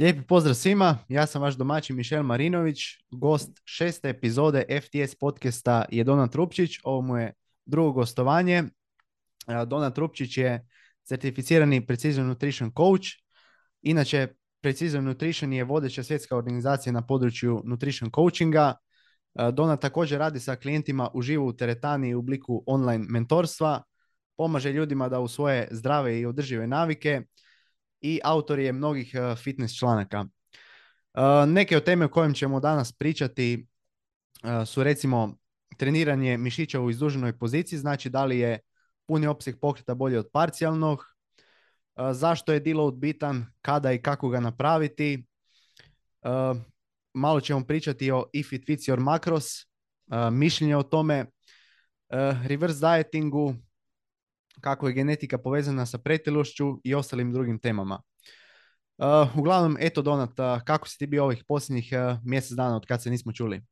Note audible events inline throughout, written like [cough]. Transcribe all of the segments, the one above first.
Lijepi pozdrav svima, ja sam vaš domaćin Mišel Marinović, gost šeste epizode FTS podcasta je Donat Trupčić, ovo mu je drugo gostovanje. Donat Trupčić je certificirani Precision Nutrition Coach, inače Precision Nutrition je vodeća svjetska organizacija na području nutrition coachinga. Donat također radi sa klijentima uživo u teretani u obliku online mentorstva, pomaže ljudima da u svoje zdrave i održive navike, i autor je mnogih eh, fitness članaka. Eh, neke od teme o kojim ćemo danas pričati eh, su recimo treniranje mišića u izduženoj poziciji, znači da li je puni opseg pokreta bolji od parcijalnog, zašto je deload bitan, kada i kako ga napraviti, malo ćemo pričati o if it fits your macros, mišljenje o tome, reverse dietingu, kako je genetika povezana sa pretilošću i ostalim drugim temama. Uh, uglavnom, eto Donat, uh, kako si ti bio ovih posljednjih uh, mjesec dana od kad se nismo čuli?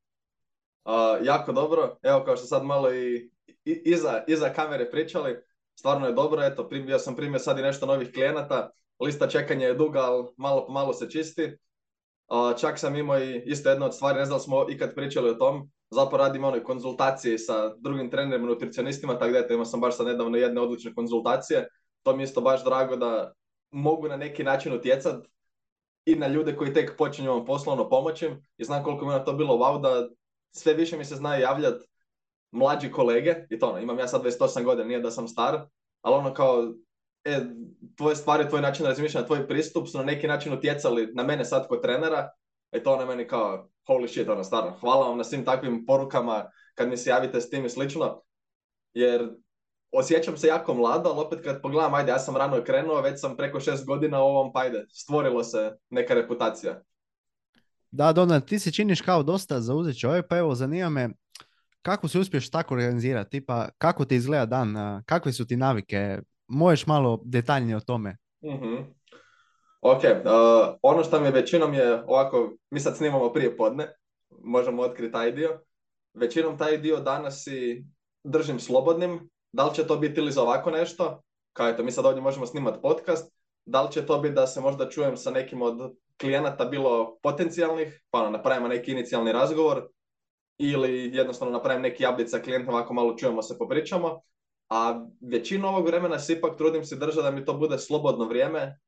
Uh, jako dobro, evo kao što sad malo i, iza, iza kamere pričali, stvarno je dobro, eto, ja sam primio sad i nešto novih klijenata, lista čekanja je duga, ali malo po malo se čisti. čak sam imao i isto jedna od stvari, ne znam smo ikad pričali o tom, zapravo radim onoj konzultacije sa drugim trenerima, nutricionistima, tako da imao sam baš sad nedavno jedne odlične konzultacije. To mi je isto baš drago da mogu na neki način utjecati i na ljude koji tek počinju ovom poslovno pomoći. I znam koliko mi je to bilo wow da sve više mi se zna javljati mlađi kolege, i to ono, imam ja sad 28 godina, nije da sam star, ali ono kao, e, tvoje stvari, tvoj način razmišljanja, tvoj pristup su na neki način utjecali na mene sad kod trenera, i to ono meni kao, holy shit, ono, stvarno, hvala vam na svim takvim porukama kad mi se javite s tim i slično, jer osjećam se jako mlado, ali opet kad pogledam, ajde, ja sam rano krenuo, već sam preko šest godina u ovom, pa ajde, stvorilo se neka reputacija. Da, Donald, ti se činiš kao dosta zauzet čovjek, pa evo, zanima me, kako se uspješ tako organizirati, tipa, kako ti izgleda dan, kakve su ti navike, možeš malo detaljnije o tome? uh Ok, uh, ono što mi većinom je ovako, mi sad snimamo prije podne, možemo otkriti taj dio. Većinom taj dio danas i držim slobodnim. Da li će to biti ili za ovako nešto, kao eto, mi sad ovdje možemo snimati podcast, da li će to biti da se možda čujem sa nekim od klijenata bilo potencijalnih, pa ono, napravimo neki inicijalni razgovor, ili jednostavno napravim neki update sa klijentom, ovako malo čujemo se, popričamo. A većinu ovog vremena se ipak trudim se držati da mi to bude slobodno vrijeme,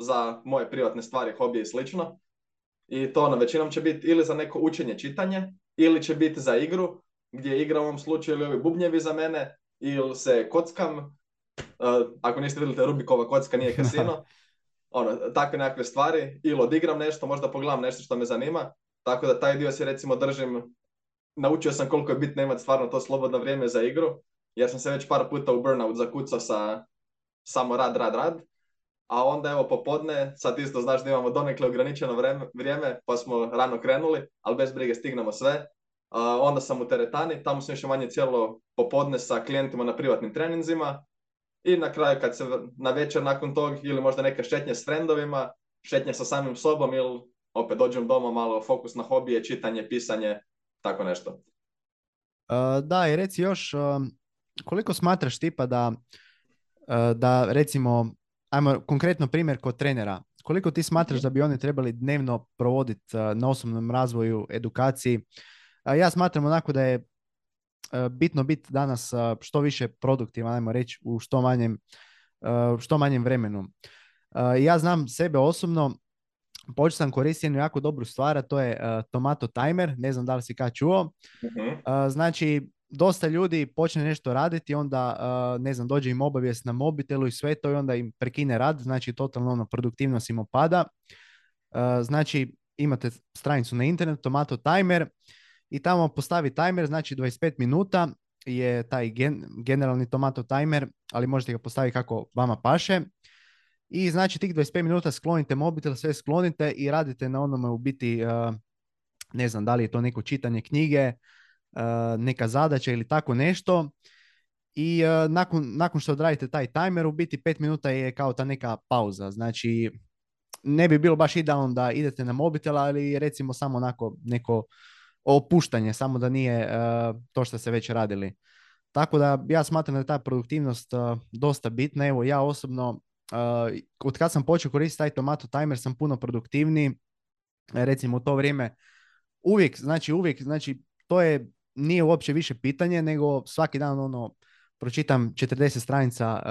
za moje privatne stvari, hobije i slično. I to ono, većinom će biti ili za neko učenje čitanje, ili će biti za igru, gdje igra u ovom slučaju ili ovi bubnjevi za mene, ili se kockam. Uh, ako niste vidjeli, Rubikova kocka nije [laughs] kasino. ono, takve nekakve stvari. Ili odigram nešto, možda pogledam nešto što me zanima. Tako da taj dio se recimo držim. Naučio sam koliko je bitno imati stvarno to slobodno vrijeme za igru. Jer sam se već par puta u burnout zakucao sa samo rad, rad, rad a onda evo popodne, sad isto znaš da imamo donekle ograničeno vrijeme, pa smo rano krenuli, ali bez brige stignemo sve. onda sam u teretani, tamo sam još manje cijelo popodne sa klijentima na privatnim treninzima i na kraju kad se na večer nakon tog ili možda neke šetnje s frendovima, šetnje sa samim sobom ili opet dođem doma malo fokus na hobije, čitanje, pisanje, tako nešto. da, i reci još, koliko smatraš tipa da, da recimo ajmo konkretno primjer kod trenera. Koliko ti smatraš mhm. da bi oni trebali dnevno provoditi uh, na osobnom razvoju, edukaciji? Uh, ja smatram onako da je uh, bitno biti danas što više produktivan, ajmo reći, u što manjem, što manjem vremenu. Ja znam sebe osobno, počeo sam koristiti jednu jako dobru stvar, a to je Tomato Timer, ne znam da li si kad čuo. Mhm. Znači, dosta ljudi počne nešto raditi, onda, ne znam, dođe im obavijest na mobitelu i sve to i onda im prekine rad, znači totalno ono, produktivnost im opada. Znači, imate stranicu na internetu, Tomato Timer, i tamo postavi timer, znači 25 minuta je taj generalni Tomato Timer, ali možete ga postaviti kako vama paše. I znači tih 25 minuta sklonite mobitel, sve sklonite i radite na onome u biti, ne znam, da li je to neko čitanje knjige, neka zadaća ili tako nešto i eh, nakon, nakon što odradite taj timer u biti pet minuta je kao ta neka pauza. Znači ne bi bilo baš idealno da idete na mobitel, ali recimo samo onako neko opuštanje, samo da nije eh, to što ste već radili. Tako da ja smatram da je ta produktivnost dosta bitna. Evo ja osobno od kad sam počeo koristiti taj tomato timer sam puno produktivniji. Recimo u to vrijeme uvijek, znači uvijek, znači to je, nije uopće više pitanje, nego svaki dan ono, pročitam 40 stranica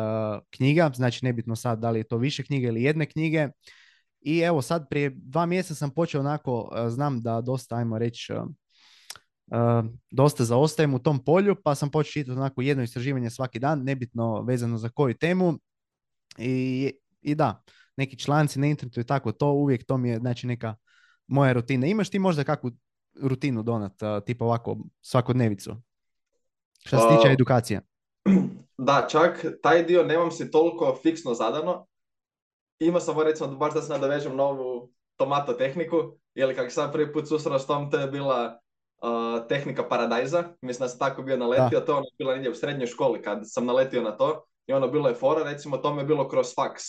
knjiga, znači nebitno sad da li je to više knjige ili jedne knjige. I evo sad prije dva mjeseca sam počeo onako, znam da dosta, ajmo reći, dosta zaostajem u tom polju, pa sam počeo čitati onako jedno istraživanje svaki dan, nebitno vezano za koju temu. I, i da, neki članci na internetu i tako, to uvijek to mi je znači neka moja rutina. Imaš ti možda kakvu rutinu donat, tipa ovako svakodnevicu? Što se tiče edukacije. [clears throat] Da, čak taj dio nemam si toliko fiksno zadano. Imao sam, recimo, baš da se nadovežem novu tomato tehniku, jer kako sam prvi put susreo s tom, to je bila uh, tehnika paradajza. Mislim da sam tako bio naletio, to je ono bila negdje u srednjoj školi kad sam naletio na to. I ono bilo je fora, recimo to je bilo kroz faks.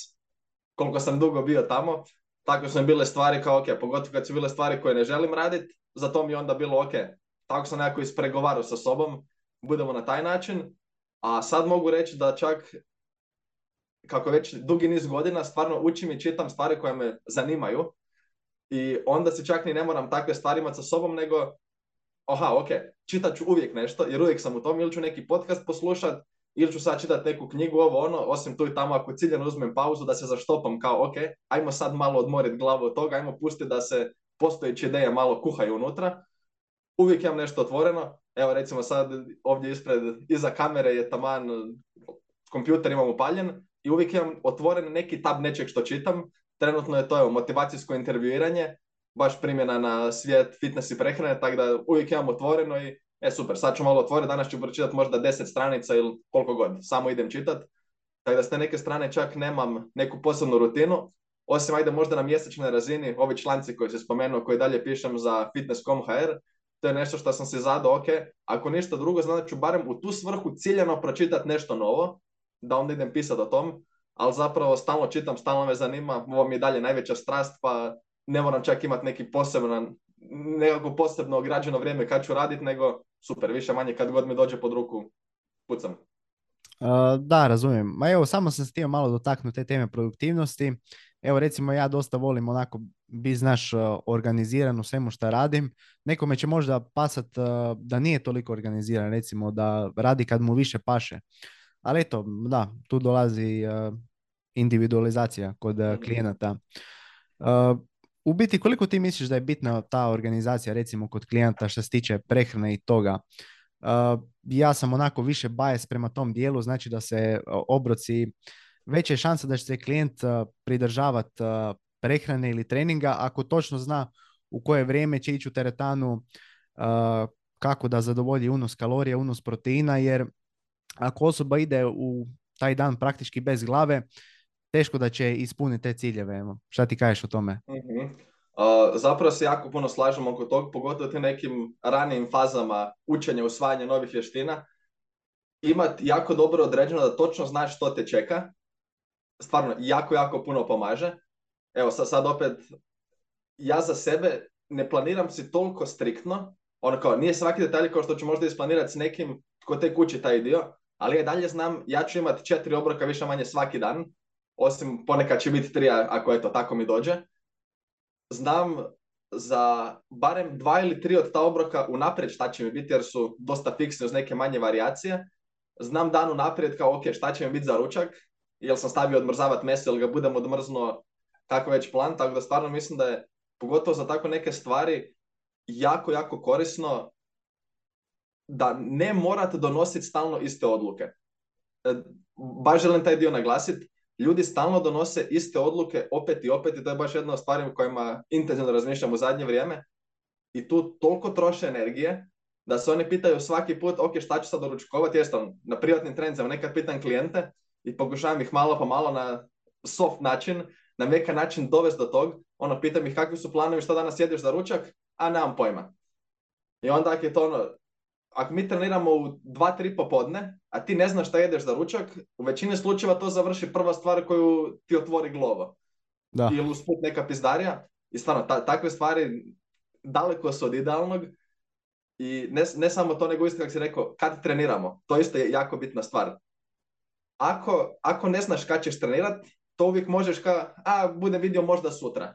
Koliko sam dugo bio tamo, tako su mi bile stvari kao ok, pogotovo kad su bile stvari koje ne želim raditi, za to mi je onda bilo ok. Tako sam nekako ispregovarao sa sobom, budemo na taj način. A sad mogu reći da čak kako već dugi niz godina stvarno učim i čitam stvari koje me zanimaju i onda se čak ni ne moram takve stvari imati sa sobom, nego aha, ok, čitat ću uvijek nešto, jer uvijek sam u tom, ili ću neki podcast poslušat, ili ću sad čitati neku knjigu, ovo ono, osim tu i tamo ako ciljeno uzmem pauzu da se zaštopam kao ok, ajmo sad malo odmoriti glavu od toga, ajmo pustiti da se postojeće ideje malo kuhaju unutra. Uvijek imam nešto otvoreno, evo recimo sad ovdje ispred, iza kamere je taman kompjuter imam upaljen i uvijek imam otvoren neki tab nečeg što čitam. Trenutno je to evo, motivacijsko intervjuiranje, baš primjena na svijet fitness i prehrane, tako da uvijek imam otvoreno i e super, sad ću malo otvoriti, danas ću pročitati možda 10 stranica ili koliko god, samo idem čitati. Tako da s te neke strane čak nemam neku posebnu rutinu, osim ajde možda na mjesečnoj razini, ovi članci koji se spomenuo, koji dalje pišem za fitness.com.hr, to je nešto što sam se zadao, ok, ako ništa drugo, znači ću barem u tu svrhu ciljano pročitati nešto novo, da onda idem pisati o tom, ali zapravo stalno čitam, stalno me zanima, ovo mi je dalje najveća strast, pa ne moram čak imati neki poseban, nekako posebno ograđeno vrijeme kad ću raditi, nego super, više manje kad god mi dođe pod ruku, pucam. da, razumijem. Ma evo, samo sam se htio malo dotaknuti te teme produktivnosti. Evo, recimo, ja dosta volim onako bi znaš organiziran u svemu što radim. Nekome će možda pasat da nije toliko organiziran, recimo da radi kad mu više paše. Ali eto, da, tu dolazi individualizacija kod mhm. klijenata. U biti, koliko ti misliš da je bitna ta organizacija, recimo, kod klijenta što se tiče prehrane i toga? Ja sam onako više bajes prema tom dijelu, znači da se obroci, veća je šansa da će se klijent pridržavati prehrane ili treninga ako točno zna u koje vrijeme će ići u teretanu, kako da zadovolji unos kalorija, unos proteina, jer ako osoba ide u taj dan praktički bez glave, teško da će ispuniti te ciljeve. Šta ti kažeš o tome? uh zapravo se jako puno slažemo oko tog, pogotovo u nekim ranijim fazama učenja, usvajanja novih vještina. Ima jako dobro određeno da točno znaš što te čeka. Stvarno, jako, jako puno pomaže. Evo, sad, sad opet, ja za sebe ne planiram si toliko striktno, ono kao, nije svaki detalj kao što ću možda isplanirati s nekim tko tek uči taj dio, ali ja dalje znam, ja ću imati četiri obroka više manje svaki dan, osim ponekad će biti tri ako je to tako mi dođe. Znam za barem dva ili tri od ta obroka unaprijed šta će mi biti jer su dosta fiksni uz neke manje varijacije. Znam dan unaprijed kao ok šta će mi biti za ručak, jel sam stavio odmrzavati meso ili ga budem odmrznuo tako već plan, tako da stvarno mislim da je pogotovo za tako neke stvari jako, jako korisno da ne morate donositi stalno iste odluke. E, baš želim taj dio naglasiti. Ljudi stalno donose iste odluke opet i opet i to je baš jedna od stvari u kojima intenzivno razmišljam u zadnje vrijeme. I tu toliko troše energije da se oni pitaju svaki put, ok, šta ću sad doručkovati, jesam na privatnim trenicama, nekad pitam klijente i pokušavam ih malo po malo na soft način, na mekan način dovesti do tog, ono, pitam ih kakvi su planovi, što danas jedeš za ručak, a nemam pojma. I onda je to ono, ako mi treniramo u dva, tri popodne, a ti ne znaš šta jedeš za ručak, u većini slučajeva to završi prva stvar koju ti otvori glovo. Da. Ili usput neka pizdarija. I stvarno, takve stvari daleko su od idealnog. I ne, ne samo to, nego isto kako si rekao, kad treniramo, to isto je jako bitna stvar. Ako, ako ne znaš kad ćeš trenirati, to uvijek možeš ka, a bude vidio možda sutra.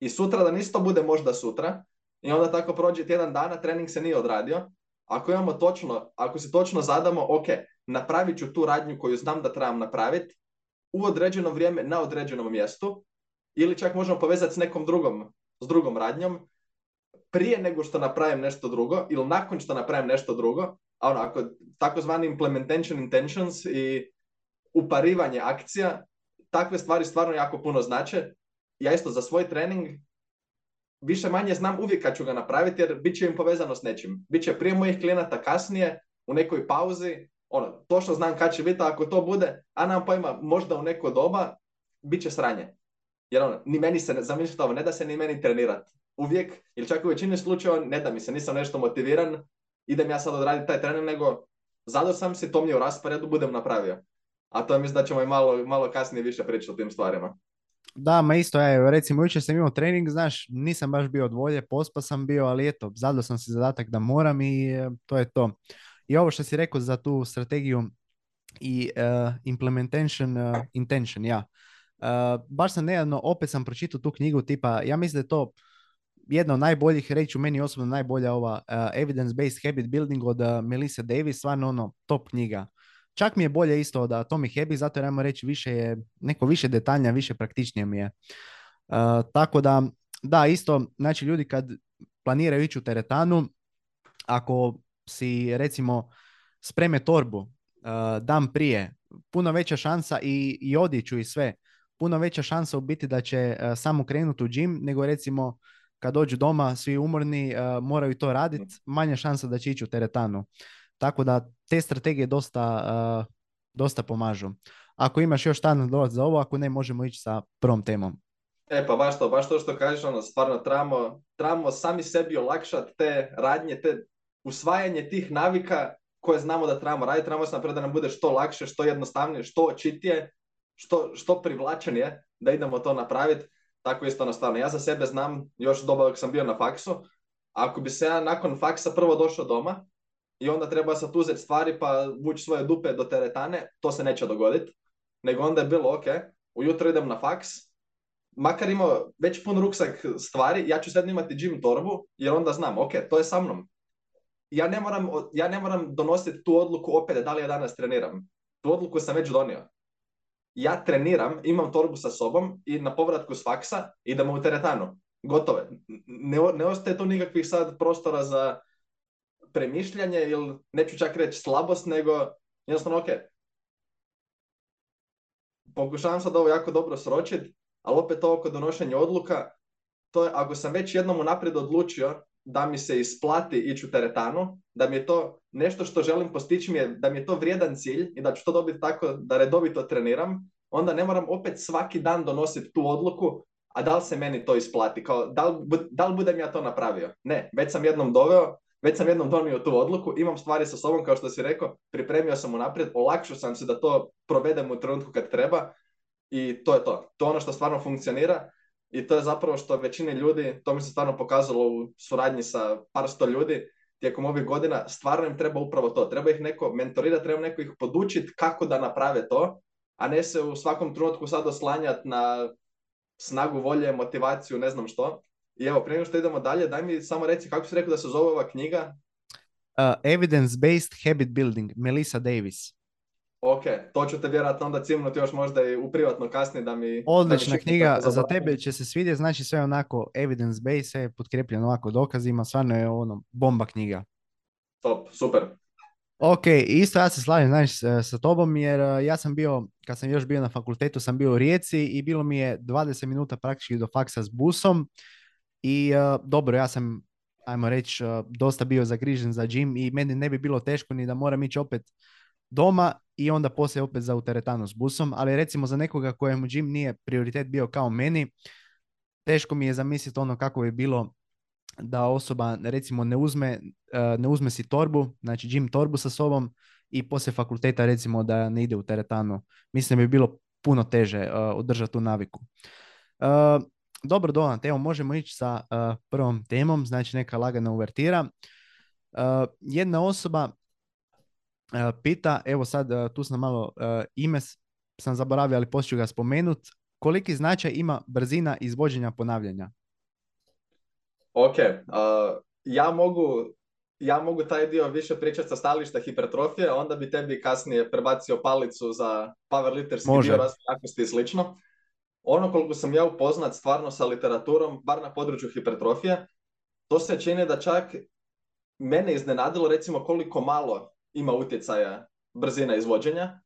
I sutra da isto bude možda sutra, i onda tako prođe tjedan dana, trening se nije odradio. Ako imamo točno, ako si točno zadamo, ok, napravit ću tu radnju koju znam da trebam napraviti u određeno vrijeme na određenom mjestu ili čak možemo povezati s nekom drugom, s drugom radnjom prije nego što napravim nešto drugo ili nakon što napravim nešto drugo, ono, ako takozvani implementation intentions i uparivanje akcija, takve stvari stvarno jako puno znače. Ja isto za svoj trening više manje znam uvijek kad ću ga napraviti jer bit će im povezano s nečim. Biće prije mojih klijenata kasnije, u nekoj pauzi, ono, točno znam kad će biti, ako to bude, a nam pojma, možda u neko doba, bit će sranje. Jer ono, ni meni se, zamislite ovo, ne da se ni meni trenirati. Uvijek, ili čak u većini slučajeva, ne da mi se, nisam nešto motiviran, idem ja sad odraditi taj trening, nego zadao sam se, to mi je u rasporedu, budem napravio. A to mislim da ćemo i malo, malo kasnije više pričati o tim stvarima. Da, ma isto, ja, recimo jučer sam imao trening, znaš, nisam baš bio od volje, pospa sam bio, ali eto, zadao sam si zadatak da moram i e, to je to. I ovo što si rekao za tu strategiju i uh, implementation uh, intention, ja. baš sam nedavno, opet sam pročitao tu knjigu tipa, ja mislim da je to jedna od najboljih, reći u meni osobno najbolja ova Evidence-Based Habit Building od Melissa Davis, stvarno ono top knjiga. Čak mi je bolje isto od Tommy Habit, zato jer ajmo reći više je, neko više detaljnija, više praktičnije mi je. tako da, da, isto, znači ljudi kad planiraju ići u teretanu, ako si recimo spreme torbu uh, dan prije, puno veća šansa i, i odjeću i sve, puno veća šansa u biti da će uh, samo krenuti u džim nego recimo kad dođu doma svi umorni, uh, moraju to raditi, manja šansa da će ići u teretanu. Tako da te strategije dosta, dosta pomažu. Ako imaš još šta dolat za ovo, ako ne, možemo ići sa prvom temom. E pa baš to, baš to što kažeš, ono, stvarno trebamo, trebamo sami sebi olakšati te radnje, te usvajanje tih navika koje znamo da trebamo raditi, trebamo se naprijed da nam bude što lakše, što jednostavnije, što očitije, što, što privlačenije da idemo to napraviti. Tako isto nastavno. Ja za sebe znam, još doba dok sam bio na faksu, ako bi se ja nakon faksa prvo došao doma i onda treba sad uzeti stvari pa vući svoje dupe do teretane, to se neće dogoditi. Nego onda je bilo, ok, ujutro idem na faks, makar imao već pun ruksak stvari, ja ću sad imati gym torbu, jer onda znam, ok, to je sa mnom ja ne moram, ja ne moram donositi tu odluku opet da li ja danas treniram. Tu odluku sam već donio. Ja treniram, imam torbu sa sobom i na povratku s faksa idemo u teretanu. Gotove. Ne, ne ostaje tu nikakvih sad prostora za premišljanje ili neću čak reći slabost, nego jednostavno ok. Pokušavam sad ovo jako dobro sročiti, ali opet ovo kod donošenja odluka, to je ako sam već jednom unaprijed odlučio da mi se isplati ići u teretanu, da mi je to nešto što želim postići, mi je, da mi je to vrijedan cilj i da ću to dobiti tako da redovito treniram, onda ne moram opet svaki dan donositi tu odluku, a da li se meni to isplati, kao da li, da li budem ja to napravio. Ne, već sam jednom doveo, već sam jednom donio tu odluku, imam stvari sa sobom kao što si rekao, pripremio sam unaprijed, olakšao sam se da to provedem u trenutku kad treba i to je to. To je ono što stvarno funkcionira i to je zapravo što većini ljudi, to mi se stvarno pokazalo u suradnji sa par sto ljudi tijekom ovih godina, stvarno im treba upravo to. Treba ih neko mentorirati, treba neko ih podučiti kako da naprave to, a ne se u svakom trenutku sad oslanjati na snagu volje, motivaciju, ne znam što. I evo, prije što idemo dalje, daj mi samo reci kako si rekao da se zove ova knjiga? Uh, Evidence-Based Habit Building, Melissa Davis. Ok, to ću te vjerojatno onda cimnuti još možda i u privatno kasnije da mi... Odlična knjiga, za tebe će se svidjeti, znači sve onako evidence based, sve je potkrepljeno ovako dokazima, stvarno je ono bomba knjiga. Top, super. Ok, isto ja se slavim znači, sa tobom jer e, ja sam bio, kad sam još bio na fakultetu, sam bio u Rijeci i bilo mi je 20 minuta praktički do faksa s busom i uh, dobro, ja sam, ajmo reći, uh, dosta bio zagrižen za gym i meni ne bi bilo teško ni da moram ići opet doma i onda poslije opet za teretanu s busom, ali recimo za nekoga kojemu gym nije prioritet bio kao meni, teško mi je zamisliti ono kako bi bilo da osoba recimo ne uzme, e, ne uzme si torbu, znači gym torbu sa sobom i poslije fakulteta recimo da ne ide u teretanu. Mislim bi bilo puno teže uh, održati tu naviku. Uh, dobro, Donat, evo možemo ići sa prvom temom, znači neka lagana uvertira. jedna osoba pita, evo sad tu sam malo ime sam zaboravio, ali poslije ću ga spomenut. Koliki značaj ima brzina izvođenja ponavljanja? Ok, uh, ja mogu ja mogu taj dio više pričati sa stališta hipertrofije, onda bi tebi kasnije prebacio palicu za powerlifterski Može. dio i slično. Ono koliko sam ja upoznat stvarno sa literaturom, bar na području hipertrofije, to se čini da čak mene iznenadilo recimo koliko malo ima utjecaja brzina izvođenja.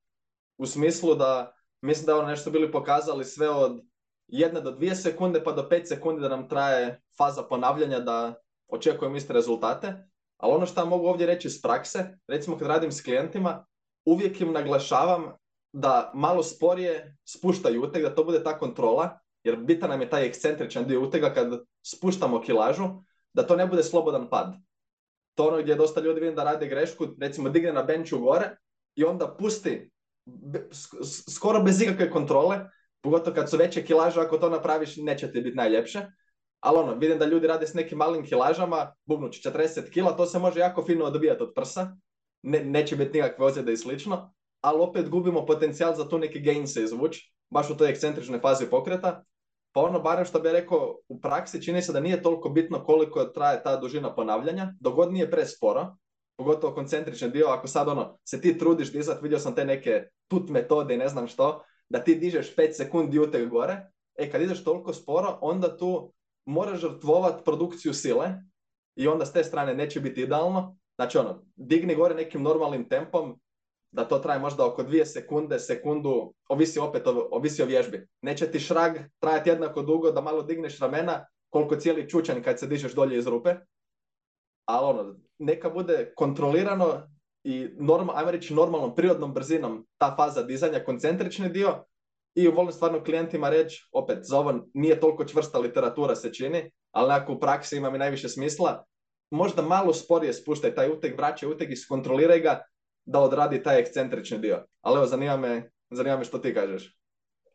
U smislu da, mislim da ono nešto bili pokazali sve od jedne do dvije sekunde pa do pet sekundi da nam traje faza ponavljanja da očekujemo iste rezultate. Ali ono što mogu ovdje reći iz prakse, recimo kad radim s klijentima, uvijek im naglašavam da malo sporije spuštaju uteg, da to bude ta kontrola, jer bitan nam je taj ekscentričan dio utega kad spuštamo kilažu, da to ne bude slobodan pad. To ono gdje dosta ljudi vidim da rade grešku, recimo digne na benchu gore i onda pusti skoro bez ikakve kontrole, pogotovo kad su veće kilaže, ako to napraviš neće ti biti najljepše. Ali ono, vidim da ljudi rade s nekim malim kilažama, bubnući 40 kila, to se može jako fino odbijati od prsa, ne, neće biti nikakve ozljede i slično, ali opet gubimo potencijal za tu neki gain se izvući, baš u toj ekscentričnoj fazi pokreta. Pa ono, barem što bih rekao, u praksi čini se da nije toliko bitno koliko traje ta dužina ponavljanja, dok god nije presporo, pogotovo koncentrični dio, ako sad ono, se ti trudiš dizat, vidio sam te neke tut metode i ne znam što, da ti dižeš 5 sekundi uteg gore, e kad ideš toliko sporo, onda tu moraš žrtvovat produkciju sile i onda s te strane neće biti idealno. Znači ono, digni gore nekim normalnim tempom, da to traje možda oko dvije sekunde, sekundu, ovisi opet, ovisi o vježbi. Neće ti šrag trajati jednako dugo da malo digneš ramena, koliko cijeli čučanj kad se dižeš dolje iz rupe. Ali ono, neka bude kontrolirano i normal, ajmo reći normalnom, prirodnom brzinom ta faza dizanja, koncentrični dio, i volim stvarno klijentima reći, opet, za ovo nije toliko čvrsta literatura se čini, ali nekako u praksi ima mi najviše smisla, možda malo sporije spuštaj taj uteg, vraćaj uteg i skontroliraj ga da odradi taj ekscentrični dio. Ali evo, zanima me, zanima me što ti kažeš.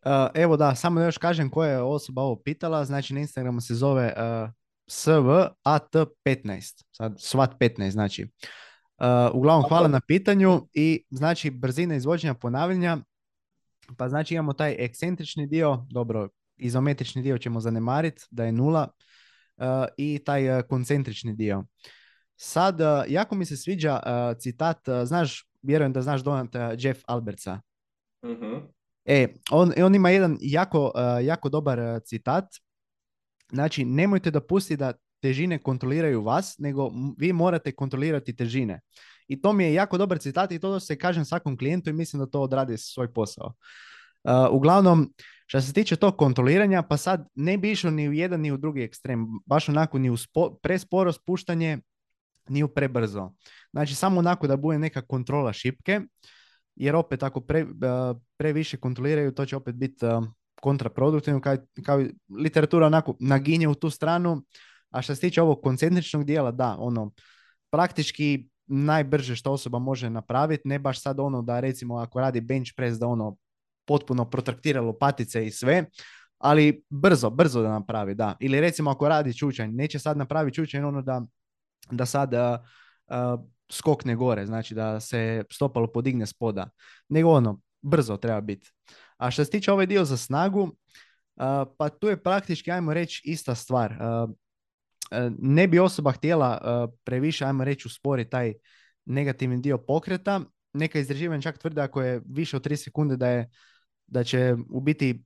Uh, evo da, samo još kažem koja je osoba ovo pitala, znači na Instagramu se zove uh, SVAT15, sad SWAT15 znači. Uh, uglavnom hvala na pitanju i znači brzina izvođenja ponavljanja pa znači imamo taj ekscentrični dio, dobro, izometrični dio ćemo zanemariti da je nula uh, i taj uh, koncentrični dio. Sad, uh, jako mi se sviđa citat, znaš, vjerujem da znaš Donat Jeff Albertsa. mm E, on, on ima jedan jako, jako dobar citat. Znači, nemojte da pusti da težine kontroliraju vas, nego vi morate kontrolirati težine. I to mi je jako dobar citat i to se kažem svakom klijentu i mislim da to odradi svoj posao. Uh, uglavnom, što se tiče tog kontroliranja, pa sad ne bi išao ni u jedan ni u drugi ekstrem, baš onako ni u spo, presporo spuštanje, ni u prebrzo. Znači samo onako da bude neka kontrola šipke, jer opet ako pre, uh, previše kontroliraju, to će opet biti uh, kontraproduktivno, kao, kao literatura onako naginje u tu stranu, a što se tiče ovog koncentričnog dijela, da, ono, praktički najbrže što osoba može napraviti, ne baš sad ono da recimo ako radi bench press da ono potpuno protraktira lopatice i sve, ali brzo, brzo da napravi, da. Ili recimo ako radi čučanj, neće sad napraviti čučanj ono da, da sad uh, skokne gore, znači da se stopalo podigne spoda, nego ono, brzo treba biti. A što se tiče ovaj dio za snagu, pa tu je praktički, ajmo reći, ista stvar. E, ne bi osoba htjela previše, ajmo reći, usporiti taj negativni dio pokreta. Neka istraživanja čak tvrde ako je više od 3 sekunde da, je, da će u biti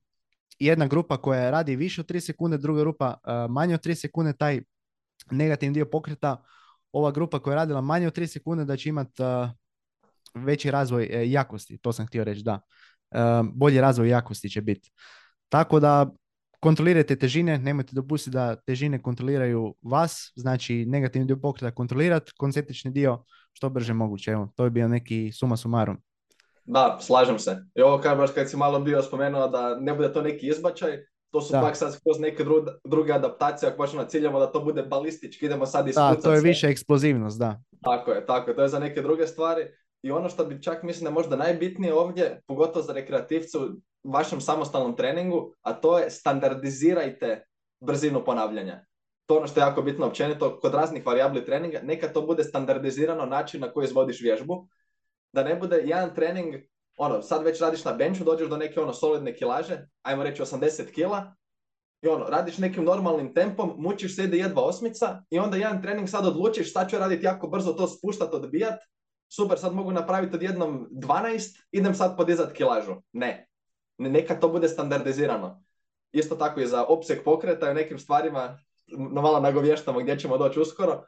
jedna grupa koja radi više od 3 sekunde, druga grupa manje od 3 sekunde, taj negativni dio pokreta, ova grupa koja je radila manje od 3 sekunde da će imati veći razvoj jakosti, to sam htio reći, da. Bolji razvoj jakosti će biti. Tako da kontrolirajte težine, nemojte dopustiti da težine kontroliraju vas, znači negativni dio pokreta kontrolirati, koncentrični dio što brže moguće. Evo, to je bio neki suma sumarum. Da, slažem se. I ovo kad baš kad si malo bio spomenuo da ne bude to neki izbačaj, to su da. pak sad kroz neke druge adaptacije, ako baš na ciljamo da to bude balistički, idemo sad ispucati. Da, to je više eksplozivnost, da. Tako je, tako je, to je za neke druge stvari. I ono što bi čak mislim da je možda najbitnije ovdje, pogotovo za rekreativcu, vašem samostalnom treningu, a to je standardizirajte brzinu ponavljanja. To ono što je jako bitno općenito kod raznih varijabli treninga, neka to bude standardizirano način na koji izvodiš vježbu, da ne bude jedan trening ono, sad već radiš na benchu, dođeš do neke ono solidne kilaže, ajmo reći 80 kila, i ono, radiš nekim normalnim tempom, mučiš se ide jedva osmica i onda jedan trening sad odlučiš, sad ću raditi jako brzo to spuštat, odbijat, super, sad mogu napraviti odjednom 12, idem sad podizat kilažu. Ne. Neka to bude standardizirano. Isto tako i za opseg pokreta i u nekim stvarima no malo nagovještamo gdje ćemo doći uskoro,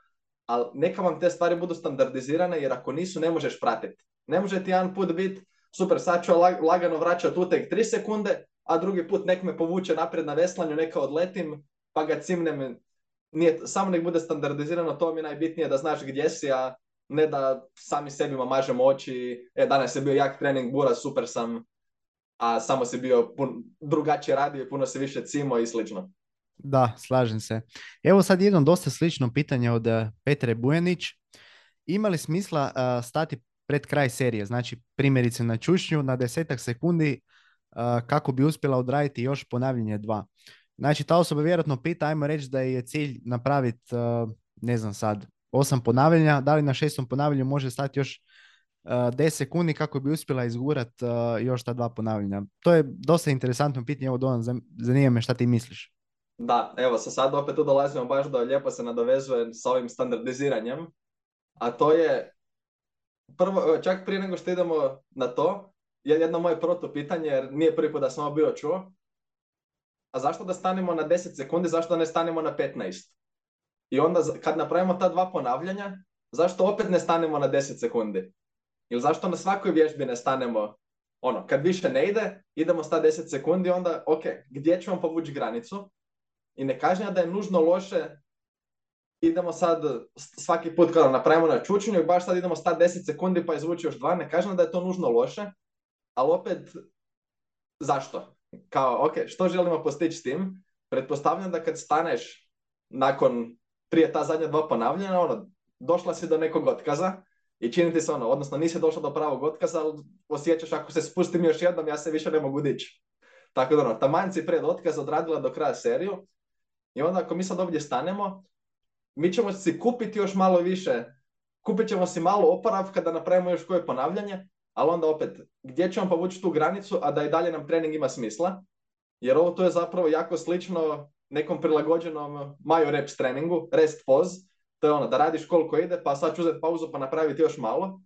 ali neka vam te stvari budu standardizirane jer ako nisu ne možeš pratiti. Ne može ti jedan put biti super, sad ću lagano vraćati utek 3 sekunde, a drugi put nek me povuče naprijed na veslanju, neka odletim, pa ga cimnem. Nije, samo nek bude standardizirano, to mi je najbitnije da znaš gdje si, a ne da sami sebi mažemo oči, e, danas je bio jak trening, bura, super sam, a samo si bio pun, drugačije radio, puno se više cimo i slično. Da, slažem se. Evo sad jedno dosta slično pitanje od eh, Petre Bujanić. Ima li smisla uh, stati pred kraj serije, znači primjerice na čušnju na desetak sekundi kako bi uspjela odraditi još ponavljanje dva. Znači ta osoba vjerojatno pita, ajmo reći da je cilj napraviti, ne znam sad, osam ponavljanja, da li na šestom ponavljanju može stati još uh, 10 sekundi kako bi uspjela izgurat još ta dva ponavljanja. To je dosta interesantno pitanje, evo Donan, zanima me šta ti misliš. Da, evo sa sad opet tu dolazimo baš da lijepo se nadovezuje sa ovim standardiziranjem, a to je prvo, čak prije nego što idemo na to, je jedno moje proto pitanje, jer nije prvi put da sam ovo bio čuo, a zašto da stanemo na 10 sekundi, zašto da ne stanemo na 15? I onda kad napravimo ta dva ponavljanja, zašto opet ne stanemo na 10 sekundi? Ili zašto na svakoj vježbi ne stanemo, ono, kad više ne ide, idemo sta 10 sekundi, onda, ok, gdje ćemo povući granicu? I ne kažem da je nužno loše idemo sad svaki put kada napravimo na čučenju i baš sad idemo stati 10 sekundi pa izvući još dva, ne kažem da je to nužno loše, ali opet zašto? Kao, ok, što želimo postići s tim? Pretpostavljam da kad staneš nakon prije ta zadnja dva ponavljanja, ono, došla si do nekog otkaza i čini ti se ono, odnosno nisi došla do pravog otkaza, ali osjećaš ako se spustim još jednom, ja se više ne mogu dići. Tako da ono, taman si pred otkaz odradila do kraja seriju i onda ako mi sad ovdje stanemo, mi ćemo si kupiti još malo više, kupit ćemo si malo oporavka da napravimo još koje ponavljanje, ali onda opet, gdje ćemo povući tu granicu, a da i dalje nam trening ima smisla, jer ovo to je zapravo jako slično nekom prilagođenom maju reps treningu, rest pause, to je ono da radiš koliko ide, pa sad ću uzeti pauzu pa napraviti još malo.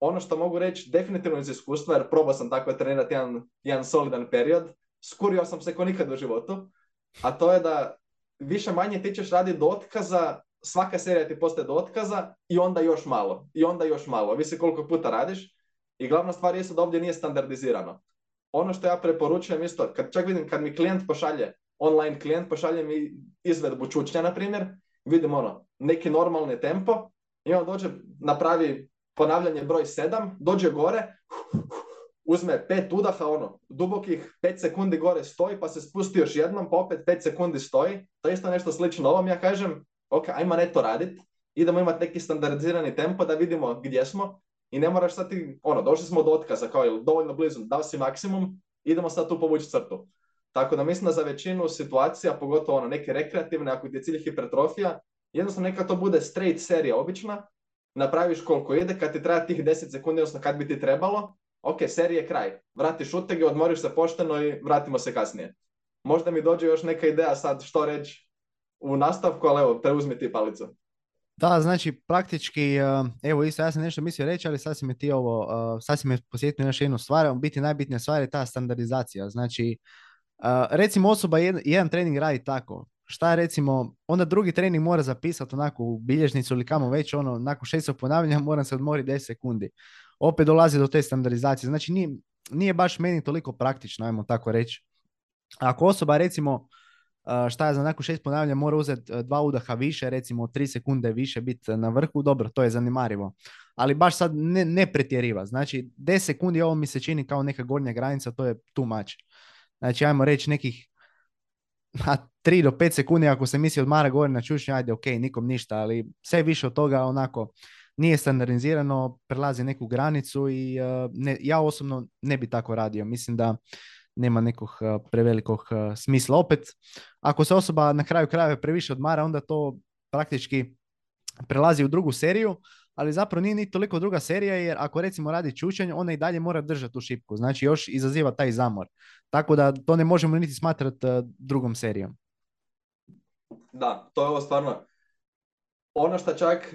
Ono što mogu reći definitivno iz iskustva, jer probao sam tako trenirati jedan, jedan solidan period, skurio sam se ko nikad u životu, a to je da više manje ti ćeš raditi do otkaza, svaka serija ti postaje do otkaza i onda još malo, i onda još malo, visi koliko puta radiš. I glavna stvar je da ovdje nije standardizirano. Ono što ja preporučujem isto, kad čak vidim kad mi klijent pošalje, online klijent pošalje mi izvedbu čučnja, na primjer, vidim ono, neki normalni tempo i on dođe, napravi ponavljanje broj 7, dođe gore, [laughs] uzme pet udaha, ono, dubokih pet sekundi gore stoji, pa se spusti još jednom, pa opet pet sekundi stoji. To je isto nešto slično ovom, ja kažem, ok, ajmo ne to radit, idemo imati neki standardizirani tempo da vidimo gdje smo i ne moraš sad ti, ono, došli smo do otkaza, kao ili dovoljno blizu, dao si maksimum, idemo sad tu povući crtu. Tako da mislim da za većinu situacija, pogotovo ono, neke rekreativne, ako ti je cilj hipertrofija, jednostavno neka to bude straight serija obična, napraviš koliko ide, kad ti treba tih 10 sekundi, odnosno kad bi ti trebalo, ok, serije kraj, vratiš utege, odmoriš se pošteno i vratimo se kasnije. Možda mi dođe još neka ideja sad što reći u nastavku, ali evo, preuzmi ti palicu. Da, znači praktički, eh, evo isto ja sam nešto mislio reći, ali sad si me ti ovo, eh, sad si me posjetio još jednu stvar, biti najbitnija stvar je ta standardizacija. Znači, eh, recimo osoba jedan, jedan trening radi tako, šta recimo, onda drugi trening mora zapisati onako u bilježnicu ili kamo već, ono, nakon šestog ponavljanja moram se odmoriti 10 sekundi opet dolazi do te standardizacije. Znači nije baš meni toliko praktično, ajmo tako reći. Ako osoba recimo šta je za nakon šest ponavljanja mora uzeti e, dva udaha više, recimo tri sekunde više biti na vrhu, dobro, to je zanimarivo. Ali baš sad ne, ne pretjeriva. Znači 10 sekundi ovo mi se čini kao neka gornja granica, to je too much. Znači ajmo reći nekih a 3 do 5 sekundi ako se misli odmara gore na čušnju, ajde ok, nikom ništa, ali sve više od toga onako nije standardizirano, prelazi neku granicu i uh, ne, ja osobno ne bi tako radio. Mislim da nema nekog uh, prevelikog uh, smisla. Opet, ako se osoba na kraju krajeva previše odmara, onda to praktički prelazi u drugu seriju, ali zapravo nije ni toliko druga serija jer ako recimo radi čučanj, ona i dalje mora držati tu šipku. Znači još izaziva taj zamor. Tako da to ne možemo niti smatrati uh, drugom serijom. Da, to je ovo stvarno ono što čak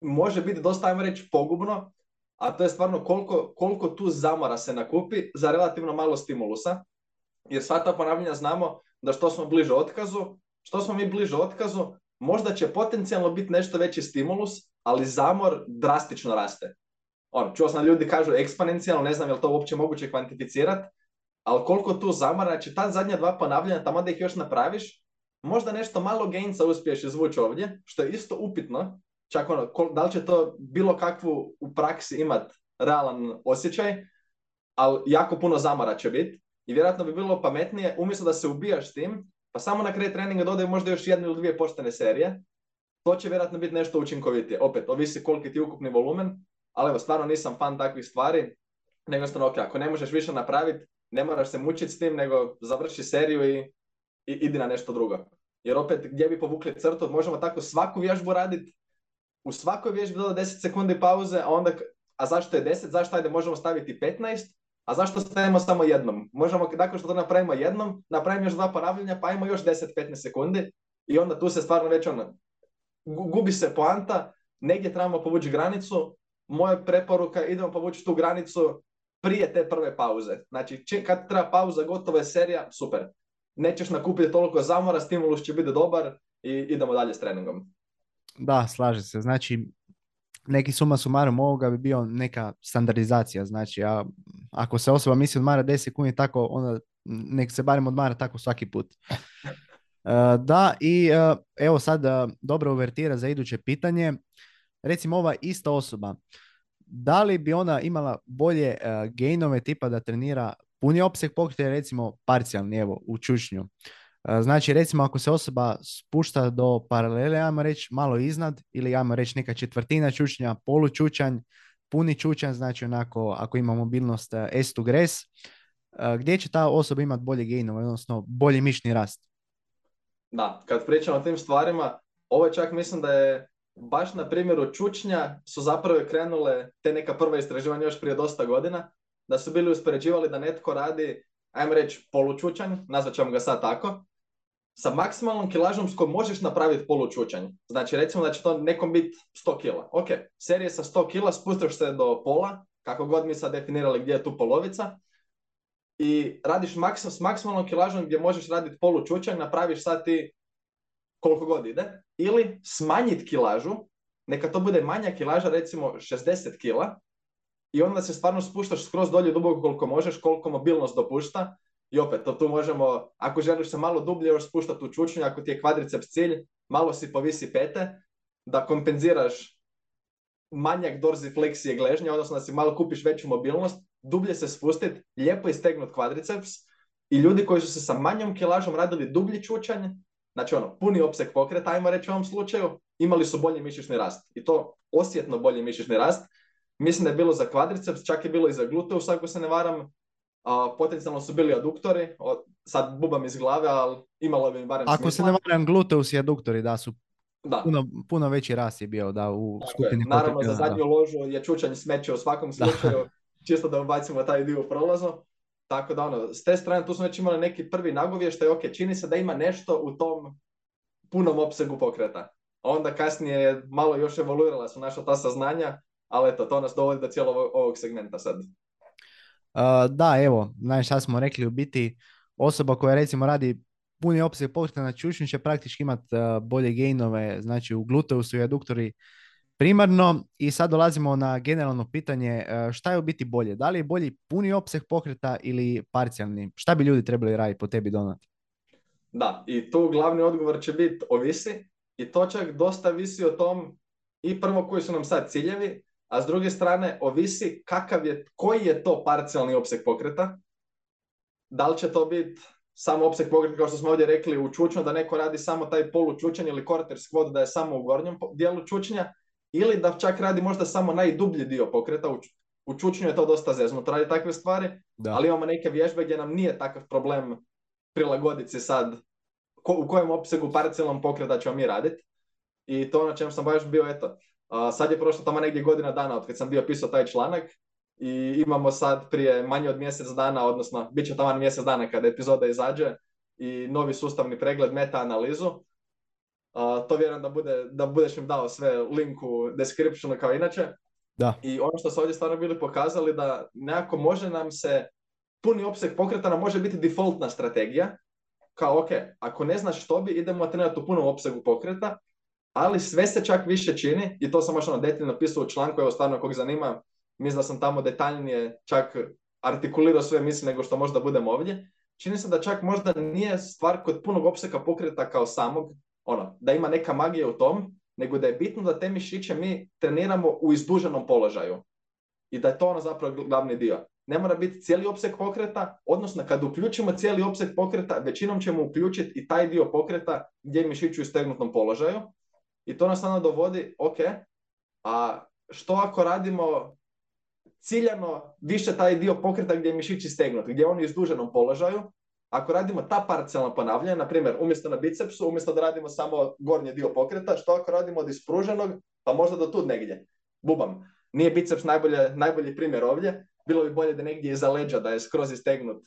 može biti dosta, ajmo reći, pogubno, a to je stvarno koliko, koliko tu zamora se nakupi za relativno malo stimulusa. Jer sva ta ponavljanja znamo da što smo bliže otkazu, što smo mi bliže otkazu, možda će potencijalno biti nešto veći stimulus, ali zamor drastično raste. Ono, čuo sam ljudi kažu eksponencijalno, ne znam je li to uopće moguće kvantificirati, ali koliko tu zamora, znači ta zadnja dva ponavljanja, tamo da ih još napraviš, možda nešto malo gainca uspiješ izvući ovdje, što je isto upitno, čak ono, da li će to bilo kakvu u praksi imat realan osjećaj, ali jako puno zamora će biti i vjerojatno bi bilo pametnije, umjesto da se ubijaš s tim, pa samo na kraju treninga dodaju možda još jednu ili dvije poštene serije, to će vjerojatno biti nešto učinkovitije. Opet, ovisi koliki ti ukupni volumen, ali evo, stvarno nisam fan takvih stvari, nego stvarno, ok, ako ne možeš više napraviti, ne moraš se mučiti s tim, nego završi seriju i, i idi na nešto drugo. Jer opet, gdje bi povukli crtu, možemo tako svaku vježbu raditi, u svakoj vježbi doda 10 sekundi pauze, a onda, a zašto je 10, zašto ajde možemo staviti 15, a zašto stavimo samo jednom? Možemo, nakon što to napravimo jednom, napravimo još dva ponavljanja, pa ajmo još 10-15 sekundi i onda tu se stvarno već ono, gubi se poanta, negdje trebamo povući granicu, moja preporuka, idemo povući tu granicu prije te prve pauze. Znači, kad treba pauza, gotova je serija, super. Nećeš nakupiti toliko zamora, stimulus će biti dobar i idemo dalje s treningom. Da, slaže se. Znači, neki suma sumarom ovoga bi bio neka standardizacija. Znači, a, ako se osoba misli odmara 10 sekundi tako, onda nek se barem odmara tako svaki put. [laughs] E, da, i e, evo sad e, dobro uvertira za iduće pitanje. Recimo ova ista osoba, da li bi ona imala bolje gainove tipa da trenira puni opseg pokreta, recimo parcijalni, evo, u čučnju. Znači, recimo, ako se osoba spušta do paralele, ajmo reći malo iznad, ili ajmo reći neka četvrtina čučnja, polučučanj, puni čučanj, znači onako, ako ima mobilnost S to gres, gdje će ta osoba imati bolje gainove, odnosno bolji mišni rast? Da, kad pričamo o tim stvarima, ovo čak mislim da je baš na primjeru čučnja su zapravo krenule te neka prva istraživanja još prije dosta godina, da su bili uspoređivali da netko radi, ajmo reći, polučučanj, nazvat ćemo ga sad tako, sa maksimalnom kilažom s kojom možeš napraviti polučučanj. Znači recimo da će to nekom biti 100 kila. Ok, serije sa 100 kila, spustiš se do pola, kako god mi sad definirali gdje je tu polovica, i radiš maksim, s maksimalnom kilažom gdje možeš raditi polučučanj, napraviš sad ti koliko god ide, ili smanjiti kilažu, neka to bude manja kilaža, recimo 60 kila, i onda se stvarno spuštaš skroz dolje duboko koliko možeš, koliko mobilnost dopušta, i opet, to tu možemo, ako želiš se malo dublje još spuštati u čučnju, ako ti je kvadriceps cilj, malo si povisi pete, da kompenziraš manjak dorzifleksije gležnja, odnosno da si malo kupiš veću mobilnost, dublje se spustiti, lijepo istegnut kvadriceps i ljudi koji su se sa manjom kilažom radili dublji čučanj, znači ono, puni opseg pokreta, ajmo reći u ovom slučaju, imali su bolji mišićni rast. I to osjetno bolji mišićni rast. Mislim da je bilo za kvadriceps, čak je bilo i za gluteus, ako se ne varam, a, potencijalno su bili aduktori, o, sad bubam iz glave, ali imalo bi barem Ako se ne varam, gluteus i aduktori, da su da. Puno, puno veći ras je bio da u skupini. Naravno, za zadnju ložu je čučanje smeće u svakom slučaju, [laughs] čisto da ubacimo taj dio prolazu. Tako da ono, s te strane tu smo već imali neki prvi nagovještaj, ok, čini se da ima nešto u tom punom opsegu pokreta. A onda kasnije malo još evoluirala su naša ta saznanja, ali eto, to nas dovodi do cijelog ovog segmenta sad da, evo, znaš šta smo rekli, u biti osoba koja recimo radi puni opseg pokreta na čučnju će praktički imati bolje gainove, znači u gluteusu i aduktori primarno. I sad dolazimo na generalno pitanje šta je u biti bolje, da li je bolji puni opseg pokreta ili parcijalni, šta bi ljudi trebali raditi po tebi Donat? Da, i tu glavni odgovor će biti ovisi. I to čak dosta visi o tom i prvo koji su nam sad ciljevi, a s druge strane ovisi kakav je, koji je to parcijalni opseg pokreta. Da li će to biti samo opseg pokreta, kao što smo ovdje rekli, u čučnju, da neko radi samo taj polučučanj ili quarter squat da je samo u gornjem dijelu čučnja, ili da čak radi možda samo najdublji dio pokreta. U, u čučnju je to dosta zeznuto radi takve stvari, da. ali imamo neke vježbe gdje nam nije takav problem prilagoditi se sad ko, u kojem opsegu parcijalnom pokreta ćemo mi raditi. I to na čem sam baš bio, eto, sad je prošlo tamo negdje godina dana od kad sam bio pisao taj članak i imamo sad prije manje od mjesec dana, odnosno bit će tamo mjesec dana kada epizoda izađe i novi sustavni pregled meta-analizu. to vjerujem da, bude, da budeš im dao sve link u descriptionu kao inače. Da. I ono što su ovdje stvarno bili pokazali da nekako može nam se puni opseg pokreta nam može biti defaultna strategija. Kao, ok, ako ne znaš što bi, idemo trenirati u punom opsegu pokreta, ali sve se čak više čini, i to sam još ono detaljno napisao u članku, evo stvarno kog zanima, mislim da sam tamo detaljnije čak artikulirao sve misli nego što možda budem ovdje. Čini se da čak možda nije stvar kod punog opsega pokreta kao samog, ono, da ima neka magija u tom, nego da je bitno da te mišiće mi treniramo u izduženom položaju. I da je to ono zapravo glavni dio ne mora biti cijeli opseg pokreta, odnosno kad uključimo cijeli opseg pokreta, većinom ćemo uključiti i taj dio pokreta gdje je mišić u stegnutnom položaju. I to nas onda dovodi, ok, a što ako radimo ciljano više taj dio pokreta gdje je mišić istegnut, gdje je on u izduženom položaju, ako radimo ta parcijalna ponavljanja, na primjer, umjesto na bicepsu, umjesto da radimo samo gornji dio pokreta, što ako radimo od ispruženog, pa možda do tu negdje. Bubam. Nije biceps najbolje, najbolji primjer ovdje, bilo bi bolje da negdje iza leđa, da je skroz istegnut,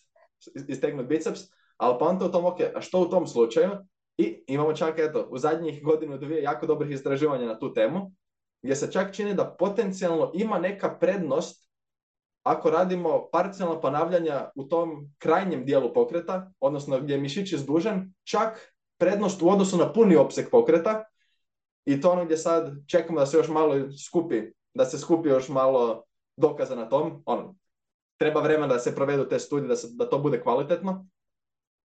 istegnut biceps, ali onda u tom, ok, a što u tom slučaju? I imamo čak, eto, u zadnjih godinu dvije jako dobrih istraživanja na tu temu, gdje se čak čini da potencijalno ima neka prednost ako radimo parcijalna ponavljanja u tom krajnjem dijelu pokreta, odnosno gdje je mišić izdužen, čak prednost u odnosu na puni opseg pokreta, i to ono gdje sad čekamo da se još malo skupi, da se skupi još malo dokaza na tom. On, treba vremena da se provedu te studije, da, se, da to bude kvalitetno.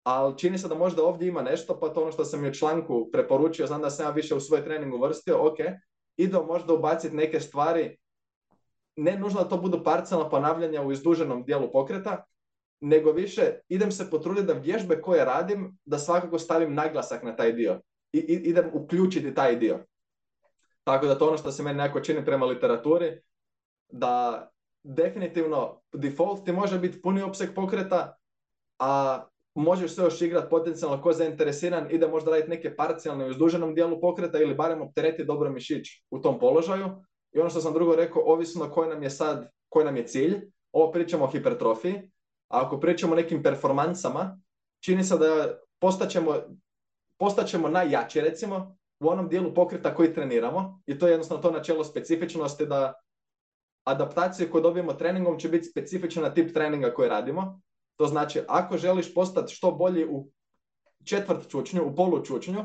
Ali čini se da možda ovdje ima nešto, pa to ono što sam i u članku preporučio, znam da sam ja više u svoj trening uvrstio, ok, idemo možda ubaciti neke stvari, ne nužno da to budu parcijalna ponavljanja u izduženom dijelu pokreta, nego više idem se potruditi da vježbe koje radim, da svakako stavim naglasak na taj dio. I, idem uključiti taj dio. Tako da to ono što se meni nekako čini prema literaturi, da definitivno default ti može biti puni opseg pokreta, a možeš se još igrati potencijalno ko zainteresiran i da možda raditi neke parcijalne u izduženom dijelu pokreta ili barem optereti dobro mišić u tom položaju. I ono što sam drugo rekao, ovisno koji nam je sad, koji nam je cilj, ovo pričamo o hipertrofiji, a ako pričamo o nekim performansama, čini se da postaćemo, postaćemo najjači recimo u onom dijelu pokreta koji treniramo i to je jednostavno to načelo specifičnosti da adaptacije koje dobijemo treningom će biti specifična na tip treninga koji radimo. To znači, ako želiš postati što bolji u četvrt čučnju, u polu čučnju,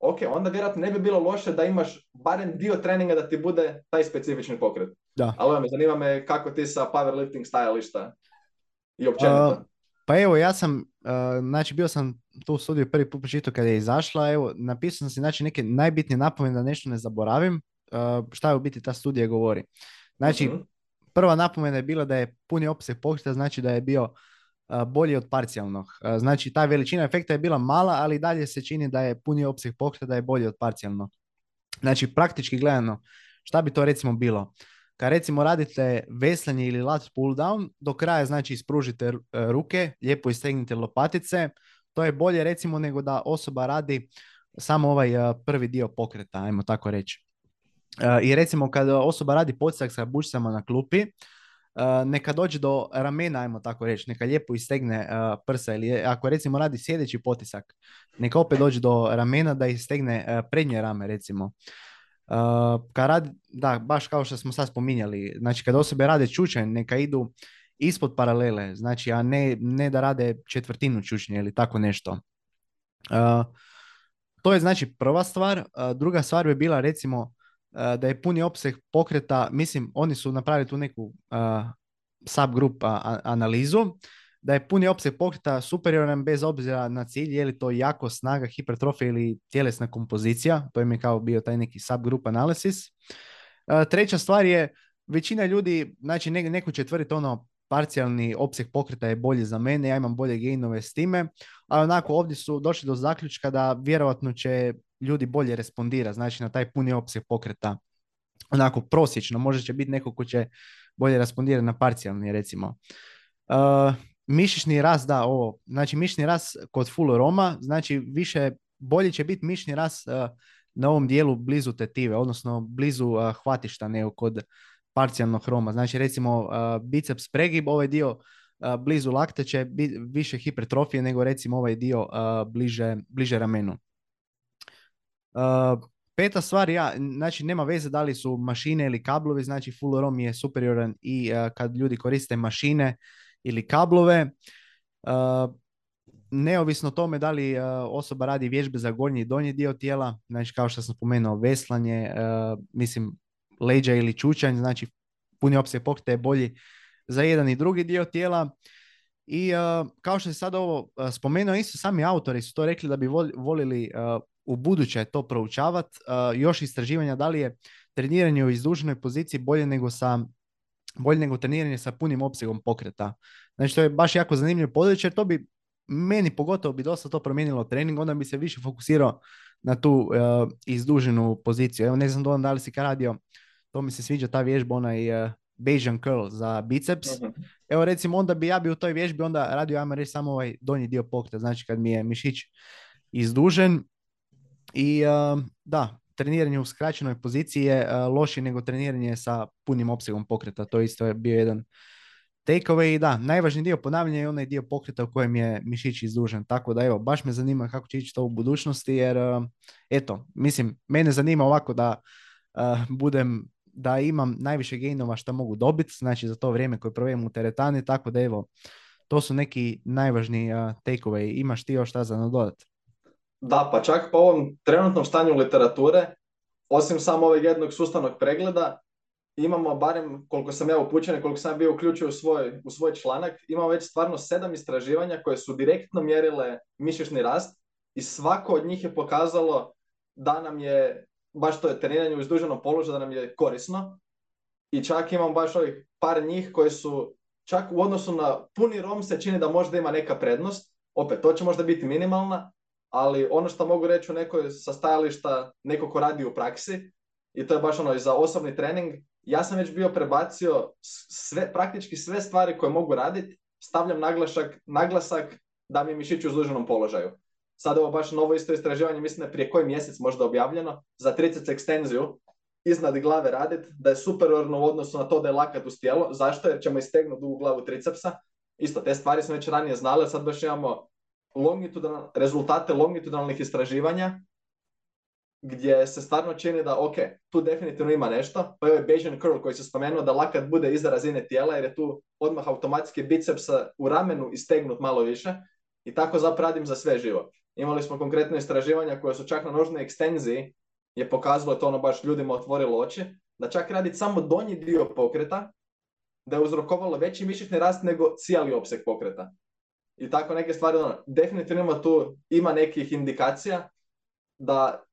ok, onda vjerojatno ne bi bilo loše da imaš barem dio treninga da ti bude taj specifični pokret. Da. Ali me zanima me kako ti sa powerlifting stajališta i općenito. pa evo, ja sam, uh, znači bio sam tu studiju prvi put pročitao kada je izašla, evo, napisao sam si znači neke najbitnije napomene da nešto ne zaboravim, uh, šta je u biti ta studija govori. Znači, mhm. prva napomena je bila da je puni opseg pokreta, znači da je bio bolji od parcijalnog. Znači, ta veličina efekta je bila mala, ali dalje se čini da je puni opseg pokreta da je bolji od parcijalnog. Znači, praktički gledano, šta bi to recimo bilo? Kad recimo radite veslanje ili lat pull down, do kraja znači ispružite e, ruke, lijepo istegnite lopatice, to je bolje recimo nego da osoba radi samo ovaj prvi dio pokreta, ajmo tako reći. Eh, I recimo kada osoba radi podsak sa bučicama na klupi, neka dođe do ramena, ajmo tako reći, neka lijepo istegne eh, prsa ili ako recimo radi sjedeći potisak, neka opet dođe do ramena da istegne prednje rame recimo. Kad radi, da, baš kao što smo sad spominjali, znači kad osobe rade čučanj, neka idu ispod paralele, znači a ne, ne da rade četvrtinu čučnje ili tako nešto. To je znači prva stvar. Druga stvar bi bila recimo da je puni opseg pokreta, mislim, oni su napravili tu neku uh, subgrup analizu, da je puni opseg pokreta superioran bez obzira na cilj, je li to jako snaga, hipertrofija ili tjelesna kompozicija, to im je kao bio taj neki subgroup analysis. treća stvar je, većina ljudi, znači ne, neko će tvrditi ono, parcijalni opseg pokreta je bolji za mene, ja imam bolje gainove s time, ali onako ovdje su došli do zaključka da vjerojatno će ljudi bolje respondira, znači na taj puni opseg pokreta. Onako prosječno, možda će biti neko ko će bolje respondirati na parcijalni recimo. Uh, mišićni rast, da, ovo, znači mišićni rast kod full roma, znači više, bolje će biti mišićni rast uh, na ovom dijelu blizu tetive, odnosno blizu hvatišta nego kod parcijalnog hroma. Znači recimo biceps pregib, ovaj dio blizu lakte će biti više hipertrofije nego recimo ovaj dio bliže, bliže ramenu. Peta stvar, ja, znači nema veze da li su mašine ili kablovi, znači full ROM je superioran i kad ljudi koriste mašine ili kablove. neovisno o tome da li osoba radi vježbe za gornji i donji dio tijela, znači kao što sam spomenuo, veslanje, mislim leđa ili čučanj, znači puni opseg pokreta je bolji za jedan i drugi dio tijela. I kao što se sad ovo spomenuo, isto sami autori su to rekli da bi volili u buduće to proučavati. još istraživanja da li je treniranje u izduženoj poziciji bolje nego sa bolje nego treniranje sa punim opsegom pokreta. Znači to je baš jako zanimljivo područje jer to bi meni pogotovo bi dosta to promijenilo trening, onda bi se više fokusirao na tu uh, izduženu poziciju. Evo ne znam da li si ka radio, to mi se sviđa ta vježba, onaj uh, Bayesian curl za biceps. uh Evo recimo onda bi ja bi u toj vježbi onda radio, ajmo reći, samo ovaj donji dio pokreta, znači kad mi je mišić izdužen. I uh, da, treniranje u skraćenoj poziciji je uh, lošije nego treniranje sa punim opsegom pokreta. To isto je bio jedan takeaway. I da, najvažniji dio ponavljanja je onaj dio pokreta u kojem je mišić izdužen. Tako da evo, baš me zanima kako će ići to u budućnosti jer eto, mislim, mene zanima ovako da budem da imam najviše gainova što mogu dobiti, znači za to vrijeme koje provedem u teretani, tako da evo, to su neki najvažniji uh, takeaway. Imaš ti još šta za nadodat? Da, pa čak po ovom trenutnom stanju literature, osim samo ovog jednog sustavnog pregleda, imamo barem, koliko sam ja upućen i koliko sam bio uključio u svoj, u svoj članak, imamo već stvarno sedam istraživanja koje su direktno mjerile mišićni rast i svako od njih je pokazalo da nam je baš to je treniranje u izduženom položaju da nam je korisno. I čak imam baš ovih par njih koji su čak u odnosu na puni rom se čini da možda ima neka prednost. Opet, to će možda biti minimalna, ali ono što mogu reći u nekoj sa stajališta neko ko radi u praksi, i to je baš ono i za osobni trening, ja sam već bio prebacio sve, praktički sve stvari koje mogu raditi, stavljam naglasak, naglasak da mi je mišić u izduženom položaju sad ovo baš novo isto istraživanje, mislim da je prije koji mjesec možda objavljeno, za 30 ekstenziju iznad glave raditi, da je superiorno u odnosu na to da je lakat uz tijelo. Zašto? Jer ćemo istegnuti dugu glavu tricepsa. Isto, te stvari smo već ranije znali, sad baš imamo longitudinal, rezultate longitudinalnih istraživanja gdje se stvarno čini da, ok, tu definitivno ima nešto. Pa je Bayesian curl koji se spomenuo da lakat bude iza razine tijela jer je tu odmah automatski biceps u ramenu istegnut malo više. I tako zapravo radim za sve živo. Imali smo konkretno istraživanja koje su čak na nožnoj ekstenziji je pokazalo to ono baš ljudima otvorilo oči, da čak raditi samo donji dio pokreta, da je uzrokovalo veći mišićni rast nego cijeli opseg pokreta. I tako neke stvari, ono, definitivno ima tu, ima nekih indikacija da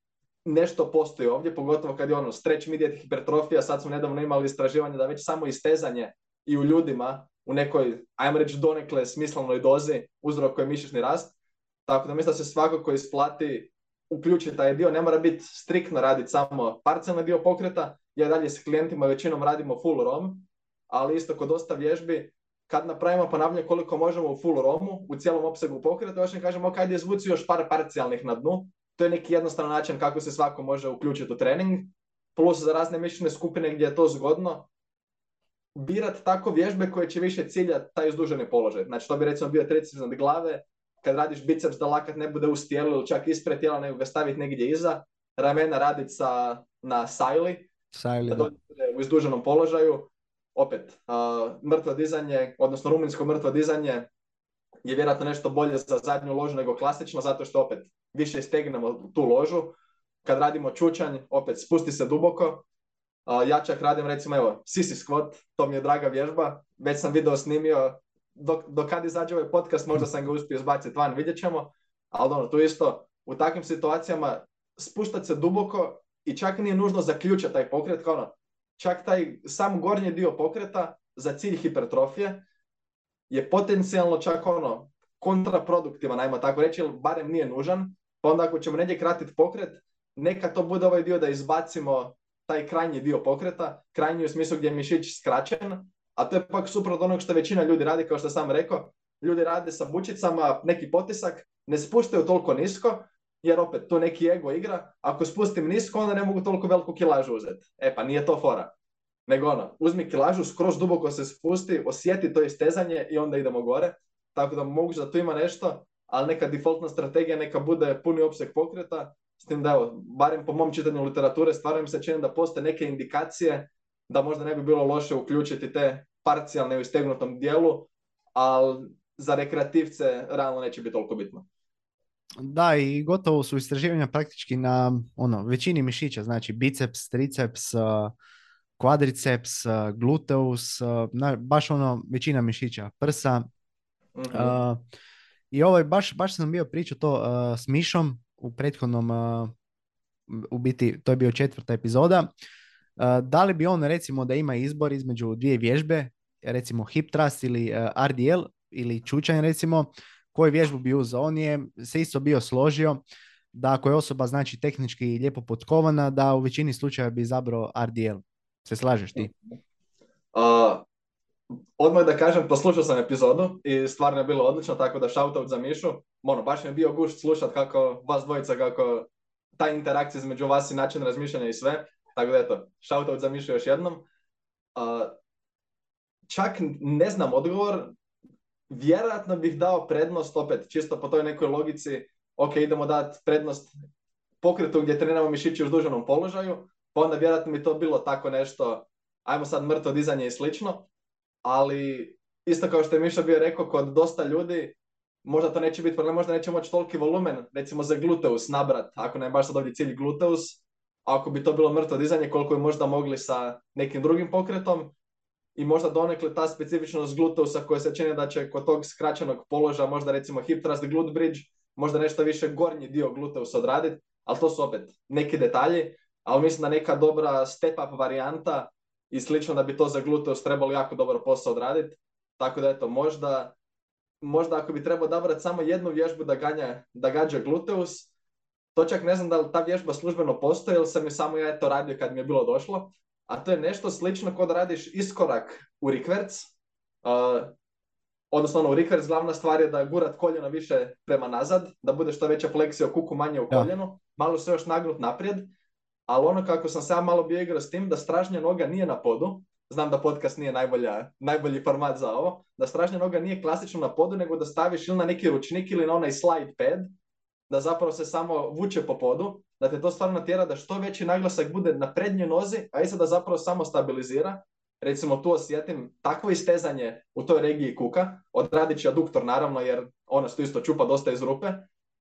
nešto postoji ovdje, pogotovo kad je ono stretch mediated hipertrofija, sad smo nedavno imali istraživanje da već samo istezanje i u ljudima u nekoj, ajmo reći, donekle smislenoj dozi uzrokuje mišićni rast, tako da mislim da se svakako isplati uključiti taj dio. Ne mora biti striktno raditi samo parcijalni dio pokreta. Ja dalje s klijentima većinom radimo full ROM, ali isto kod dosta vježbi kad napravimo ponavljanje koliko možemo u full ROMu, u cijelom opsegu pokreta, još ne kažemo ok, ajde izvuci još par parcijalnih na dnu. To je neki jednostavan način kako se svako može uključiti u trening. Plus za razne mišićne skupine gdje je to zgodno, birati tako vježbe koje će više ciljati taj izduženi položaj. Znači to bi recimo bio triceps iznad glave, kad radiš biceps da lakat ne bude uz tijelu ili čak ispred tijela, nego ga staviti negdje iza. Ramena raditi sa, na sajli, sajli da u izduženom položaju. Opet, mrtvo dizanje, odnosno rumunjsko mrtvo dizanje je vjerojatno nešto bolje za zadnju ložu nego klasično, zato što opet više istegnemo tu ložu. Kad radimo čučanj, opet spusti se duboko. Ja čak radim recimo, evo, sisi squat, to mi je draga vježba. Već sam video snimio, dok, dok kad izađe ovaj podcast, možda sam ga uspio zbaciti van, vidjet ćemo. Ali ono, tu isto, u takvim situacijama spuštati se duboko i čak nije nužno zaključati taj pokret, kao ono, čak taj sam gornji dio pokreta za cilj hipertrofije je potencijalno čak ono kontraproduktivan, ajmo tako reći, ili barem nije nužan, pa onda ako ćemo negdje kratiti pokret, neka to bude ovaj dio da izbacimo taj krajnji dio pokreta, krajnji u smislu gdje je mišić skraćen, a to je pak suprotno onog što većina ljudi radi, kao što sam rekao. Ljudi rade sa bučicama, neki potisak, ne spuštaju toliko nisko jer opet to neki ego igra, ako spustim nisko, onda ne mogu toliko veliku kilažu uzeti. E pa nije to fora. Nego ono, uzmi kilažu, skroz duboko se spusti, osjeti to istezanje i onda idemo gore. Tako da moguće da tu ima nešto, ali neka defaultna strategija neka bude puni opseg pokreta, s tim da evo, barem po mom čitanju literature, stvarno mi se čini da postoje neke indikacije da možda ne bi bilo loše uključiti te parcijalne u istegnutom dijelu, ali za rekreativce realno neće biti toliko bitno. Da, i gotovo su istraživanja praktički na ono, većini mišića, znači biceps, triceps, kvadriceps, gluteus, baš ono većina mišića, prsa. Mhm. I ovaj, baš, baš sam bio pričao to s Mišom u prethodnom, u biti, to je bio četvrta epizoda. Da li bi on recimo da ima izbor između dvije vježbe, recimo hip thrust ili RDL ili čučanj recimo, koju vježbu bi uzeo. On je se isto bio složio da ako je osoba znači tehnički lijepo potkovana, da u većini slučajeva bi izabrao RDL. Se slažeš ti? Uh, odmah da kažem, poslušao sam epizodu i stvarno je bilo odlično, tako da shoutout za Mišu. Ono, baš mi je bio gušt slušat kako vas dvojica, kako ta interakcija između vas i način razmišljanja i sve. Tako da eto, shoutout za Mišu još jednom. Uh, čak ne znam odgovor, vjerojatno bih dao prednost opet, čisto po toj nekoj logici, ok, idemo dati prednost pokretu gdje treniramo mišići u zduženom položaju, pa onda vjerojatno bi to bilo tako nešto, ajmo sad mrtvo dizanje i slično, ali isto kao što je Miša bio rekao, kod dosta ljudi, možda to neće biti problem, možda neće moći toliki volumen, recimo za gluteus nabrat, ako nam baš sad ovdje cilj gluteus, ako bi to bilo mrtvo dizanje, koliko bi možda mogli sa nekim drugim pokretom, i možda donekle ta specifičnost gluteusa koja se čini da će kod tog skraćenog položaja, možda recimo hip thrust glute bridge, možda nešto više gornji dio gluteusa odraditi, ali to su opet neki detalji, ali mislim da neka dobra step up varijanta i slično da bi to za gluteus trebalo jako dobro posao odraditi. Tako da eto, možda, možda ako bi trebao odabrati samo jednu vježbu da, ganja, da gađa gluteus, to čak ne znam da li ta vježba službeno postoji ili sam je samo ja to radio kad mi je bilo došlo, a to je nešto slično kod radiš iskorak u rikverc, uh, odnosno ono, u rikverc glavna stvar je da gurat koljeno više prema nazad, da bude što veća fleksija u kuku manje u koljenu, malo se još nagnut naprijed, ali ono kako sam sam malo bio igrao s tim, da stražnja noga nije na podu, znam da podcast nije najbolja, najbolji format za ovo, da stražnja noga nije klasično na podu, nego da staviš ili na neki ručnik ili na onaj slide pad, da zapravo se samo vuče po podu, da te to stvarno natjera da što veći naglasak bude na prednjoj nozi, a i da zapravo samo stabilizira. Recimo tu osjetim takvo istezanje u toj regiji kuka, odradit će aduktor naravno jer ona se isto čupa dosta iz rupe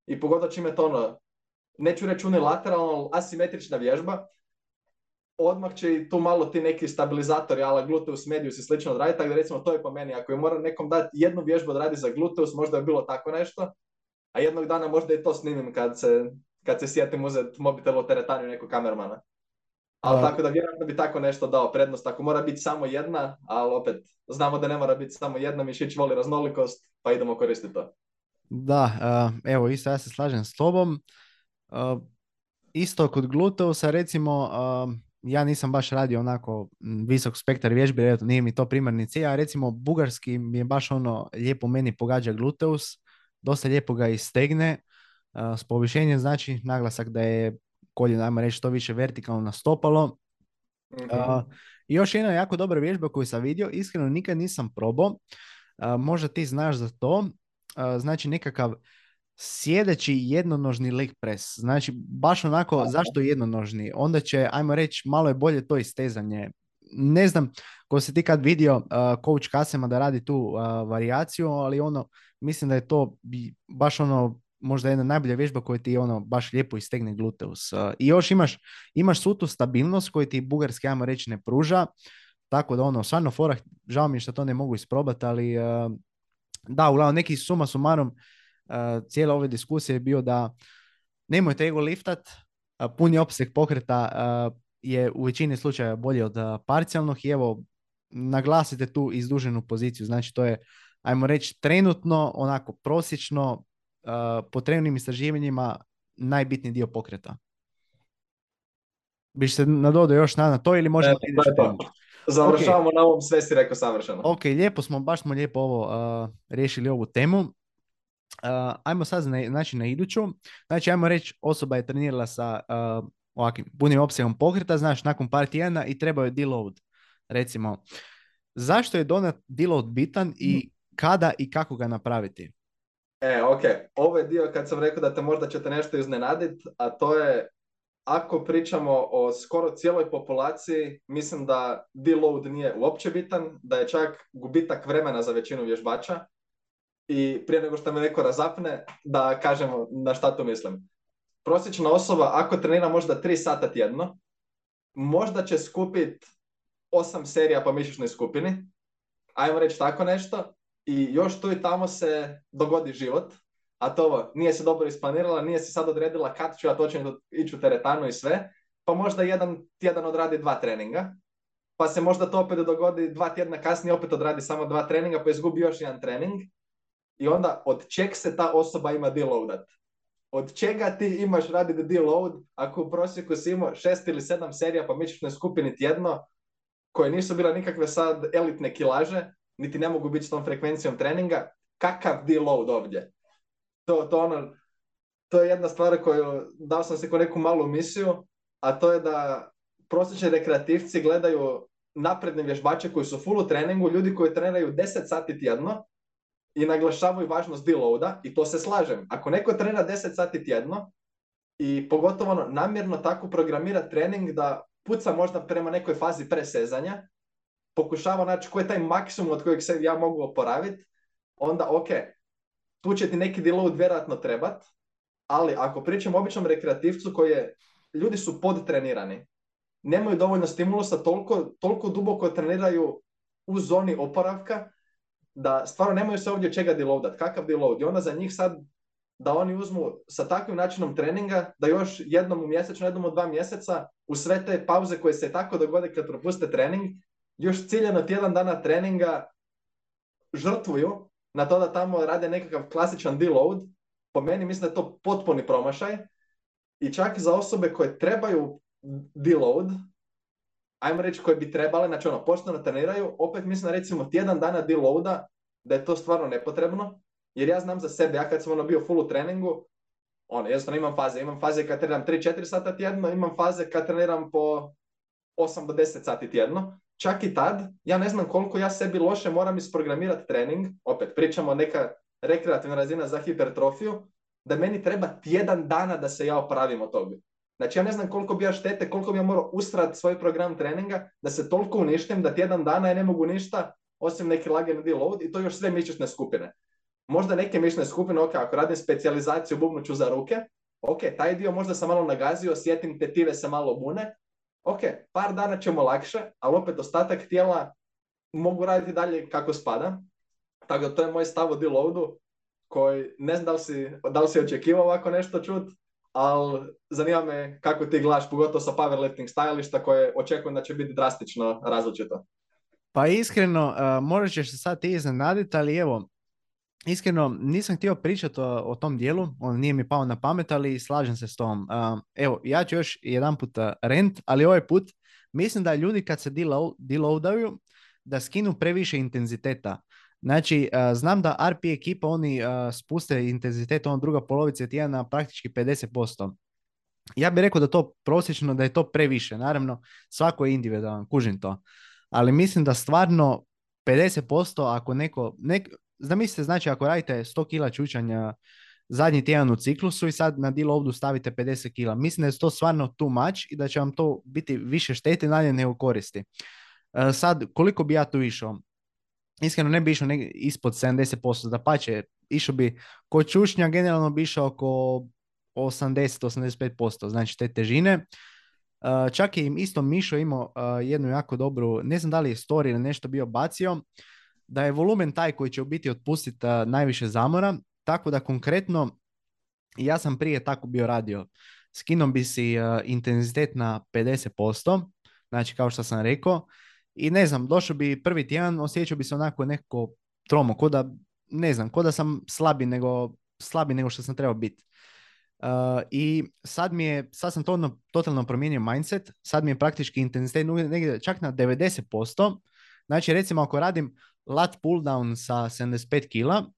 i pogotovo čime to ono, neću reći unilateralno, asimetrična vježba, odmah će i tu malo ti neki stabilizatori, ala gluteus medius i slično odraditi, tako da recimo to je po meni, ako je moram nekom dati jednu vježbu odraditi za gluteus, možda je bilo tako nešto, a jednog dana možda i to snimim kad se, kad se sjetim uzeti mobitel u teretaniju nekog kamermana. Ali tako da vjerojatno bi tako nešto dao prednost. Ako mora biti samo jedna, ali opet znamo da ne mora biti samo jedna, mišić voli raznolikost, pa idemo koristiti to. Da, evo isto ja se slažem s tobom. Isto kod gluteusa, recimo, ja nisam baš radio onako visok spektar vježbi, nije mi to primarni cilj, a recimo bugarski mi je baš ono lijepo meni pogađa gluteus, dosta lijepo ga istegne, s povišenjem znači naglasak da je koljeno, ajmo reći, što više vertikalno na stopalo. mm I još jedna jako dobra vježba koju sam vidio, iskreno nikad nisam probao, možda ti znaš za to, znači nekakav sjedeći jednonožni leg press. Znači, baš onako, zašto jednonožni? Onda će, ajmo reći, malo je bolje to istezanje. Ne znam, ko se ti kad vidio uh, coach Kasema da radi tu uh, varijaciju, ali ono, mislim da je to baš ono možda jedna najbolja vježba koja ti ono baš lijepo istegne gluteus. I još imaš, imaš svu tu stabilnost koju ti bugarski, ajmo reći, ne pruža. Tako da ono, stvarno fora, žao mi je što to ne mogu isprobati, ali da, uglavnom neki suma sumarom cijela ove diskusije je bio da nemojte ego liftat, puni opseg pokreta je u većini slučaja bolji od parcijalnog i evo naglasite tu izduženu poziciju, znači to je ajmo reći trenutno onako prosječno po trenutnim istraživanjima najbitniji dio pokreta. Biš se nadodao još na to ili možemo e, Završavamo na ovom, sve si rekao savršeno. Ok, lijepo smo, baš smo lijepo ovo riješili ovu temu. ajmo sad na, znači, na iduću. Znači, ajmo reći, osoba je trenirala sa uh, ovakvim punim opsegom pokreta, znaš, nakon par tjedana i treba je deload. Recimo, zašto je donat deload bitan i kada i kako ga napraviti? E, ok. Ovo je dio kad sam rekao da te možda ćete nešto iznenaditi, a to je ako pričamo o skoro cijeloj populaciji, mislim da deload nije uopće bitan, da je čak gubitak vremena za većinu vježbača. I prije nego što me neko razapne, da kažemo na šta to mislim. Prosječna osoba, ako trenira možda 3 sata tjedno, možda će skupiti 8 serija po mišićnoj skupini, ajmo reći tako nešto, i još tu i tamo se dogodi život, a to ovo, nije se dobro isplanirala, nije se sad odredila kad ću ja točno ići u teretanu i sve, pa možda jedan tjedan odradi dva treninga, pa se možda to opet dogodi dva tjedna kasnije, opet odradi samo dva treninga, pa izgubi još jedan trening. I onda od čeg se ta osoba ima deloadat? Od čega ti imaš raditi deload ako u prosjeku si imao šest ili sedam serija po mišićnoj skupini tjedno, koje nisu bila nikakve sad elitne kilaže, niti ne mogu biti s tom frekvencijom treninga, kakav deload ovdje? To, to, ono, to je jedna stvar koju dao sam se ko neku malu misiju, a to je da prosječni rekreativci gledaju napredne vježbače koji su full u treningu, ljudi koji treniraju 10 sati tjedno i naglašavaju važnost deloada i to se slažem. Ako neko trenira 10 sati tjedno i pogotovo ono, namjerno tako programira trening da puca možda prema nekoj fazi presezanja, pokušava naći koji je taj maksimum od kojeg se ja mogu oporaviti, onda ok, tu će ti neki deload vjerojatno trebat, ali ako pričam o običnom rekreativcu koji je, ljudi su podtrenirani, nemaju dovoljno stimulusa, toliko, toliko duboko treniraju u zoni oporavka, da stvarno nemaju se ovdje čega deloadat. Kakav deload? I onda za njih sad da oni uzmu sa takvim načinom treninga, da još jednom u mjesečno, jednom u dva mjeseca, u sve te pauze koje se tako dogode kad propuste trening, još ciljeno tjedan dana treninga žrtvuju na to da tamo rade nekakav klasičan deload, po meni mislim da je to potpuni promašaj. I čak za osobe koje trebaju deload, ajmo reći koje bi trebale, znači ono, pošteno treniraju, opet mislim da recimo tjedan dana deloada, da je to stvarno nepotrebno, jer ja znam za sebe, ja kad sam ono bio full u treningu, ono, jednostavno imam faze, imam faze kad treniram 3-4 sata tjedno, imam faze kad treniram po 8 do 10 sati tjedno, čak i tad, ja ne znam koliko ja sebi loše moram isprogramirati trening, opet pričamo neka rekreativna razina za hipertrofiju, da meni treba tjedan dana da se ja opravim od toga. Znači ja ne znam koliko bi ja štete, koliko bi ja morao ustrati svoj program treninga, da se toliko uništim da tjedan dana ja ne mogu ništa osim neki lagani deload i to još sve mišićne skupine. Možda neke mišićne skupine, ok, ako radim specijalizaciju bubnuću za ruke, ok, taj dio možda sam malo nagazio, osjetim tetive se malo bune, ok, par dana ćemo lakše, ali opet ostatak tijela mogu raditi dalje kako spada. Tako da to je moj stav o deloadu koji ne znam da li si, da li si očekivao ovako nešto čut, ali zanima me kako ti gledaš, pogotovo sa powerlifting stajališta koje očekujem da će biti drastično različito. Pa iskreno, uh, ćeš se sad ti iznenaditi, ali evo, iskreno nisam htio pričati o, o, tom dijelu, on nije mi pao na pamet, ali slažem se s tom. evo, ja ću još jedan put rent, ali ovaj put mislim da ljudi kad se deloadaju, da skinu previše intenziteta. Znači, znam da RP ekipa, oni spuste intenzitet, on druga polovica tjedna praktički 50%. Ja bih rekao da to prosječno, da je to previše. Naravno, svako je individualan, kužim to. Ali mislim da stvarno 50% ako neko, nek, zamislite, znači ako radite 100 kila čučanja zadnji tjedan u ciklusu i sad na ovdje stavite 50 kila. Mislim da je to stvarno too much i da će vam to biti više štete dalje nego koristi. E, sad, koliko bi ja tu išao? Iskreno ne bi išao ispod 70%, da pače, išao bi kod čušnja generalno bi išao oko 80-85%, znači te težine. E, čak je im isto Mišo imao e, jednu jako dobru, ne znam da li je story ili nešto bio bacio, da je volumen taj koji će u biti otpustiti najviše zamora, tako da konkretno ja sam prije tako bio radio. Skinom bi si intenzitet na 50%, znači kao što sam rekao, i ne znam, došao bi prvi tjedan, osjećao bi se onako neko tromo, ko da, ne znam, ko da sam slabi nego, slabi nego što sam trebao biti. Uh, I sad mi je, sad sam to ono, totalno promijenio mindset, sad mi je praktički intenzitet negdje čak na 90%, znači recimo ako radim lat pull down sa 75 kila,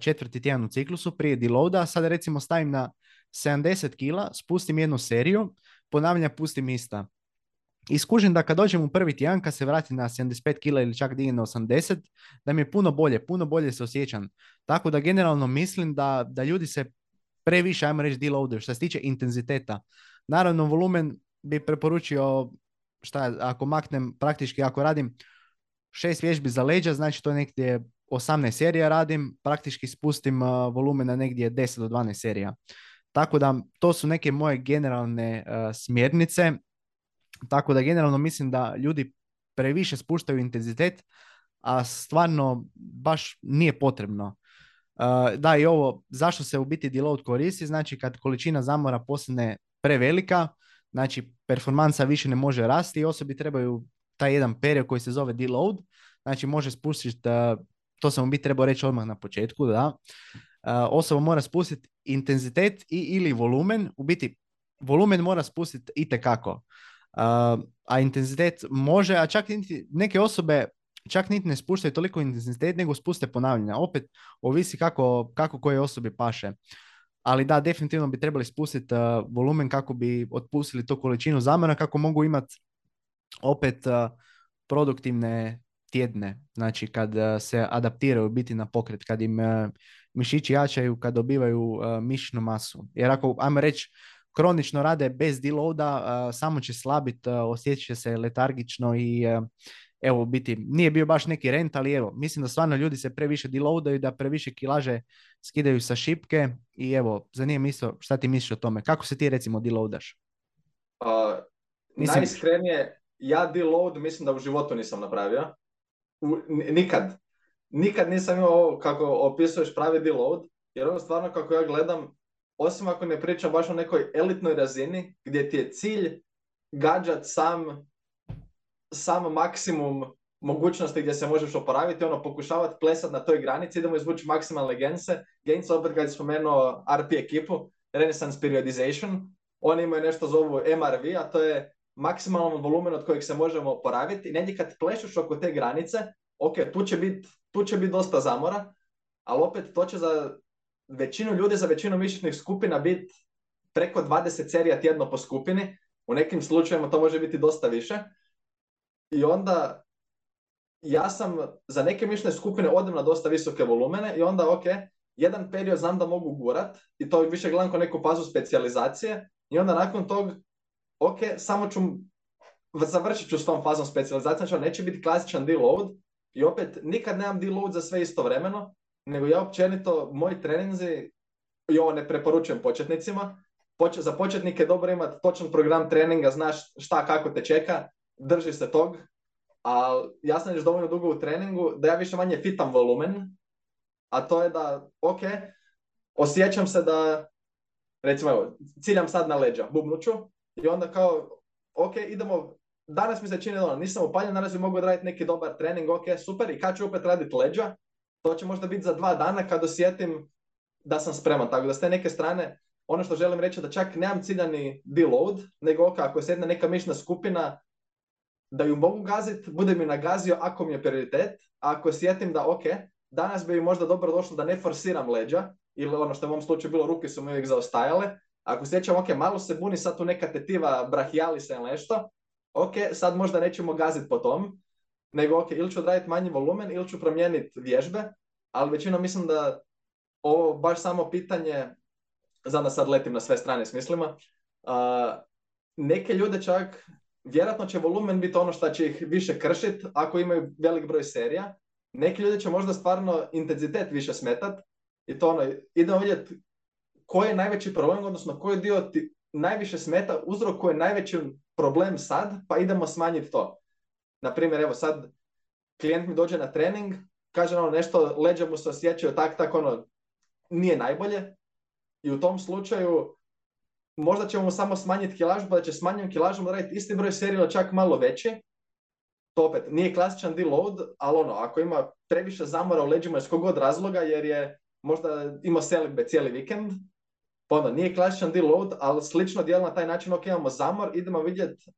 četvrti tjedan u ciklusu prije deloada, sad recimo stavim na 70 kila, spustim jednu seriju, ponavljam, pustim ista. I skužim da kad dođem u prvi tjedan, kad se vratim na 75 kila ili čak dignem na 80, da mi je puno bolje, puno bolje se osjećam. Tako da generalno mislim da, da ljudi se previše, ajmo reći, deloadaju što se tiče intenziteta. Naravno, volumen bi preporučio, šta ako maknem, praktički ako radim šest vježbi za leđa, znači to je negdje 18 serija radim, praktički spustim uh, volumen na negdje 10 do 12 serija. Tako da to su neke moje generalne uh, smjernice. Tako da generalno mislim da ljudi previše spuštaju intenzitet, a stvarno baš nije potrebno. Uh, da i ovo, zašto se u biti deload koristi, znači kad količina zamora postane prevelika, znači performansa više ne može rasti i osobi trebaju taj jedan period koji se zove deload, znači može spustiti, uh, to sam biti trebao reći odmah na početku, da, uh, osoba mora spustiti intenzitet i ili volumen, u biti volumen mora spustiti itekako. a intenzitet može, a čak neke osobe čak niti ne spuštaju toliko intenzitet, nego spuste ponavljanja. Opet, ovisi kako, kako koje osobi paše. Ali da, definitivno bi trebali spustiti volumen kako bi otpustili tu količinu zamora, kako mogu imati opet produktivne tjedne. Znači, kad se adaptiraju biti na pokret, kad im mišići jačaju kad dobivaju mišićnu masu. Jer ako, ajmo reći, kronično rade bez deloada, samo će slabiti, osjećat će se letargično i evo, biti, nije bio baš neki rent, ali evo, mislim da stvarno ljudi se previše deloadaju, da previše kilaže skidaju sa šipke i evo, zanima isto šta ti misliš o tome. Kako se ti recimo deloadaš? Uh, mislim... Najiskrenije, ja deload mislim da u životu nisam napravio. U, nikad nikad nisam imao ovo kako opisuješ pravi deload, jer ono stvarno kako ja gledam, osim ako ne pričam baš o nekoj elitnoj razini, gdje ti je cilj gađat sam, sam maksimum mogućnosti gdje se možeš oporaviti, ono, pokušavati plesati na toj granici, idemo izvući maksimalne gense. Gense, opet kad je spomenuo RP ekipu, Renaissance Periodization, oni imaju nešto zovu MRV, a to je maksimalan volumen od kojeg se možemo oporaviti. I negdje kad plešeš oko te granice, ok, tu će biti biti dosta zamora, ali opet to će za većinu ljudi, za većinu mišićnih skupina biti preko 20 serija tjedno po skupini. U nekim slučajevima to može biti dosta više. I onda ja sam za neke mišićne skupine odem na dosta visoke volumene i onda ok, jedan period znam da mogu gurat i to više gledam kao neku fazu specijalizacije i onda nakon tog ok, samo ću završit ću s tom fazom specijalizacije, znači neće biti klasičan deload, i opet, nikad nemam deload za sve istovremeno, nego ja općenito, moji treninzi, i ovo ne preporučujem početnicima, Poč- za početnike je dobro imati točan program treninga, znaš šta kako te čeka, drži se tog, a ja sam još dovoljno dugo u treningu da ja više manje fitam volumen, a to je da, ok, osjećam se da, recimo evo, ciljam sad na leđa, bubnuću, i onda kao, ok, idemo danas mi se čini ono, nisam upaljen, danas bi mogu odraditi neki dobar trening, ok, super, i kad ću opet raditi leđa, to će možda biti za dva dana kad osjetim da sam spreman. Tako da s te neke strane, ono što želim reći da čak nemam ciljani deload, nego ok, ako je neka mišna skupina, da ju mogu gaziti, bude mi nagazio ako mi je prioritet, a ako osjetim da ok, danas bi mi možda dobro došlo da ne forsiram leđa, ili ono što je u mom slučaju bilo, ruke su mi uvijek zaostajale, ako sjećam, ok, malo se buni sad tu neka tetiva brahijalisa ili nešto, ok, sad možda nećemo gaziti po tom, nego ok, ili ću odraditi manji volumen ili ću promijeniti vježbe, ali većinom mislim da ovo baš samo pitanje, znam da sad letim na sve strane s mislima, neke ljude čak, vjerojatno će volumen biti ono što će ih više kršiti ako imaju velik broj serija, neki ljudi će možda stvarno intenzitet više smetat i to ono, idemo vidjeti koji je najveći problem, odnosno koji dio ti najviše smeta, uzrok je najveći problem sad, pa idemo smanjiti to. Na primjer, evo sad klijent mi dođe na trening, kaže ono nešto, leđa mu se osjećaju tak, tak, ono, nije najbolje. I u tom slučaju možda ćemo mu samo smanjiti kilažu, pa da će smanjenom kilažom raditi isti broj serija, čak malo veći. To opet nije klasičan deload, ali ono, ako ima previše zamora u leđima iz kog razloga, jer je možda imao selitbe cijeli vikend, pa nije klasičan deload, ali slično dijel na taj način, ok, imamo zamor, idemo vidjeti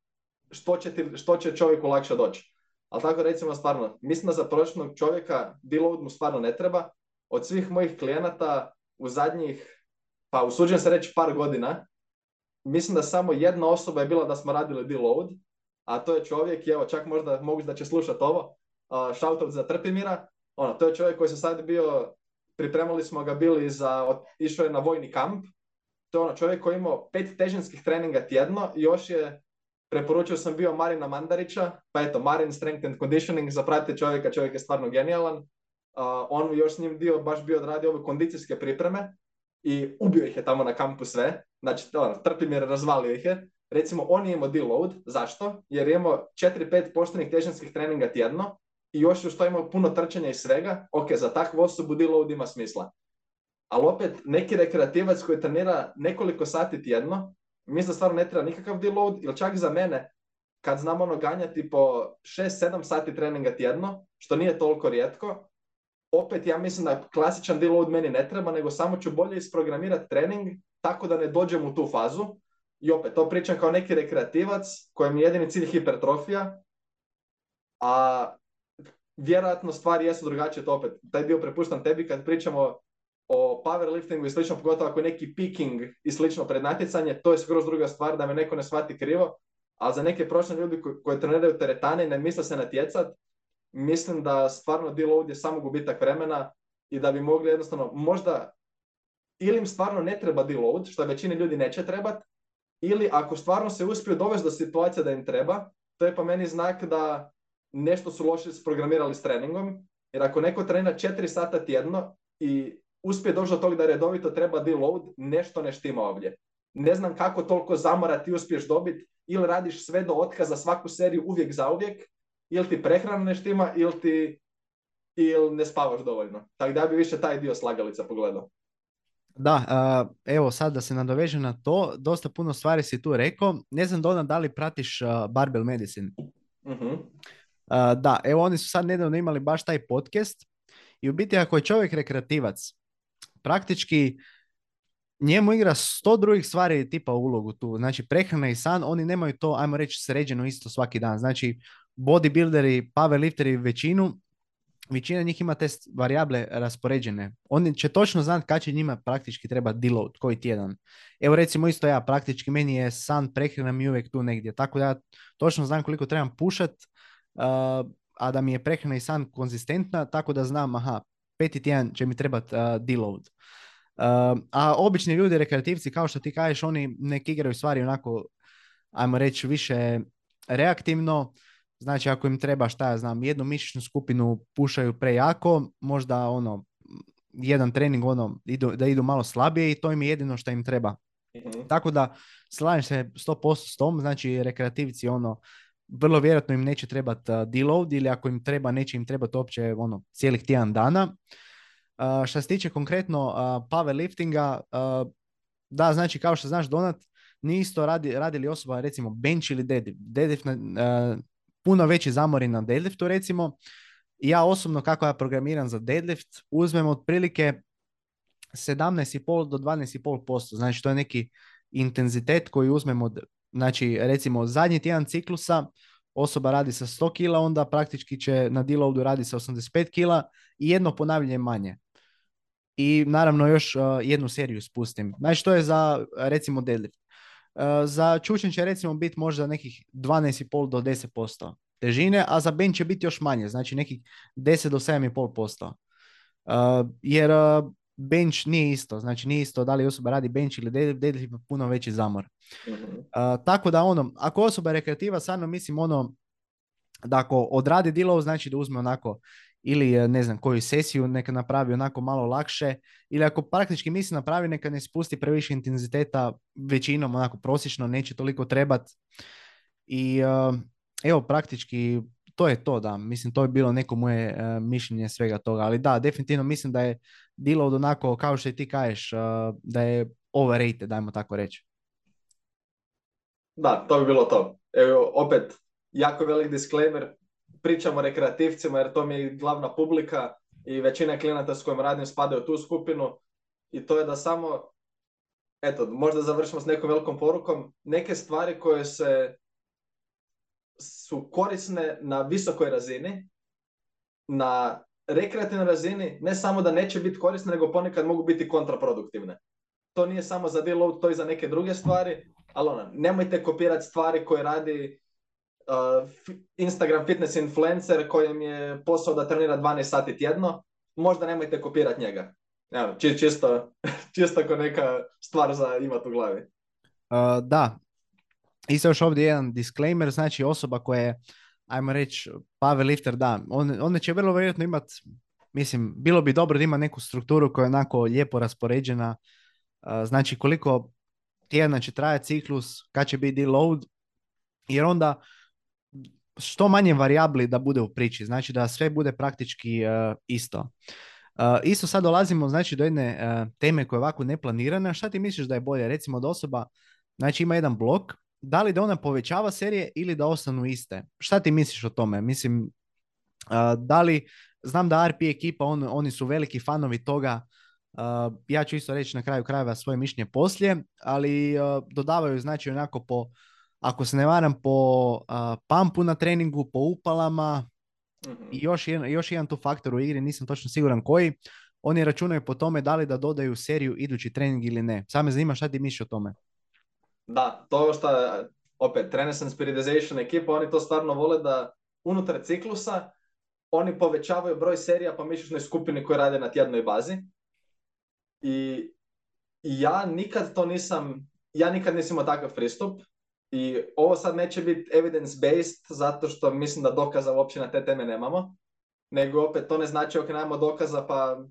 što će, ti, što će čovjeku lakše doći. Ali tako recimo stvarno, mislim da za prosječnog čovjeka deload mu stvarno ne treba. od svih mojih klijenata u zadnjih, pa usuđujem se reći par godina, mislim da samo jedna osoba je bila da smo radili deload, a to je čovjek, evo čak možda mogu da će slušati ovo, uh, shoutout za Trpimira, ono, to je čovjek koji se sad bio, pripremali smo ga bili za, išao je na vojni kamp, to je ono čovjek koji je imao pet težinskih treninga tjedno i još je, preporučio sam bio Marina Mandarića, pa eto, Marin Strength and Conditioning, zapratite čovjeka, čovjek je stvarno genijalan, uh, on još s njim dio baš bio odradio ove kondicijske pripreme i ubio ih je tamo na kampu sve, znači ono, Trpimir razvalio ih je, recimo on je imao deload, zašto? Jer je imao 4-5 poštenih težinskih treninga tjedno i još uz to imao puno trčanja i svega, ok, za takvu osobu deload ima smisla. Ali opet, neki rekreativac koji trenira nekoliko sati tjedno, mislim da stvarno ne treba nikakav deload, ili čak za mene, kad znam ono ganjati po 6-7 sati treninga tjedno, što nije toliko rijetko, opet ja mislim da klasičan deload meni ne treba, nego samo ću bolje isprogramirati trening tako da ne dođem u tu fazu. I opet, to pričam kao neki rekreativac kojem je jedini cilj hipertrofija, a vjerojatno stvari jesu drugačije, to opet, taj dio prepuštam tebi kad pričamo o powerliftingu i slično, pogotovo ako je neki picking i slično pred natjecanje, to je skroz druga stvar da me neko ne shvati krivo, a za neke prošle ljudi koji, koji treniraju teretane i ne misle se natjecat, mislim da stvarno deload je samo gubitak vremena i da bi mogli jednostavno, možda ili im stvarno ne treba deload, što većini ljudi neće trebat, ili ako stvarno se uspiju dovesti do situacije da im treba, to je po meni znak da nešto su loše programirali s treningom, jer ako neko trenira 4 sata tjedno i uspije doći do toga da redovito treba deload, nešto ne štima ovdje. Ne znam kako toliko zamora ti uspiješ dobiti, ili radiš sve do otkaza svaku seriju uvijek za uvijek, ili ti prehrana ne štima, ili ti ili ne spavaš dovoljno. Tako da bi više taj dio slagalica pogledao. Da, evo sad da se nadovežem na to, dosta puno stvari si tu rekao. Ne znam Dona da li pratiš Barbell Medicine. uh Da, evo oni su sad nedavno imali baš taj podcast i u biti ako je čovjek rekreativac, praktički njemu igra sto drugih stvari tipa ulogu tu. Znači prehrana i san, oni nemaju to, ajmo reći, sređeno isto svaki dan. Znači bodybuilderi, powerlifteri većinu, većina njih ima te varijable raspoređene. Oni će točno znati kad će njima praktički treba deload, koji tjedan. Evo recimo isto ja, praktički meni je san, prehrana mi uvijek tu negdje. Tako da ja točno znam koliko trebam pušat, a da mi je prehrana i san konzistentna, tako da znam, aha, peti tjedan će mi trebati uh, deload. a obični ljudi, rekreativci, kao što ti kažeš, oni nek igraju stvari onako, ajmo reći, više reaktivno. Znači, ako im treba, šta ja znam, jednu mišićnu skupinu pušaju prejako, možda ono, jedan trening ono, idu, da idu malo slabije i to im je jedino što im treba. Mhm. Tako da, slažem se 100% s tom, znači rekreativci ono, vrlo vjerojatno im neće trebati deload ili ako im treba, neće im trebati uopće ono, cijelih tjedan dana. Uh, što se tiče konkretno uh, powerliftinga, uh, da, znači kao što znaš Donat, nije isto radi, radili osoba recimo bench ili deadlift. Deadlift na, puno veći zamori na deadliftu recimo. Ja osobno kako ja programiram za deadlift uzmem otprilike 17,5 do 12,5%. Znači to je neki intenzitet koji uzmem od Znači, recimo, zadnji tjedan ciklusa osoba radi sa 100 kila, onda praktički će na deloadu radi sa 85 kila i jedno ponavljanje manje. I naravno još uh, jednu seriju spustim. Znači, to je za, recimo, deadlift. Uh, za čučen će recimo biti možda nekih 12,5 do 10% težine, a za bench će biti još manje, znači nekih 10 do 7,5%. Uh, jer uh, bench nije isto, znači nije isto da li osoba radi bench ili deadlift, puno veći zamor. uh tako da ono, ako osoba je rekreativa, stvarno mislim ono, da ako odradi dilov, znači da uzme onako ili e, ne znam koju sesiju neka napravi onako malo lakše ili ako praktički misli napravi neka ne spusti previše intenziteta većinom onako prosječno neće toliko trebat i uh, evo praktički to je to da mislim to je bilo neko moje uh, mišljenje svega toga ali da definitivno mislim da je od onako, kao što i ti kažeš, uh, da je overrated, dajmo tako reći. Da, to bi bilo to. Evo, opet, jako velik disclaimer, pričamo o rekreativcima jer to mi je glavna publika i većina klijenata s kojim radim spadaju u tu skupinu i to je da samo, eto, možda završimo s nekom velikom porukom, neke stvari koje se su korisne na visokoj razini, na rekreativnoj razini ne samo da neće biti korisne, nego ponekad mogu biti kontraproduktivne. To nije samo za deload, to i za neke druge stvari, ali ono, nemojte kopirati stvari koje radi uh, Instagram fitness influencer kojem je posao da trenira 12 sati tjedno, možda nemojte kopirati njega. Evo, čisto, [laughs] čisto kao neka stvar za imati u glavi. Uh, da, isto još ovdje jedan disclaimer, znači osoba koja je, ajmo reći, Pavel Lifter, da, on, on će vrlo vjerojatno imati, mislim, bilo bi dobro da ima neku strukturu koja je onako lijepo raspoređena, znači koliko tjedna će trajati ciklus, kad će biti deload, jer onda što manje varijabli da bude u priči, znači da sve bude praktički uh, isto. Uh, isto sad dolazimo znači do jedne uh, teme koja je ovako neplanirana. Šta ti misliš da je bolje? Recimo da osoba znači ima jedan blok, da li da ona povećava serije ili da ostanu iste? Šta ti misliš o tome? Mislim, da li, znam da RP ekipa, on, oni su veliki fanovi toga, ja ću isto reći na kraju krajeva svoje mišljenje poslije, ali dodavaju znači onako po ako se ne varam, po uh, pampu na treningu, po upalama mm-hmm. i još jedan, još jedan tu faktor u igri, nisam točno siguran koji. Oni računaju po tome da li da dodaju seriju idući trening ili ne. Samo me zanima šta ti misliš o tome. Da, to što, opet, Renaissance Periodization ekipa, oni to stvarno vole da unutar ciklusa oni povećavaju broj serija po mišićnoj skupini koje rade na tjednoj bazi. I ja nikad to nisam, ja nikad nisam imao takav pristup. I ovo sad neće biti evidence-based zato što mislim da dokaza uopće na te teme nemamo. Nego opet to ne znači ok, nemamo dokaza pa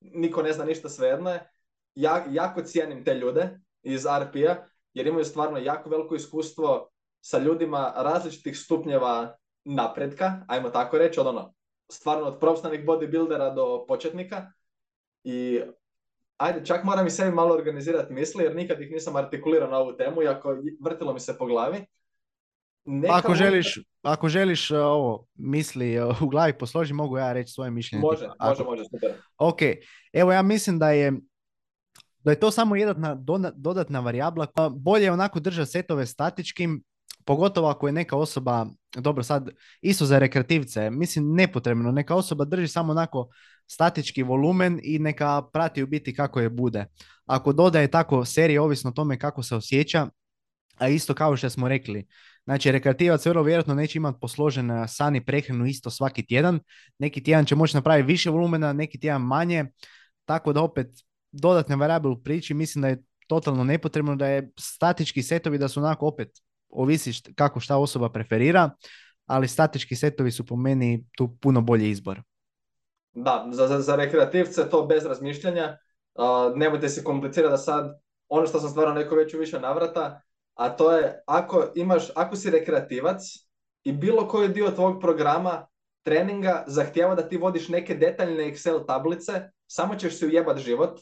niko ne zna ništa svejedno je. Ja, jako cijenim te ljude iz RP-a jer imaju stvarno jako veliko iskustvo sa ljudima različitih stupnjeva napretka, ajmo tako reći, od ono, stvarno od profesionalnih bodybuildera do početnika. I ajde, čak moram i sebi malo organizirati misli, jer nikad ih nisam artikulirao na ovu temu, iako vrtilo mi se po glavi. Neka ako, želiš, ako želiš uh, ovo misli uh, u glavi posloži, mogu ja reći svoje mišljenje. Može, može, može, super. Ok, evo ja mislim da je da je to samo jedna dodatna varijabla. Bolje je onako držati setove statičkim, pogotovo ako je neka osoba, dobro sad, isto za rekreativce, mislim nepotrebno, neka osoba drži samo onako statički volumen i neka prati u biti kako je bude. Ako dodaje tako serije, ovisno o tome kako se osjeća, a isto kao što smo rekli, znači rekreativac vrlo vjerojatno neće imati posložen sani prehranu isto svaki tjedan, neki tjedan će moći napraviti više volumena, neki tjedan manje, tako da opet dodatne varijable u priči, mislim da je totalno nepotrebno da je statički setovi da su onako opet ovisi kako šta osoba preferira, ali statički setovi su po meni tu puno bolji izbor. Da, za, za, za rekreativce to bez razmišljanja. Uh, nemojte se komplicirati da sad, ono što sam stvarno rekao već u više navrata, a to je ako imaš, ako si rekreativac i bilo koji dio tvog programa treninga zahtjeva da ti vodiš neke detaljne Excel tablice, samo ćeš si ujebat život.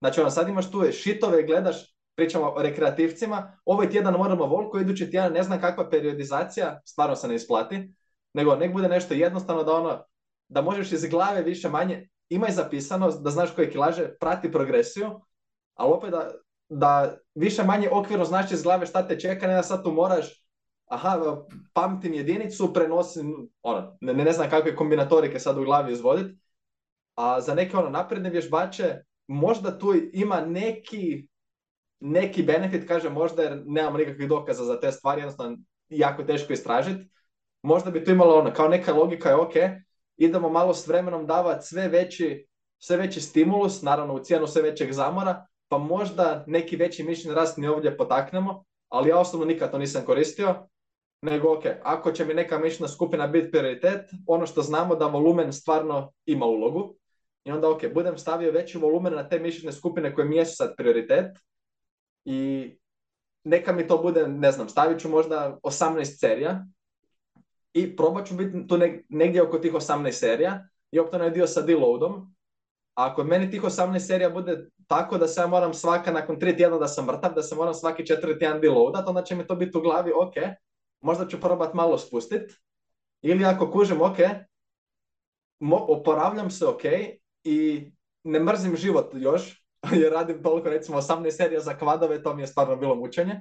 Znači ono, sad imaš tu šitove, gledaš, pričamo o rekreativcima, ovaj tjedan moramo volko, idući tjedan ne znam kakva periodizacija, stvarno se ne isplati, nego nek bude nešto jednostavno da ono, da možeš iz glave više manje, imaj zapisano, da znaš koje kilaže, prati progresiju, ali opet da, da više manje okvirno znaš iz glave šta te čeka, ne da sad tu moraš, aha, pamtim jedinicu, prenosim, ono, ne, ne znam kakve kombinatorike sad u glavi izvoditi, a za neke ono napredne vježbače, možda tu ima neki, neki benefit, kaže možda jer nemamo nikakvih dokaza za te stvari, jednostavno jako teško istražiti. Možda bi tu imalo ono, kao neka logika je ok, idemo malo s vremenom davati sve veći, sve veći stimulus, naravno u cijenu sve većeg zamora, pa možda neki veći mišljen rast ni ovdje potaknemo, ali ja osobno nikad to nisam koristio, nego ok, ako će mi neka mišljena skupina biti prioritet, ono što znamo da volumen stvarno ima ulogu, i onda ok, budem stavio veći volumen na te mišljene skupine koje mi jesu sad prioritet i neka mi to bude, ne znam, stavit ću možda 18 serija i probat ću biti tu negdje oko tih 18 serija i opet onaj dio sa deloadom. A ako meni tih 18 serija bude tako da se ja moram svaka nakon 3 tjedna da sam mrtav, da se moram svaki 4 tjedan deloadat, onda će mi to biti u glavi, ok, možda ću probat malo spustit. Ili ako kužim, ok, oporavljam se, ok, i ne mrzim život još, [laughs] jer radim toliko recimo 18 serija za kvadove, to mi je stvarno bilo mučenje.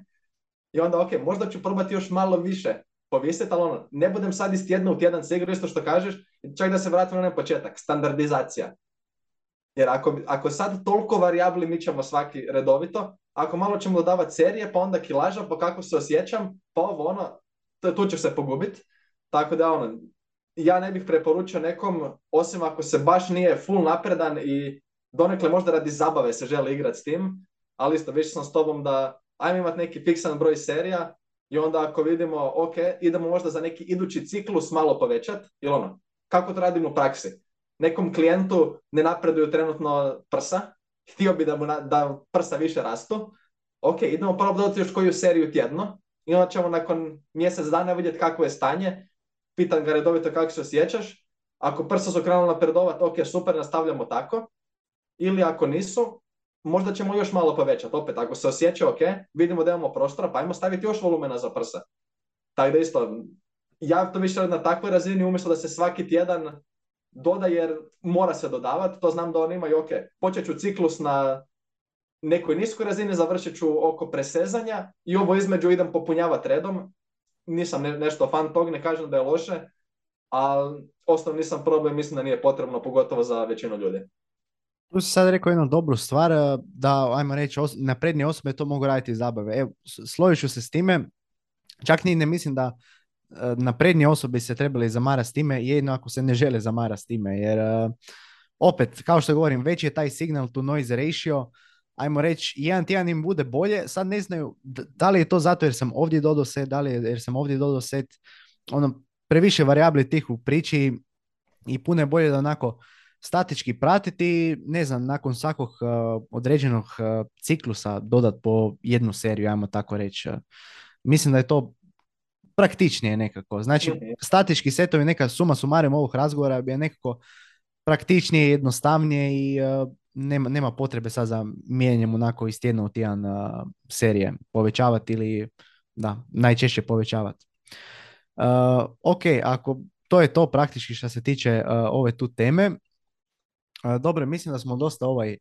I onda ok, možda ću probati još malo više povisiti, ali ono, ne budem sad iz tjedna u tjedan se isto što kažeš, čak da se vratim na početak, standardizacija. Jer ako, ako sad toliko varijabli mi ćemo svaki redovito, ako malo ćemo dodavati serije, pa onda kilaža, pa kako se osjećam, pa ovo ono, tu ćeš se pogubiti. Tako da ono, ja ne bih preporučio nekom, osim ako se baš nije full napredan i donekle možda radi zabave se želi igrati s tim, ali isto više sam s tobom da ajmo imati neki fiksan broj serija i onda ako vidimo, ok, idemo možda za neki idući ciklus malo povećati, ili ono, kako to radimo u praksi? Nekom klijentu ne napreduju trenutno prsa, htio bi da mu da prsa više rastu, ok, idemo probati još koju seriju tjedno i onda ćemo nakon mjesec dana vidjeti kakvo je stanje, pitan ga redovito kako se osjećaš, ako prsa su krenula napredovati, ok, super, nastavljamo tako, ili ako nisu, možda ćemo još malo povećati. Opet, ako se osjeća ok, vidimo da imamo prostora, pa ajmo staviti još volumena za prsa. Tako da isto, ja to više na takvoj razini, umjesto da se svaki tjedan doda jer mora se dodavati, to znam da oni imaju, ok, počet ću ciklus na nekoj niskoj razini, završit ću oko presezanja i ovo između idem popunjavati redom. Nisam nešto fan tog, ne kažem da je loše, ali osnovni nisam problem, mislim da nije potrebno, pogotovo za većinu ljudi. Tu si sad rekao jednu dobru stvar, eh, da, ajmo reći, os- naprednije osobe to mogu raditi iz zabave. Evo, složit ću se s time, čak ni ne mislim da eh, naprednije osobe se trebali zamarati s time, jedno ako se ne žele zamarati s time, jer eh, opet, kao što govorim, već je taj signal to noise ratio, ajmo reći, jedan tjedan im bude bolje, sad ne znaju da li je to zato jer sam ovdje dodao set, da li je jer sam ovdje dodao set, ono, previše varijabli tih u priči i puno je bolje da onako statički pratiti, ne znam, nakon svakog uh, određenog uh, ciklusa dodat po jednu seriju, ajmo tako reći. Mislim da je to praktičnije nekako. Znači, statički setovi, neka suma sumarim ovog razgovora bi je nekako praktičnije, jednostavnije i uh, nema, nema potrebe sad za mijenjanjem onako iz tjedna u tjedan serije povećavati ili da, najčešće povećavati. ok, ako to je to praktički što se tiče ove tu teme. Dobro, mislim da smo dosta ovaj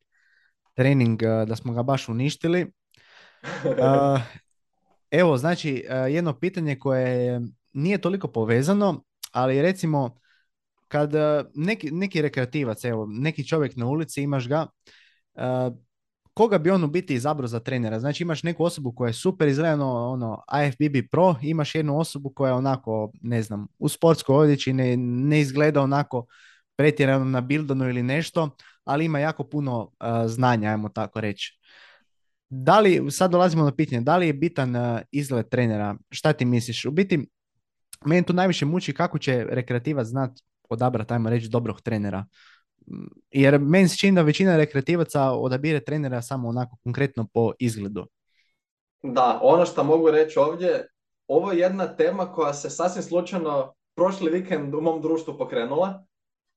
trening, da smo ga baš uništili. [laughs] Evo, znači, jedno pitanje koje nije toliko povezano, ali recimo, kad neki, neki rekreativac, evo, neki čovjek na ulici, imaš ga, koga bi on u biti izabrao za trenera? Znači imaš neku osobu koja je super izgledano ono IFBB Pro, imaš jednu osobu koja je onako, ne znam, u sportskoj odjeći ne, ne izgleda onako pretjerano na bildonu ili nešto, ali ima jako puno uh, znanja, ajmo tako reći. Da li, sad dolazimo na pitanje, da li je bitan uh, izgled trenera? Šta ti misliš? U biti, meni tu najviše muči kako će rekreativac znat odabrati, ajmo reći, dobrog trenera. Jer meni se čini da većina rekreativaca odabire trenera samo onako konkretno po izgledu. Da, ono što mogu reći ovdje, ovo je jedna tema koja se sasvim slučajno prošli vikend u mom društvu pokrenula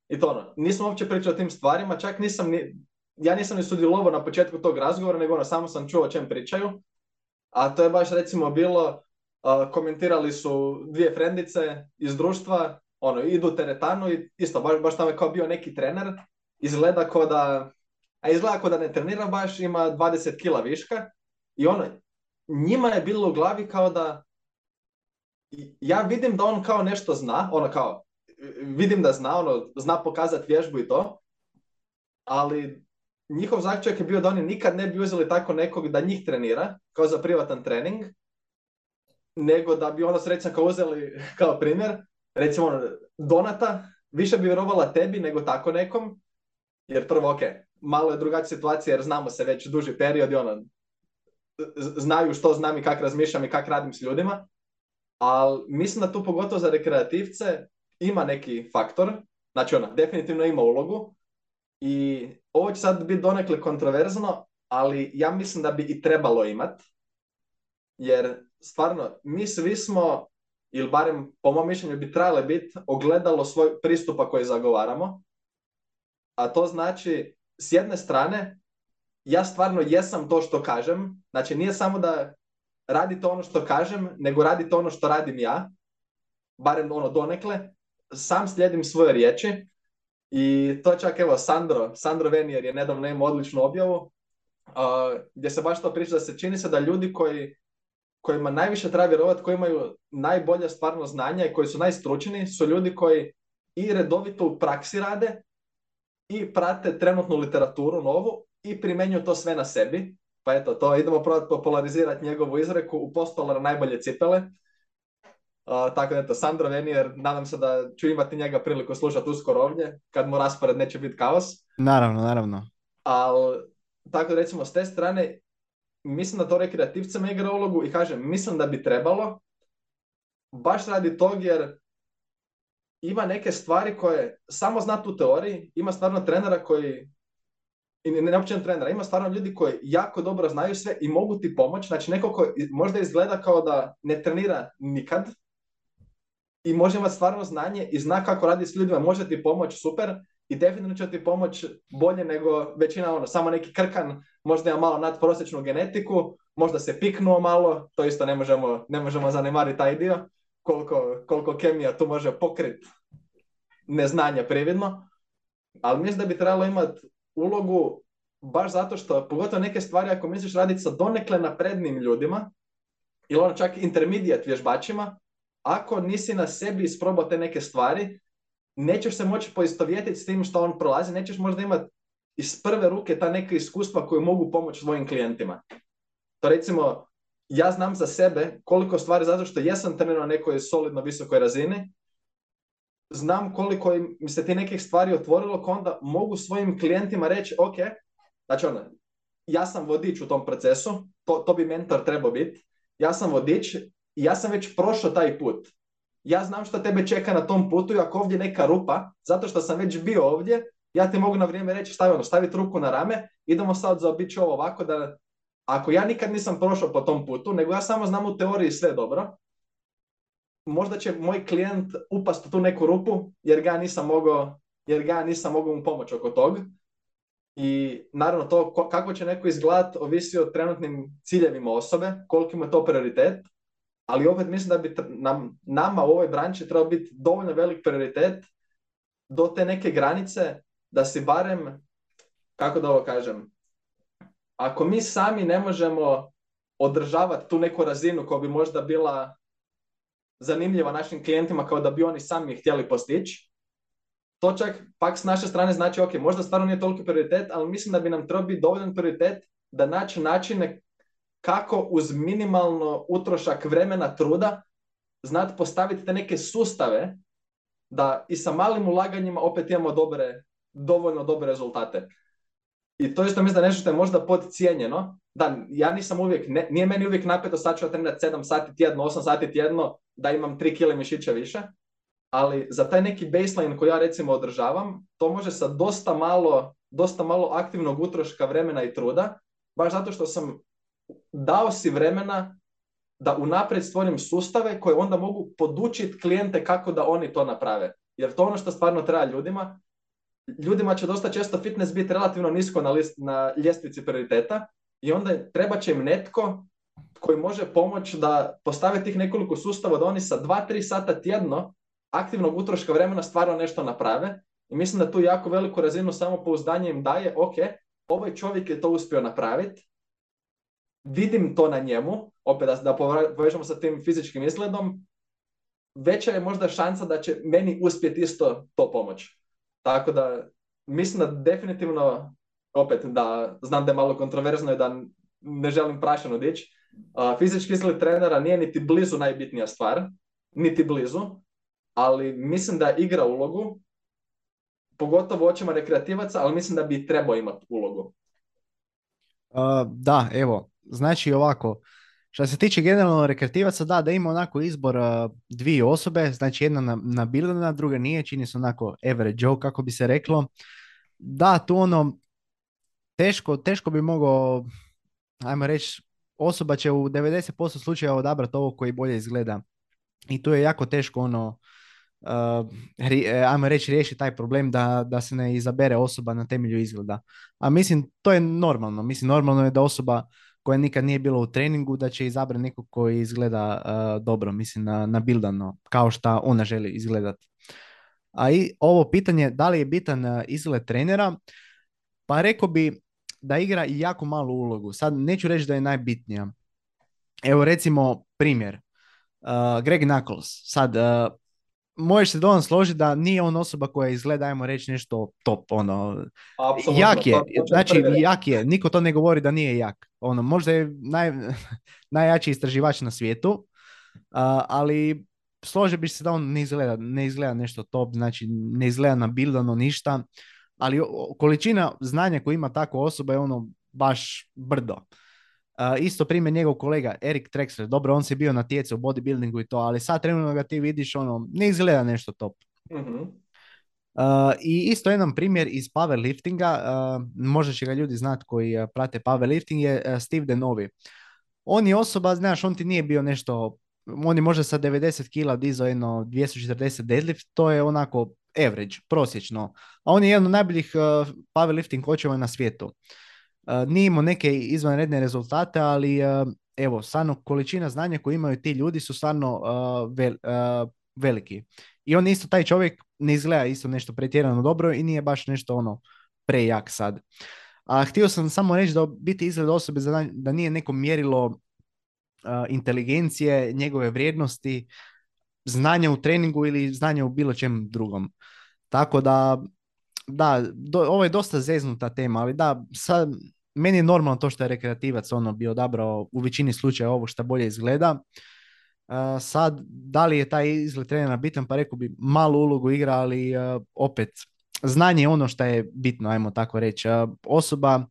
i to ono, nisam uopće pričao o tim stvarima, čak nisam ni, ja nisam ni sudjelovao na početku tog razgovora, nego ono, samo sam čuo o čem pričaju. A to je baš recimo bilo, komentirali su dvije frendice iz društva, ono, idu teretanu i isto, baš, baš tamo je kao bio neki trener, izgleda kao da, a izgleda kao da ne trenira baš, ima 20 kila viška i ono, njima je bilo u glavi kao da, ja vidim da on kao nešto zna, ono kao, vidim da zna, ono, zna pokazati vježbu i to, ali njihov zaključak je bio da oni nikad ne bi uzeli tako nekog da njih trenira, kao za privatan trening, nego da bi ono srećno kao uzeli kao primjer, recimo Donata, više bi vjerovala tebi nego tako nekom, jer prvo, ok, malo je drugačija situacija jer znamo se već duži period i ono, znaju što znam i kako razmišljam i kako radim s ljudima, ali mislim da tu pogotovo za rekreativce ima neki faktor, znači ona definitivno ima ulogu i ovo će sad biti donekle kontroverzno, ali ja mislim da bi i trebalo imat, jer stvarno mi svi smo, ili barem po mom mišljenju bi trebali biti, ogledalo svoj pristupa koji zagovaramo, a to znači s jedne strane ja stvarno jesam to što kažem, znači nije samo da radite ono što kažem, nego radite ono što radim ja, barem ono donekle, sam slijedim svoje riječi i to čak evo Sandro, Sandro Venier je nedavno imao odličnu objavu uh, gdje se baš to priča da se čini se da ljudi koji kojima najviše treba vjerovati, koji imaju najbolje stvarno znanja i koji su najstručniji, su ljudi koji i redovito u praksi rade i prate trenutnu literaturu novu i primjenjuju to sve na sebi. Pa eto, to idemo probati popularizirati njegovu izreku u postolar najbolje cipele. Uh, tako da eto, Sandro Venier, nadam se da ću imati njega priliku slušati uskoro ovdje, kad mu raspored neće biti kaos. Naravno, naravno. Ali, tako da recimo, s te strane, mislim da to rekreativcama igra ulogu i kažem, mislim da bi trebalo, baš radi tog jer ima neke stvari koje samo zna tu teoriji, ima stvarno trenera koji i ne uopće trenera, ima stvarno ljudi koji jako dobro znaju sve i mogu ti pomoći. Znači neko ko možda izgleda kao da ne trenira nikad i može imati stvarno znanje i zna kako radi s ljudima, može ti pomoći super i definitivno će ti pomoći bolje nego većina ono, samo neki krkan, možda ima malo nadprosječnu genetiku, možda se piknuo malo, to isto ne možemo, ne možemo zanemariti taj dio, koliko, koliko kemija tu može pokriti neznanje prividno, ali mislim da bi trebalo imati ulogu baš zato što, pogotovo neke stvari ako misliš raditi sa donekle naprednim ljudima ili ono čak intermediate vježbačima, ako nisi na sebi isprobao te neke stvari, nećeš se moći poistovjetiti s tim što on prolazi, nećeš možda imati iz prve ruke ta neka iskustva koje mogu pomoći svojim klijentima. To recimo, ja znam za sebe koliko stvari, zato što jesam trenirao na nekoj solidno visokoj razini, znam koliko mi se ti nekih stvari otvorilo, onda mogu svojim klijentima reći, ok, znači ono, ja sam vodič u tom procesu, to, to bi mentor trebao biti, ja sam vodič i ja sam već prošao taj put. Ja znam što tebe čeka na tom putu i ako ovdje neka rupa, zato što sam već bio ovdje, ja ti mogu na vrijeme reći stavi ono, staviti ruku na rame, idemo sad zaobići ovo ovako da ako ja nikad nisam prošao po tom putu, nego ja samo znam u teoriji sve dobro, možda će moj klijent upast u tu neku rupu jer ga nisam mogao jer ga nisam mogao mu pomoći oko tog. I naravno to kako će neko izgledat ovisi o trenutnim ciljevima osobe, koliko ima to prioritet, ali opet mislim da bi nam, nama u ovoj branči trebao biti dovoljno velik prioritet do te neke granice da si barem, kako da ovo kažem, ako mi sami ne možemo održavati tu neku razinu koja bi možda bila zanimljiva našim klijentima kao da bi oni sami htjeli postići. To čak pak s naše strane znači, ok, možda stvarno nije toliki prioritet, ali mislim da bi nam trebao biti dovoljan prioritet da naći načine kako uz minimalno utrošak vremena truda znati postaviti te neke sustave da i sa malim ulaganjima opet imamo dobre, dovoljno dobre rezultate. I to isto mislim da nešto što je možda podcijenjeno. Da, ja nisam uvijek, ne, nije meni uvijek napeto sad ću trenirati 7 sati tjedno, 8 sati tjedno, da imam 3 kg mišića više. Ali za taj neki baseline koji ja recimo održavam, to može sa dosta malo, dosta malo aktivnog utroška vremena i truda, baš zato što sam dao si vremena da unaprijed stvorim sustave koje onda mogu podučiti klijente kako da oni to naprave. Jer to ono što stvarno treba ljudima, ljudima će dosta često fitness biti relativno nisko na, list, na ljestvici prioriteta i onda treba će im netko koji može pomoći da postave tih nekoliko sustava da oni sa 2-3 sata tjedno aktivnog utroška vremena stvarno nešto naprave i mislim da tu jako veliku razinu samopouzdanja im daje, ok, ovaj čovjek je to uspio napraviti, vidim to na njemu, opet da, da povežemo sa tim fizičkim izgledom, veća je možda šansa da će meni uspjeti isto to pomoći. Tako da mislim da definitivno, opet da znam da je malo kontroverzno i da ne želim prašeno dići, fizički izgled trenera nije niti blizu najbitnija stvar, niti blizu, ali mislim da igra ulogu, pogotovo očima rekreativaca, ali mislim da bi trebao imati ulogu. da, evo, znači ovako, što se tiče generalno rekreativaca, da, da ima onako izbor dvije osobe, znači jedna na, na druga nije, čini se onako average Joe, kako bi se reklo. Da, tu ono, teško, teško bi mogao, ajmo reći, osoba će u 90% slučajeva odabrati ovo koji bolje izgleda. I tu je jako teško ono, uh, ajmo reći, riješiti taj problem da, da se ne izabere osoba na temelju izgleda. A mislim, to je normalno. Mislim, normalno je da osoba koja nikad nije bila u treningu, da će izabrati nekog koji izgleda uh, dobro, mislim, na, na bildano, kao što ona želi izgledati. A i ovo pitanje, da li je bitan uh, izgled trenera, pa rekao bi da igra jako malu ulogu. Sad neću reći da je najbitnija, evo recimo primjer, uh, Greg Knuckles, sad, možeš se dovoljno složiti da nije on osoba koja izgleda, ajmo reći, nešto top, ono, Apsolutno, jak je, znači jak je, niko to ne govori da nije jak, ono, možda je naj, [laughs] najjači istraživač na svijetu, uh, ali složio bi se da on ne izgleda, ne izgleda nešto top, znači ne izgleda nabildano ništa, ali količina znanja koju ima takva osoba je ono baš brdo. Uh, isto primjer njegov kolega Erik Trexler, dobro on se bio natjecao u bodybuildingu i to, ali sad trenutno ga ti vidiš ono, ne izgleda nešto top. Mhm. Uh, I isto jedan primjer iz powerliftinga, uh, možda će ga ljudi znati koji uh, prate powerlifting, je uh, Steve Denovi. On je osoba, znaš, on ti nije bio nešto, on je možda sa 90 kila dizao jedno 240 deadlift, to je onako average, prosječno. A on je jedan od najboljih uh, powerlifting kočeva na svijetu. Uh, nije imao neke izvanredne rezultate, ali uh, evo, stvarno količina znanja koju imaju ti ljudi su stvarno uh, vel- veliki. I on isto, taj čovjek ne izgleda isto nešto pretjerano dobro i nije baš nešto ono prejak sad. A htio sam samo reći da biti izgled osobe za- da nije neko mjerilo inteligencije, njegove vrijednosti, znanja u treningu ili znanja u bilo čem drugom. Tako da, da, do, ovo je dosta zeznuta tema, ali da, sad, meni je normalno to što je rekreativac ono bio odabrao u većini slučaja ovo što bolje izgleda. Uh, sad, da li je taj izgled trenera bitan, pa rekao bi malu ulogu igra, ali uh, opet, znanje je ono što je bitno, ajmo tako reći. Uh, osoba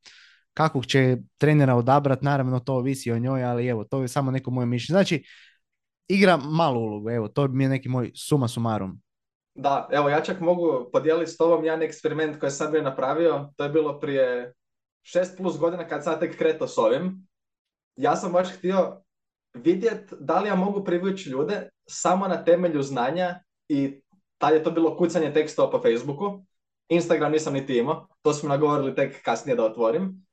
kakvog će trenera odabrati, naravno to ovisi o njoj, ali evo, to je samo neko moje mišljenje. Znači, igra malu ulogu, evo, to mi je neki moj suma sumarum. Da, evo ja čak mogu podijeliti s tobom jedan eksperiment koji sam bio napravio. To je bilo prije šest plus godina kad sam tek kretao s ovim. Ja sam baš htio vidjet da li ja mogu privući ljude samo na temelju znanja i tad je to bilo kucanje tekstova po Facebooku. Instagram nisam niti imao, to smo nagovorili tek kasnije da otvorim.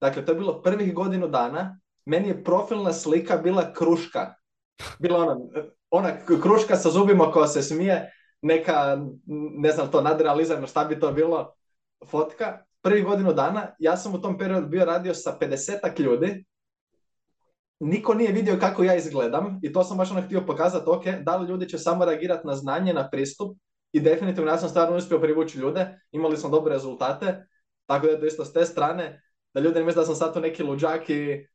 Dakle, to je bilo prvih godinu dana. Meni je profilna slika bila kruška. Bila ona, ona kruška sa zubima koja se smije, neka, ne znam to, nadrealizirano šta bi to bilo, fotka. Prvih godinu dana, ja sam u tom periodu bio radio sa 50 ljudi, niko nije vidio kako ja izgledam i to sam baš ono htio pokazati, ok, da li ljudi će samo reagirati na znanje, na pristup i definitivno ja sam stvarno uspio privući ljude, imali smo dobre rezultate, tako da je to isto s te strane, da ljudi ne misle da sam sad tu neki luđak i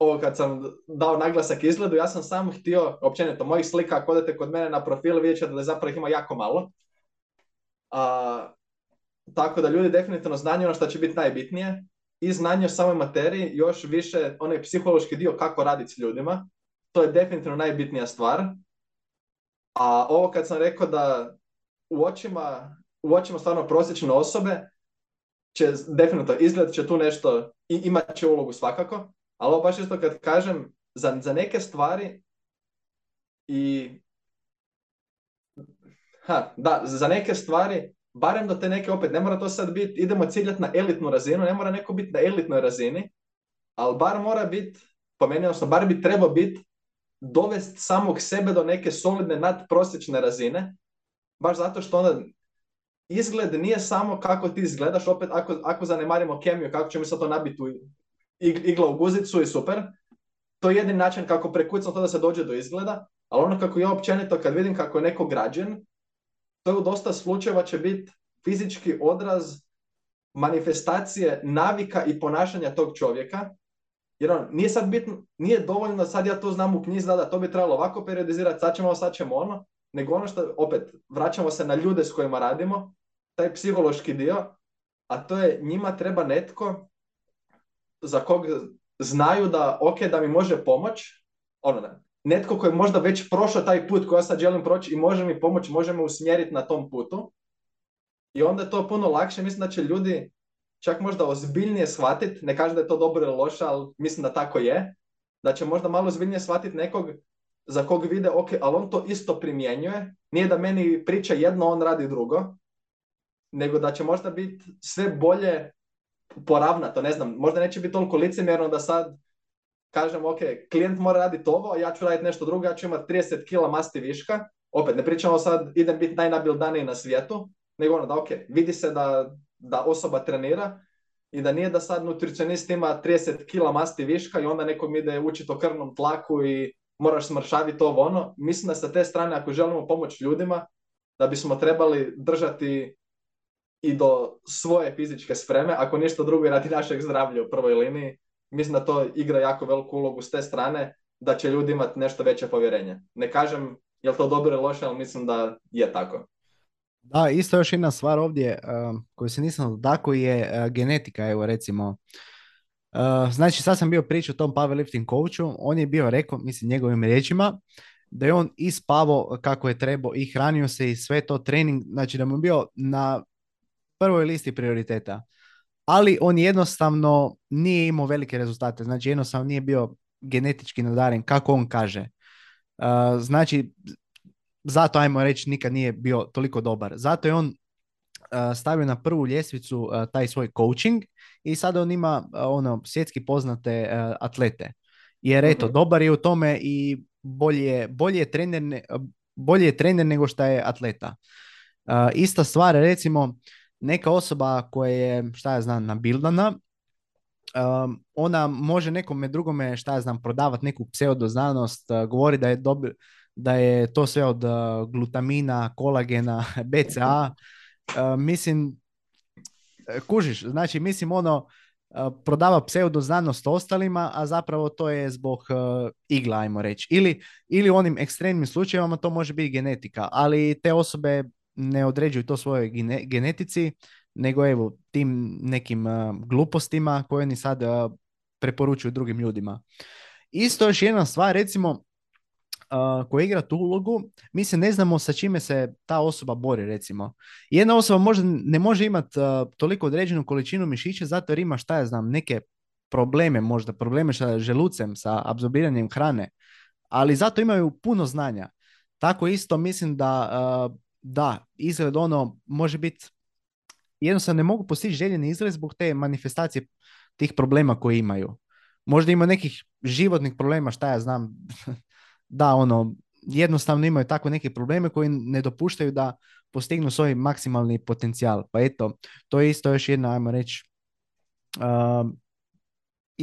ovo kad sam dao naglasak izgledu, ja sam sam htio, općenito, mojih slika, ako odete kod mene na profil, vidjet ćete da zapravo ih ima jako malo. A, tako da ljudi definitivno znaju ono što će biti najbitnije i znanje o samoj materiji, još više onaj psihološki dio kako raditi s ljudima. To je definitivno najbitnija stvar. A ovo kad sam rekao da u očima, u očima stvarno prosječne osobe će definitivno izgled će tu nešto i imat će ulogu svakako, ali ovo baš isto kad kažem za, za neke stvari i ha, da, za neke stvari barem do te neke opet, ne mora to sad biti, idemo ciljati na elitnu razinu, ne mora neko biti na elitnoj razini, ali bar mora biti, po meni, odnosno bar bi trebao biti dovest samog sebe do neke solidne nadprosječne razine, baš zato što onda izgled nije samo kako ti izgledaš, opet ako, ako zanemarimo kemiju, kako ćemo sad to nabiti u igla u guzicu i super, to je jedini način kako prekucam to da se dođe do izgleda, ali ono kako ja općenito kad vidim kako je neko građen, to u dosta slučajeva će biti fizički odraz manifestacije navika i ponašanja tog čovjeka. Jer on, nije sad bitno, nije dovoljno sad ja to znam u knjizi da, da to bi trebalo ovako periodizirati, sad ćemo sad ćemo ono, nego ono što, opet, vraćamo se na ljude s kojima radimo, taj psihološki dio, a to je njima treba netko za kog znaju da, ok, da mi može pomoć, ono, netko koji je možda već prošao taj put koji ja sad želim proći i može mi pomoći, može me usmjeriti na tom putu. I onda je to puno lakše, mislim da će ljudi čak možda ozbiljnije shvatiti, ne kažem da je to dobro ili loše, ali mislim da tako je, da će možda malo ozbiljnije shvatiti nekog za kog vide, ok, ali on to isto primjenjuje, nije da meni priča jedno, on radi drugo, nego da će možda biti sve bolje poravnato, ne znam, možda neće biti toliko licemjerno da sad kažem, ok, klijent mora raditi ovo, a ja ću raditi nešto drugo, ja ću imati 30 kila masti viška, opet ne pričamo sad idem biti najnabildaniji na svijetu, nego ono da ok, vidi se da, da osoba trenira i da nije da sad nutricionist ima 30 kila masti viška i onda nekom ide učiti o krvnom tlaku i moraš smršaviti ovo ono. Mislim da sa te strane ako želimo pomoći ljudima, da bismo trebali držati i do svoje fizičke spreme, ako ništa drugo i radi našeg zdravlja u prvoj liniji. Mislim da to igra jako veliku ulogu s te strane, da će ljudi imati nešto veće povjerenje. Ne kažem je li to dobro ili loše, ali mislim da je tako. Da, isto još jedna stvar ovdje uh, koju se nisam dotakao je uh, genetika, evo recimo. Uh, znači sad sam bio pričao tom powerlifting coachu, on je bio rekao, mislim njegovim riječima, da je on ispavao kako je trebao i hranio se i sve to trening, znači da mu je bio na prvoj listi prioriteta. Ali on jednostavno nije imao velike rezultate, znači jednostavno nije bio genetički nadaren, kako on kaže. Uh, znači, zato ajmo reći nikad nije bio toliko dobar. Zato je on uh, stavio na prvu ljestvicu uh, taj svoj coaching i sada on ima ono svjetski poznate atlete. Jer eto, mhm. dobar je u tome i bolje, bolje, je trener, bolje je trener nego što je atleta. ista stvar, recimo, neka osoba koja je, šta ja znam, nabildana, um, ona može nekome drugome, šta ja znam, prodavati neku pseudoznanost, uh, govori da je, dobi, da je to sve od uh, glutamina, kolagena, [laughs] BCA. Uh, mislim, kužiš, znači mislim ono, prodava pseudoznanost ostalima, a zapravo to je zbog igla, ajmo reći. Ili, ili u onim ekstremnim slučajevima to može biti genetika, ali te osobe ne određuju to svojoj genetici, nego evo tim nekim glupostima koje oni sad preporučuju drugim ljudima. Isto još jedna stvar, recimo, uh, koja igra tu ulogu, mi se ne znamo sa čime se ta osoba bori, recimo. Jedna osoba možda ne može imati toliko određenu količinu mišića zato jer ima, šta ja znam, neke probleme možda, probleme sa želucem, sa absorbiranjem hrane, ali zato imaju puno znanja. Tako isto mislim da, da, izgled ono može biti jednostavno ne mogu postići željeni izraz zbog te manifestacije tih problema koje imaju. Možda ima nekih životnih problema, šta ja znam, [laughs] da ono, jednostavno imaju takve neke probleme koji ne dopuštaju da postignu svoj maksimalni potencijal. Pa eto, to je isto još jedna, ajmo reći, uh,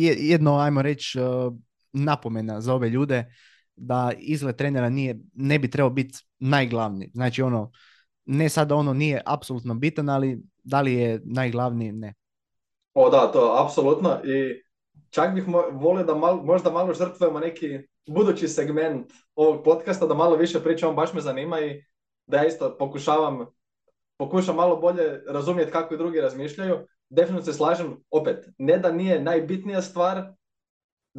jedno, ajmo reći, uh, napomena za ove ljude da izgled trenera nije, ne bi trebao biti najglavniji. Znači ono, ne sada ono nije apsolutno bitan, ali da li je najglavniji, ne. O da, to apsolutno i čak bih volio da mal, možda malo žrtvujemo neki budući segment ovog podcasta, da malo više pričamo, baš me zanima i da ja isto pokušavam, pokušam malo bolje razumjeti kako i drugi razmišljaju. Definitivno se slažem, opet, ne da nije najbitnija stvar,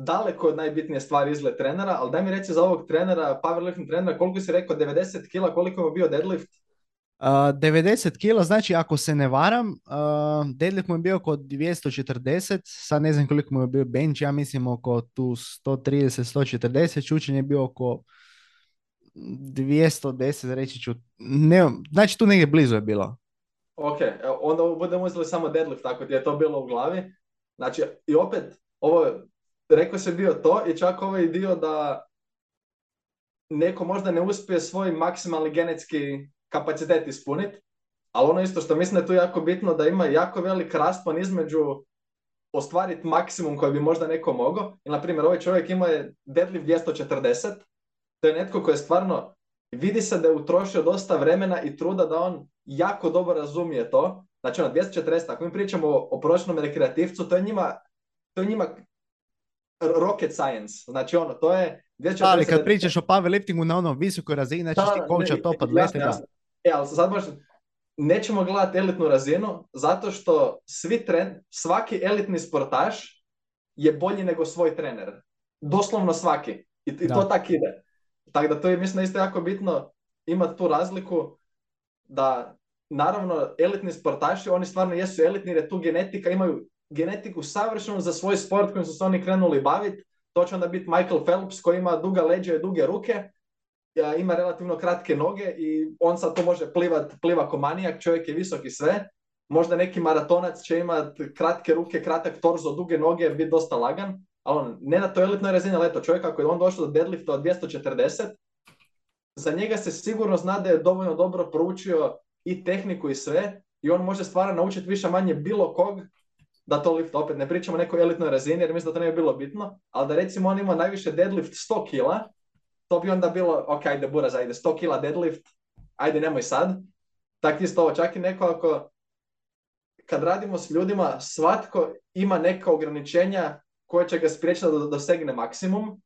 daleko od najbitnije stvari izgled trenera, ali daj mi reci za ovog trenera, powerlifting trenera, koliko si rekao, 90 kila, koliko je bio deadlift? 90 kila, znači ako se ne varam, uh, deadlift mu je bio oko 240, sad ne znam koliko mu je bio bench, ja mislim oko tu 130-140, čučen je bio oko 210, reći ću, ne, znači tu negdje blizu je bilo. Ok, onda budemo uzeli samo deadlift, tako ti je to bilo u glavi. Znači, i opet, ovo, rekao se bio to i čak ovaj dio da neko možda ne uspije svoj maksimalni genetski kapacitet ispuniti, ali ono isto što mislim da je tu jako bitno da ima jako velik raspon između ostvariti maksimum koji bi možda neko mogao. I na primjer ovaj čovjek ima je deadlift 240, to je netko koji je stvarno, vidi se da je utrošio dosta vremena i truda da on jako dobro razumije to. Znači ono 240, ako mi pričamo o, o prosječnom rekreativcu, to je njima, to je njima rocket science. Znači ono, to je 240... Ali kad pričaš o powerliftingu na ono visokoj razini, znači ti koča to pa E, ali sad baš nećemo gledati elitnu razinu zato što svi tren, svaki elitni sportaš je bolji nego svoj trener. Doslovno svaki. I, i to tak ide. Tako da to je mislim da isto jako bitno imati tu razliku da naravno elitni sportaši, oni stvarno jesu elitni jer je tu genetika, imaju genetiku savršenu za svoj sport kojim su se oni krenuli baviti. To će onda biti Michael Phelps koji ima duga leđa i duge ruke, ima relativno kratke noge i on sad to može plivat, pliva ko manijak, čovjek je visok i sve. Možda neki maratonac će imati kratke ruke, kratak torzo, duge noge, biti dosta lagan, ali on ne na toj elitnoj razini, ali eto čovjek ako je on došao do deadlifta od 240, za njega se sigurno zna da je dovoljno dobro proučio i tehniku i sve i on može stvarno naučiti više manje bilo kog da to lift, opet ne pričamo o nekoj elitnoj razini jer mislim da to ne bi bilo bitno, ali da recimo on ima najviše deadlift 100 kila, to bi onda bilo, ok, ajde Buraz, ajde 100 kila deadlift, ajde nemoj sad. Tak isto ovo, čak i neko ako kad radimo s ljudima, svatko ima neka ograničenja koje će ga spriječiti da dosegne maksimum,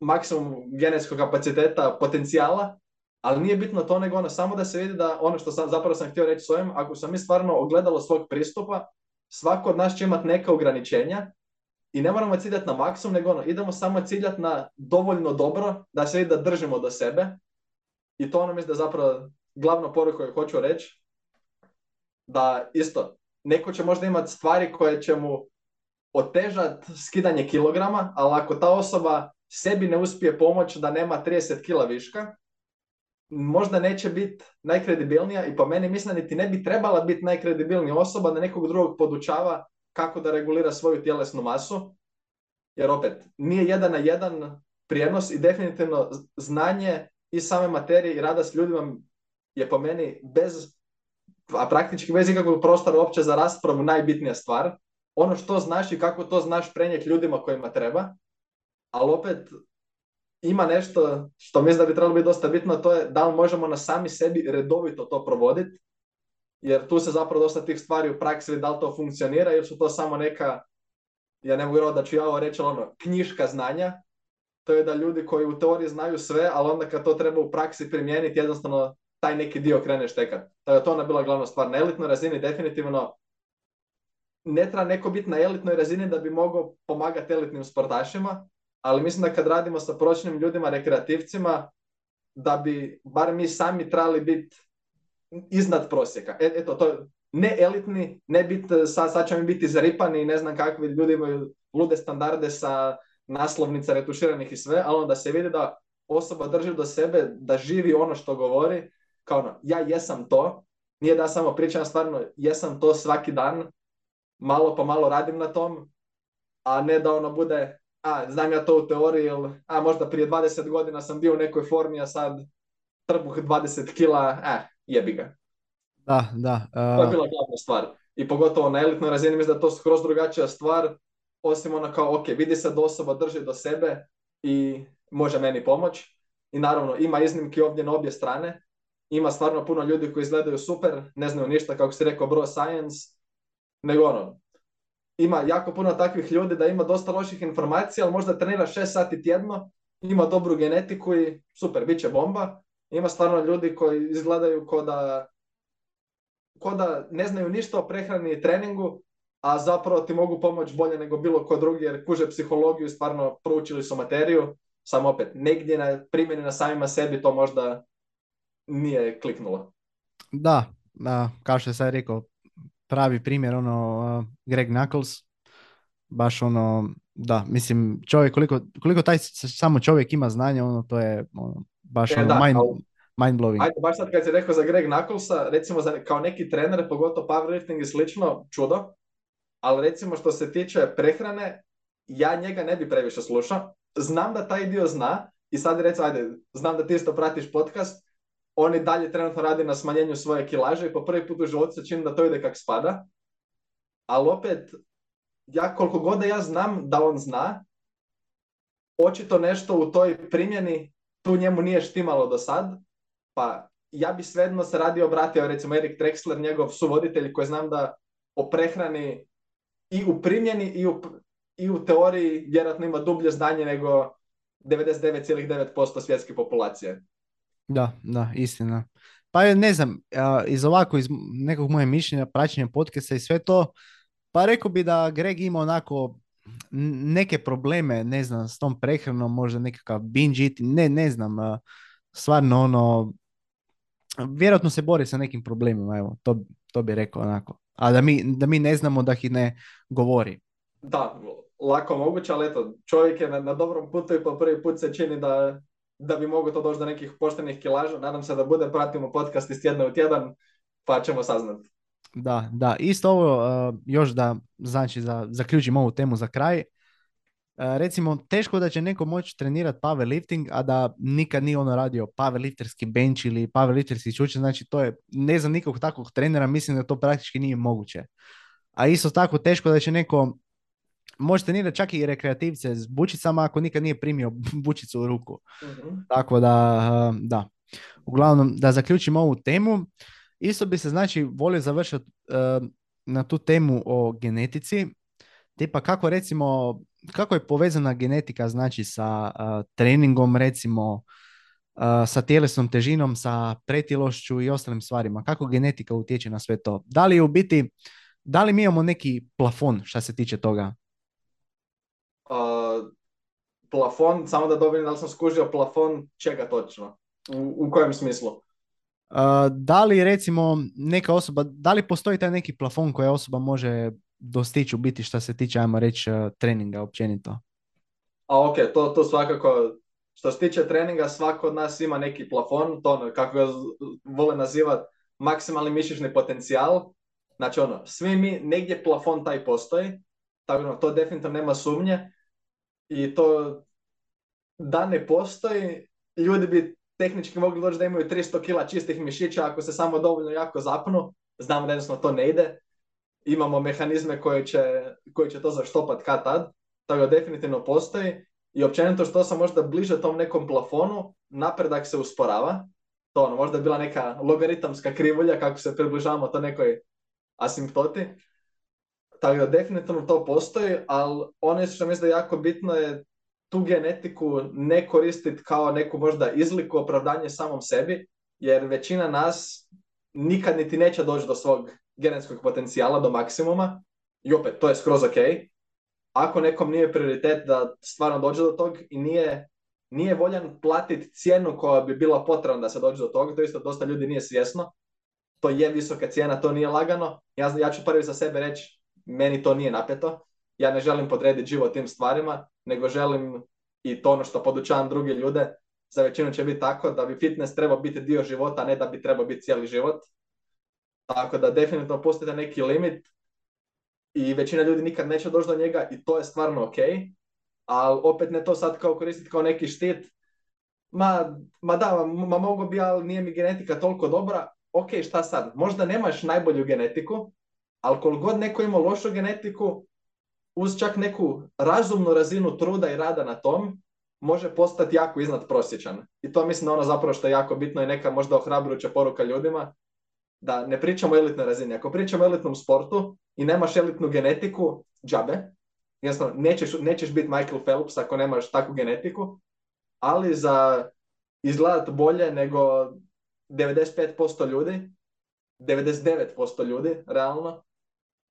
maksimum genetskog kapaciteta, potencijala, ali nije bitno to nego ono, samo da se vidi da ono što sam zapravo sam htio reći s ovim, ako sam mi stvarno ogledalo svog pristupa, svako od nas će imati neka ograničenja i ne moramo ciljati na maksimum, nego ono, idemo samo ciljati na dovoljno dobro da se vidi da držimo do sebe. I to ono mislim da je zapravo glavna poruka koju hoću reći. Da isto, neko će možda imati stvari koje će mu otežati skidanje kilograma, ali ako ta osoba sebi ne uspije pomoći da nema 30 kila viška, možda neće biti najkredibilnija i po meni mislim da niti ne bi trebala biti najkredibilnija osoba da nekog drugog podučava kako da regulira svoju tjelesnu masu. Jer opet, nije jedan na jedan prijenos i definitivno znanje i same materije i rada s ljudima je po meni bez, a praktički bez ikakvog prostora uopće za raspravu najbitnija stvar. Ono što znaš i kako to znaš prenijeti ljudima kojima treba, ali opet ima nešto što mislim da bi trebalo biti dosta bitno, to je da li možemo na sami sebi redovito to provoditi, jer tu se zapravo dosta tih stvari u praksi da li to funkcionira ili su to samo neka, ja ne mogu da ću ja ovo reći, ono, knjiška znanja, to je da ljudi koji u teoriji znaju sve, ali onda kad to treba u praksi primijeniti, jednostavno taj neki dio krene štekat. Tako da to ona bila glavna stvar. Na elitnoj razini definitivno ne treba neko biti na elitnoj razini da bi mogao pomagati elitnim sportašima, ali mislim da kad radimo sa prosječnim ljudima, rekreativcima, da bi bar mi sami trebali biti iznad prosjeka. E, eto, to ne elitni, ne biti, sad, sad će mi biti zaripani i ne znam kakvi ljudi imaju lude standarde sa naslovnica retuširanih i sve, ali onda se vidi da osoba drži do sebe, da živi ono što govori, kao ono, ja jesam to, nije da samo pričam, stvarno jesam to svaki dan, malo po malo radim na tom, a ne da ono bude, a, znam ja to u teoriji, ili, a možda prije 20 godina sam bio u nekoj formi, a sad trbuh 20 kila, eh, jebi ga. Da, da. To je bila glavna stvar. I pogotovo na elitnoj razini mislim da je to skroz drugačija stvar, osim ono kao, ok, vidi se da osoba drži do sebe i može meni pomoć. I naravno, ima iznimki ovdje na obje strane. Ima stvarno puno ljudi koji izgledaju super, ne znaju ništa, kako si rekao, bro science, nego ono, ima jako puno takvih ljudi da ima dosta loših informacija, ali možda trenira 6 sati tjedno, ima dobru genetiku i super, bit će bomba. Ima stvarno ljudi koji izgledaju ko da, ko da ne znaju ništa o prehrani i treningu, a zapravo ti mogu pomoći bolje nego bilo ko drugi jer kuže psihologiju i stvarno proučili su materiju, samo opet negdje na primjeni na samima sebi to možda nije kliknulo. Da, da kao što sam rekao, pravi primjer, ono, uh, Greg Knuckles, baš ono, da, mislim, čovjek, koliko, koliko taj samo čovjek ima znanja, ono, to je ono, baš e, ono, mind, mind blowing. Ajde, baš sad kad si rekao za Greg Knucklesa, recimo za, kao neki trener, pogotovo powerlifting i slično, čudo, ali recimo što se tiče prehrane, ja njega ne bi previše slušao. Znam da taj dio zna i sad recimo, ajde, znam da ti isto pratiš podcast, on i dalje trenutno radi na smanjenju svoje kilaže i po prvi put u životu se čini da to ide kak spada. Ali opet, ja koliko god da ja znam da on zna, očito nešto u toj primjeni tu njemu nije štimalo do sad, pa ja bi svejedno se radio obratio, recimo Erik Trexler, njegov suvoditelj koji znam da o prehrani i u primjeni i u, i u teoriji vjerojatno ima dublje znanje nego 99,9% svjetske populacije. Da, da, istina. Pa ne znam, iz ovako, iz nekog moje mišljenja, praćenja podcasta i sve to, pa rekao bi da Greg ima onako neke probleme, ne znam, s tom prehranom, možda nekakav binge eating, ne, ne znam, stvarno ono, vjerojatno se bori sa nekim problemima, evo, to, to bi rekao onako. A da mi, da mi ne znamo da ih ne govori. Da, lako moguće, ali eto, čovjek je na, na dobrom putu i po prvi put se čini da da bi mogao to doći do nekih poštenih kilaža. Nadam se da bude, pratimo podcast iz tjedna u tjedan, pa ćemo saznati. Da, da, isto ovo uh, još da, znači, za, zaključim ovu temu za kraj. Uh, recimo, teško da će neko moći trenirati powerlifting, a da nikad nije ono radio powerlifterski bench ili powerlifterski čuče, znači to je, ne znam nikog takvog trenera, mislim da to praktički nije moguće. a isto tako teško da će neko, možete trenirati čak i rekreativce s bučicama ako nikad nije primio [laughs] bučicu u ruku. Mhm. Tako da, uh, da. Uglavnom, da zaključim ovu temu, isto bi se znači volio završiti uh, na tu temu o genetici, tipa kako recimo, kako je povezana genetika znači sa uh, treningom recimo, uh, sa tjelesnom težinom, sa pretilošću i ostalim stvarima, kako genetika utječe na sve to. Da li u biti, da li mi imamo neki plafon što se tiče toga? Uh, plafon, samo da dobijem da li sam skužio plafon čega točno? U, u kojem smislu? Uh, da li recimo neka osoba, da li postoji taj neki plafon koja osoba može dostići u biti što se tiče, ajmo reći, uh, treninga općenito? A ok, to, to svakako, što se tiče treninga, svako od nas ima neki plafon, to ono, kako ga vole nazivati, maksimalni mišićni potencijal. Znači ono, svi mi, negdje plafon taj postoji, tako da to definitivno nema sumnje. I to da ne postoji, ljudi bi tehnički mogli doći da imaju 300 kila čistih mišića ako se samo dovoljno jako zapnu. Znamo da jednostavno to ne ide. Imamo mehanizme koji će, koji će to zaštopat kad tad. Tako da definitivno postoji. I općenito što sam možda bliže tom nekom plafonu, napredak se usporava. To ono, možda je bila neka logaritamska krivulja kako se približavamo to nekoj asimptoti. Tako da definitivno to postoji, ali ono što mislim da je jako bitno je tu genetiku ne koristiti kao neku možda izliku, opravdanje samom sebi, jer većina nas nikad niti neće doći do svog genetskog potencijala, do maksimuma. I opet, to je skroz ok. Ako nekom nije prioritet da stvarno dođe do tog i nije, nije voljan platiti cijenu koja bi bila potrebna da se dođe do toga, to isto dosta ljudi nije svjesno. To je visoka cijena, to nije lagano. Ja, ja ću prvi za sebe reći, meni to nije napeto. Ja ne želim podrediti život tim stvarima, nego želim i to ono što podučavam druge ljude, za većinu će biti tako da bi fitness trebao biti dio života, a ne da bi trebao biti cijeli život. Tako da definitivno pustite neki limit i većina ljudi nikad neće doći do njega i to je stvarno ok, ali opet ne to sad kao koristiti kao neki štit. Ma, ma da, ma mogu bi, ali nije mi genetika toliko dobra. Ok, šta sad? Možda nemaš najbolju genetiku, ali koliko god neko ima lošu genetiku, uz čak neku razumnu razinu truda i rada na tom, može postati jako iznad prosječan. I to mislim da ono zapravo što je jako bitno i neka možda ohrabrujuća poruka ljudima, da ne pričamo o elitnoj razini. Ako pričamo o elitnom sportu i nemaš elitnu genetiku, džabe. Jednostavno, nećeš, nećeš biti Michael Phelps ako nemaš takvu genetiku, ali za izgledat bolje nego 95% ljudi, 99% ljudi, realno,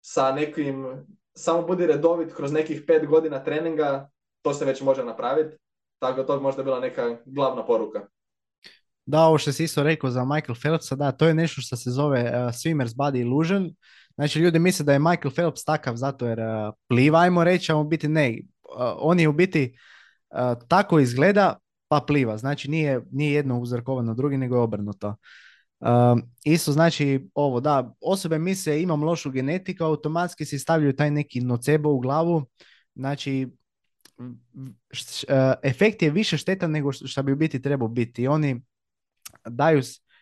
sa nekim, samo budi redovit kroz nekih pet godina treninga, to se već može napraviti. Tako da to možda bila neka glavna poruka. Da, ovo što si isto rekao za Michael Phelpsa, da, to je nešto što se zove uh, swimmer's body illusion. Znači, ljudi misle da je Michael Phelps takav zato jer uh, pliva, ajmo reći, a u biti ne. Uh, on je u biti tako izgleda, pa pliva. Znači, nije, nije jedno uzrokovano drugi, nego je obrnuto. Um, isto znači ovo, da, osobe misle imam lošu genetiku, automatski si stavljaju taj neki nocebo u glavu, znači š- uh, efekt je više štetan nego što bi u biti trebao biti. Oni daju,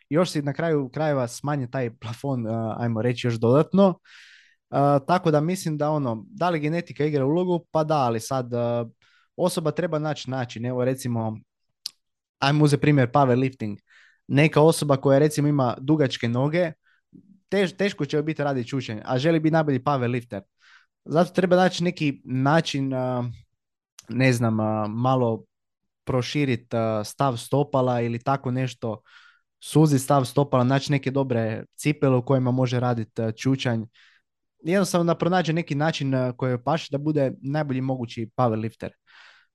još si na kraju krajeva smanje taj plafon, uh, ajmo reći, još dodatno. Uh, tako da mislim da ono, da li genetika igra ulogu, pa da, ali sad osoba treba naći način. Evo recimo, ajmo uzeti primjer powerlifting. Neka osoba koja recimo ima dugačke noge, tež, teško će biti raditi čučenje, a želi biti najbolji powerlifter. Zato treba naći neki način, ne znam, malo proširiti stav stopala ili tako nešto, suzi stav stopala, naći neke dobre cipele u kojima može raditi čučanj. Jednostavno da pronađe neki način koji joj paše da bude najbolji mogući powerlifter.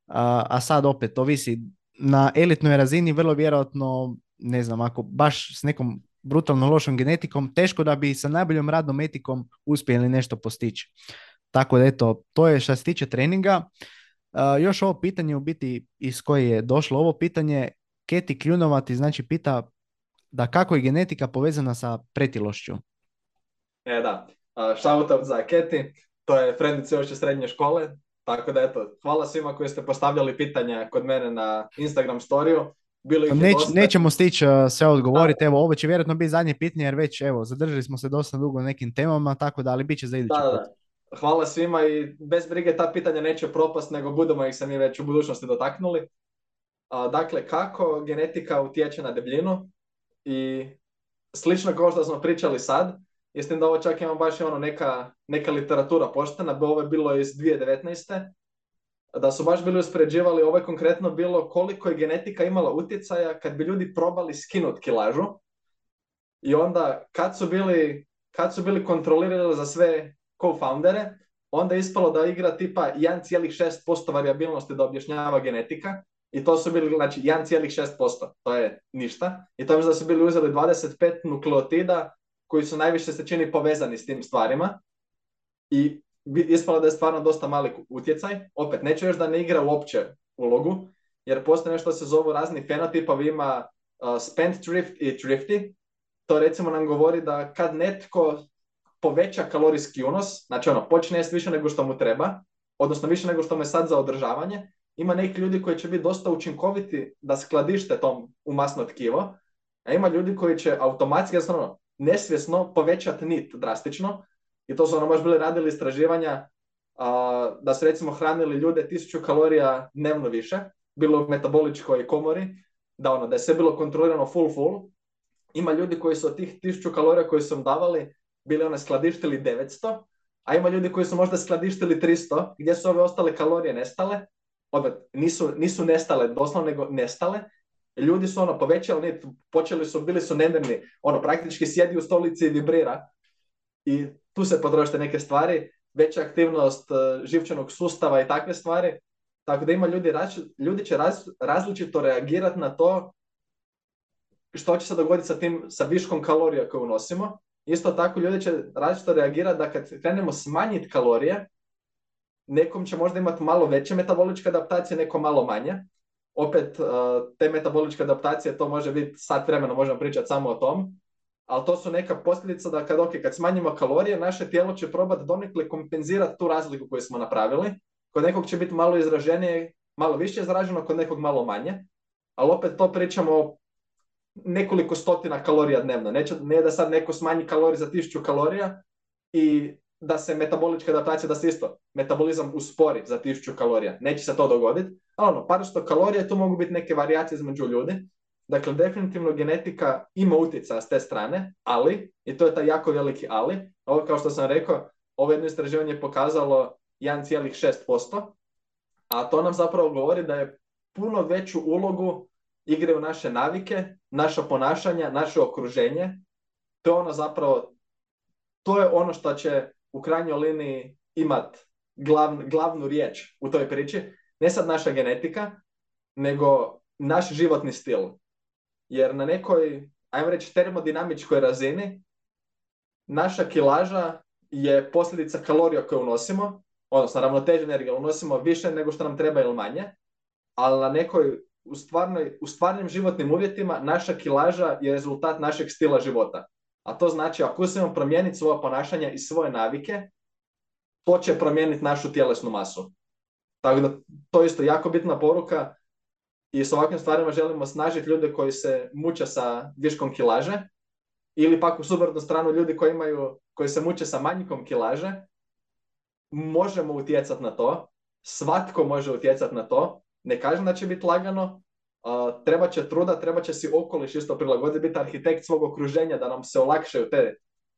A sad opet, ovisi na elitnoj razini vrlo vjerojatno, ne znam, ako baš s nekom brutalno lošom genetikom, teško da bi sa najboljom radnom etikom uspjeli nešto postići. Tako da eto, to je što se tiče treninga. Uh, još ovo pitanje u biti iz koje je došlo ovo pitanje, Keti Kljunovati znači pita da kako je genetika povezana sa pretilošću. E da, uh, shout out za Keti, to je frendica još srednje škole, tako da eto, hvala svima koji ste postavljali pitanja kod mene na Instagram storiju. Bilo ih Neć, dosta. nećemo stići uh, sve odgovoriti, evo ovo će vjerojatno biti zadnje pitanje jer već evo zadržali smo se dosta dugo na nekim temama, tako da ali bit će za idući Da, da, put. da. Hvala svima i bez brige ta pitanja neće propast, nego budemo ih se mi već u budućnosti dotaknuli. A, dakle, kako genetika utječe na debljinu i slično kao što smo pričali sad, tim da ovo čak imam baš ono neka, neka literatura poštena, ovo je bilo iz 2019. Da su baš bili uspoređivali, ovo je konkretno bilo koliko je genetika imala utjecaja kad bi ljudi probali skinut kilažu. I onda kad su bili, kad su bili kontrolirali za sve co-foundere, onda je ispalo da igra tipa 1,6% variabilnosti da objašnjava genetika i to su bili, znači 1,6%, to je ništa. I to je da su bili uzeli 25 nukleotida koji su najviše se čini povezani s tim stvarima i ispalo da je stvarno dosta mali utjecaj. Opet, neću još da ne igra uopće ulogu, jer postoje nešto što se zovu razni fenotipovi, ima uh, spendthrift i thrifty. To recimo nam govori da kad netko poveća kalorijski unos, znači ono, počne jesti više nego što mu treba, odnosno više nego što mu je sad za održavanje, ima neki ljudi koji će biti dosta učinkoviti da skladište tom u masno tkivo, a ima ljudi koji će automatski, jednostavno, nesvjesno povećati nit drastično, i to su ono baš bili radili istraživanja a, da su recimo hranili ljude 1000 kalorija dnevno više, bilo u metaboličkoj komori, da ono, da je sve bilo kontrolirano full full. Ima ljudi koji su od tih 1000 kalorija koji su im davali bili one skladištili 900, a ima ljudi koji su možda skladištili 300, gdje su ove ostale kalorije nestale. Opet, nisu, nisu nestale doslovno, nego nestale. Ljudi su ono povećali počeli su, bili su nemirni, ono praktički sjedi u stolici i vibrira. I tu se potrošite neke stvari, veća aktivnost uh, živčanog sustava i takve stvari. Tako da ima ljudi, ljudi će raz- različito reagirati na to što će se dogoditi sa tim, sa viškom kalorija koje unosimo. Isto tako ljudi će različito reagirati da kad krenemo smanjiti kalorije, nekom će možda imati malo veće metaboličke adaptacije, neko malo manje. Opet, uh, te metaboličke adaptacije, to može biti sat vremena, možemo pričati samo o tom, ali to su neka posljedica da kad, okay, kad smanjimo kalorije, naše tijelo će probati donekle kompenzirati tu razliku koju smo napravili. Kod nekog će biti malo izraženije, malo više izraženo, kod nekog malo manje. Ali opet to pričamo nekoliko stotina kalorija dnevno. Neće, ne da sad neko smanji kalorije za 1000 kalorija i da se metabolička adaptacija, da se isto metabolizam uspori za 1000 kalorija. Neće se to dogoditi. Ali ono, par sto kalorija, tu mogu biti neke varijacije između ljudi. Dakle, definitivno genetika ima utjecaja s te strane, ali, i to je taj jako veliki ali, ovo kao što sam rekao, ovo jedno istraživanje je pokazalo 1,6%, a to nam zapravo govori da je puno veću ulogu igraju naše navike, naša ponašanja, naše okruženje. To je ono zapravo, to je ono što će u krajnjoj liniji imat glav, glavnu riječ u toj priči. Ne sad naša genetika, nego naš životni stil. Jer na nekoj, ajmo reći, termodinamičkoj razini, naša kilaža je posljedica kalorija koje unosimo, odnosno ravnoteže energije, unosimo više nego što nam treba ili manje, ali na nekoj, u, stvarnoj, u stvarnim životnim uvjetima, naša kilaža je rezultat našeg stila života. A to znači, ako uspijemo promijeniti svoje ponašanja i svoje navike, to će promijeniti našu tjelesnu masu. Tako da, to je isto jako bitna poruka i s ovakvim stvarima želimo snažiti ljude koji se muče sa viškom kilaže ili pak u suprotnu stranu ljudi koji imaju, koji se muče sa manjkom kilaže, možemo utjecati na to, svatko može utjecati na to, ne kažem da će biti lagano, uh, treba će truda, treba će si okoliš isto prilagoditi, biti arhitekt svog okruženja da nam se olakšaju te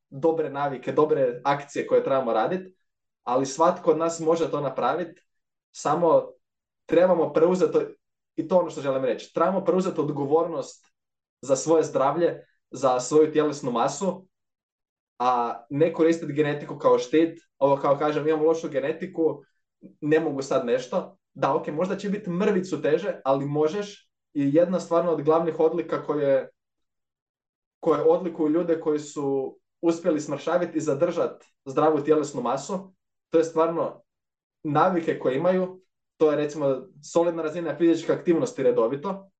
dobre navike, dobre akcije koje trebamo raditi, ali svatko od nas može to napraviti, samo trebamo preuzeti, i to ono što želim reći, trebamo preuzeti odgovornost za svoje zdravlje, za svoju tjelesnu masu, a ne koristiti genetiku kao štit, ovo kao kažem, imam lošu genetiku, ne mogu sad nešto, da, ok, možda će biti mrvicu teže, ali možeš. I jedna stvarno od glavnih odlika koje, koje odlikuju ljude koji su uspjeli smršaviti i zadržati zdravu tjelesnu masu, to je stvarno navike koje imaju, to je recimo solidna razina fizičke aktivnosti redovito,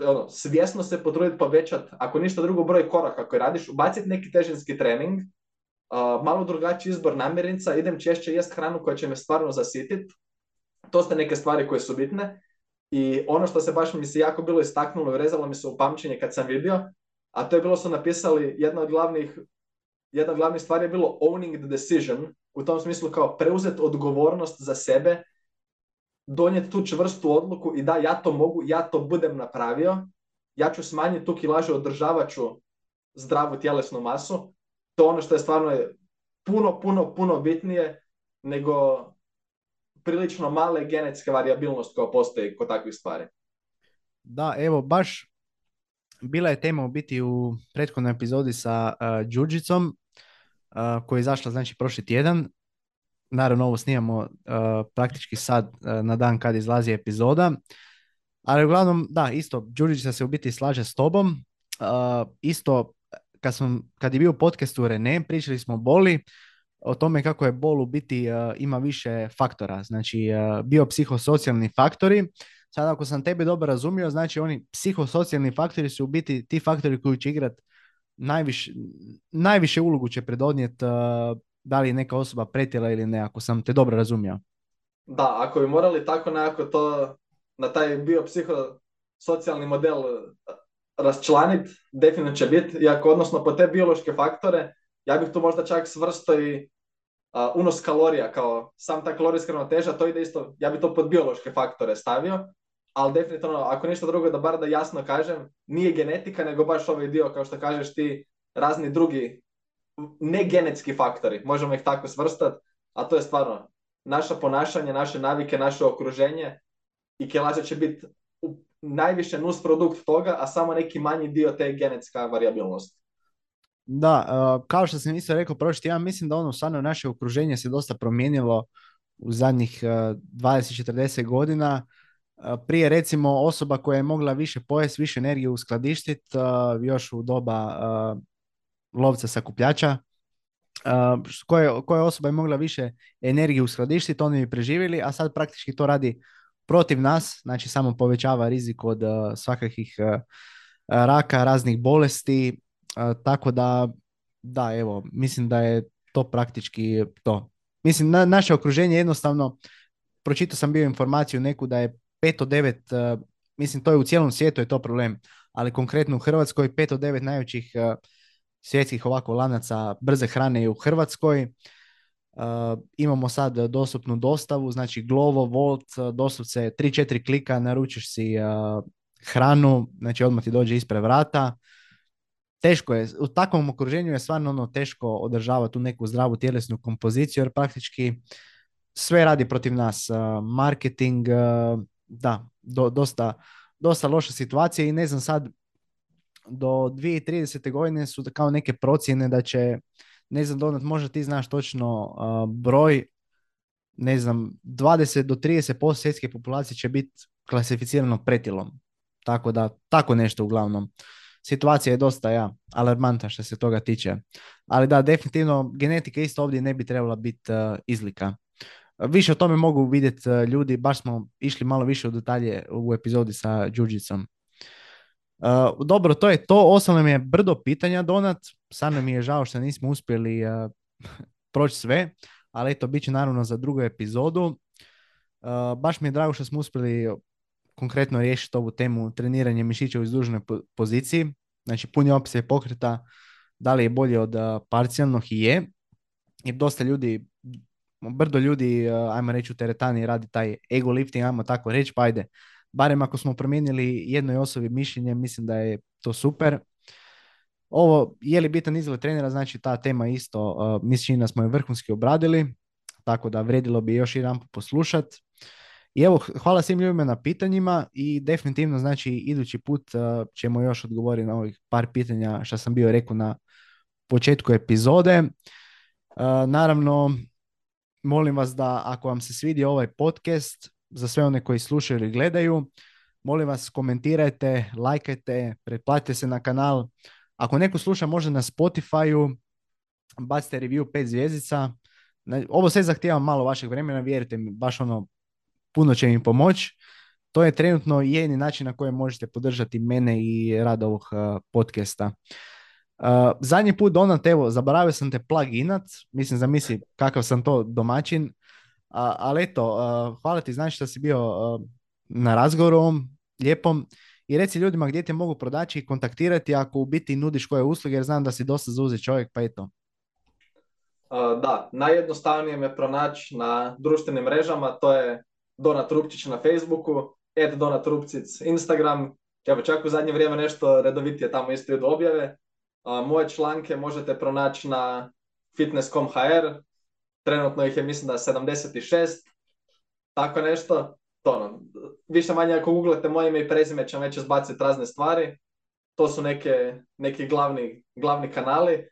ono, svjesno se potruditi povećati, ako ništa drugo broj koraka koje radiš, ubaciti neki težinski trening, uh, malo drugačiji izbor namirnica, idem češće jest hranu koja će me stvarno zasititi, to ste neke stvari koje su bitne. I ono što se baš mi se jako bilo istaknulo i rezalo mi se u pamćenje kad sam vidio, a to je bilo su napisali jedna od glavnih jedna od glavnih stvari je bilo owning the decision, u tom smislu kao preuzeti odgovornost za sebe, donijeti tu čvrstu odluku i da ja to mogu, ja to budem napravio, ja ću smanjiti tu kilažu, održavat ću zdravu tjelesnu masu. To ono što je stvarno puno, puno, puno bitnije nego prilično male genetske variabilnost koja postoji kod takvih stvari. Da, evo, baš bila je tema u biti u prethodnoj epizodi sa uh, koja je izašla znači prošli tjedan. Naravno, ovo snimamo uh, praktički sad uh, na dan kad izlazi epizoda. Ali uglavnom, da, isto, Đurđica se u biti slaže s tobom. Uh, isto, kad, sam, kad je bio podcast u René, pričali smo o boli, o tome kako je bol u biti uh, ima više faktora, znači uh, biopsihosocijalni faktori. Sad ako sam tebe dobro razumio, znači oni psihosocijalni faktori su u biti ti faktori koji će igrati najviše, najviše ulogu će predodnijeti uh, da li je neka osoba pretjela ili ne, ako sam te dobro razumio. Da, ako bi morali tako nekako to na taj biopsihosocijalni model raščlaniti, definitivno će biti, iako odnosno po te biološke faktore, ja bih tu možda čak svrsto i unos kalorija kao sam ta kalorijska ravnoteža, to ide isto, ja bih to pod biološke faktore stavio, ali definitivno, ako ništa drugo, da bar da jasno kažem, nije genetika, nego baš ovaj dio, kao što kažeš ti, razni drugi negenetski faktori, možemo ih tako svrstati, a to je stvarno naše ponašanje, naše navike, naše okruženje i kelaža će biti najviše nus produkt toga, a samo neki manji dio te genetska variabilnost. Da, uh, kao što sam isto rekao prošli ja mislim da ono stvarno naše okruženje se dosta promijenilo u zadnjih uh, 20-40 godina. Uh, prije recimo osoba koja je mogla više pojest, više energije uskladištiti još u doba lovca sakupljača, koje, koja osoba je mogla više energije uskladištiti, oni bi preživjeli, a sad praktički to radi protiv nas, znači samo povećava rizik od svakakih raka, raznih bolesti, tako da, da, evo, mislim da je to praktički to. Mislim, na, naše okruženje jednostavno, pročitao sam bio informaciju neku da je 5 od 9, uh, mislim to je u cijelom svijetu je to problem, ali konkretno u Hrvatskoj 5 od 9 najvećih uh, svjetskih ovako lanaca brze hrane je u Hrvatskoj. Uh, imamo sad dostupnu dostavu, znači Glovo, Volt, doslovce 3-4 klika naručiš si hranu, znači odmah ti dođe ispred vrata teško je, u takvom okruženju je stvarno ono teško održavati tu neku zdravu tjelesnu kompoziciju jer praktički sve radi protiv nas. Marketing, da, do, dosta, dosta loša situacija i ne znam sad do 2030. godine su kao neke procjene da će, ne znam Donat, možda ti znaš točno broj, ne znam, 20 do 30% svjetske populacije će biti klasificirano pretilom. Tako da, tako nešto uglavnom situacija je dosta ja, alarmanta što se toga tiče. Ali da, definitivno genetika isto ovdje ne bi trebala biti uh, izlika. Više o tome mogu vidjeti uh, ljudi, baš smo išli malo više u detalje u epizodi sa Đurđicom. Uh, dobro, to je to. Osnovno mi je brdo pitanja, Donat. Samo mi je žao što nismo uspjeli uh, [laughs] proći sve, ali eto, bit će naravno za drugu epizodu. Uh, baš mi je drago što smo uspjeli konkretno riješiti ovu temu treniranje mišića u izduženoj poziciji. Znači puni opsej pokreta da li je bolje od parcijalnog i je. Jer dosta ljudi, brdo ljudi, ajmo reći u teretani radi taj ego lifting, ajmo tako reći, pa ajde. Barem ako smo promijenili jednoj osobi mišljenje, mislim da je to super. Ovo, je li bitan izgled trenera, znači ta tema isto, uh, mislim da smo je vrhunski obradili, tako da vredilo bi još jedan poslušati. I evo, hvala svim ljudima na pitanjima i definitivno, znači, idući put uh, ćemo još odgovoriti na ovih par pitanja što sam bio rekao na početku epizode. Uh, naravno, molim vas da ako vam se svidi ovaj podcast, za sve one koji slušaju ili gledaju, molim vas komentirajte, lajkajte, pretplatite se na kanal. Ako neko sluša možda na Spotify-u, bacite review 5 zvijezdica. Ovo sve zahtijeva malo vašeg vremena, vjerujte mi, baš ono puno će im pomoći. To je trenutno jedini način na koji možete podržati mene i rad ovog uh, podcasta. Uh, zadnji put Donat, evo, zaboravio sam te pluginat, mislim zamisli kakav sam to domaćin, uh, ali eto, hvala ti, znači što si bio na razgovoru ovom lijepom i reci ljudima gdje te mogu prodaći i kontaktirati ako u biti nudiš koje usluge, jer znam da si dosta zauzet čovjek, pa eto. Da, najjednostavnije me pronaći na društvenim mrežama, to je Donat Rupčić na Facebooku, Ed Donat Rupcic Instagram, evo čak u zadnje vrijeme nešto redovitije tamo isto idu objave. Moje članke možete pronaći na fitness.com.hr, trenutno ih je mislim da 76, tako nešto. To ono, više manje ako googlete moje ime i prezime će vam već izbaciti razne stvari. To su neke, neki glavni, glavni kanali.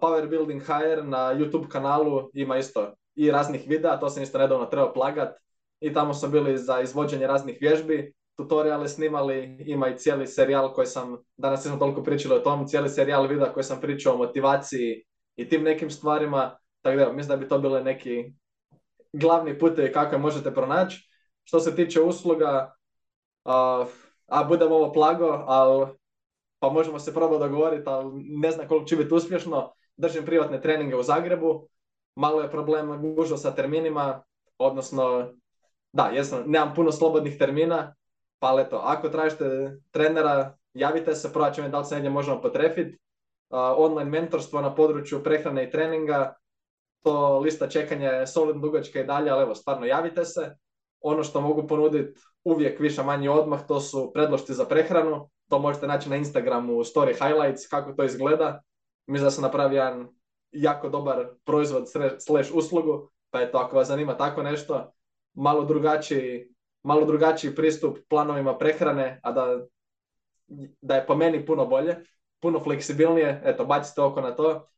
Power Building HR na YouTube kanalu ima isto i raznih videa, to sam isto nedavno trebao plagat i tamo su bili za izvođenje raznih vježbi, tutoriale snimali, ima i cijeli serijal koji sam, danas nismo toliko pričali o tom, cijeli serijal videa koji sam pričao o motivaciji i tim nekim stvarima, tako da mislim da bi to bile neki glavni putevi kako je možete pronaći. Što se tiče usluga, a, a budem ovo plago, ali pa možemo se probati dogovoriti, ali ne znam koliko će biti uspješno. Držim privatne treninge u Zagrebu, malo je problem gužo sa terminima, odnosno, da, jesam, nemam puno slobodnih termina, pa eto, ako tražite trenera, javite se, probat ćemo da li se negdje možemo potrefiti. Uh, online mentorstvo na području prehrane i treninga, to lista čekanja je solidno dugačka i dalje, ali evo, stvarno javite se. Ono što mogu ponuditi uvijek više manje odmah, to su predlošti za prehranu. To možete naći na Instagramu story highlights, kako to izgleda. Mislim da sam napravio jedan jako dobar proizvod slash uslugu, pa eto, ako vas zanima tako nešto, malo drugačiji, malo drugačiji pristup planovima prehrane, a da, da je po meni puno bolje, puno fleksibilnije, eto, bacite oko na to.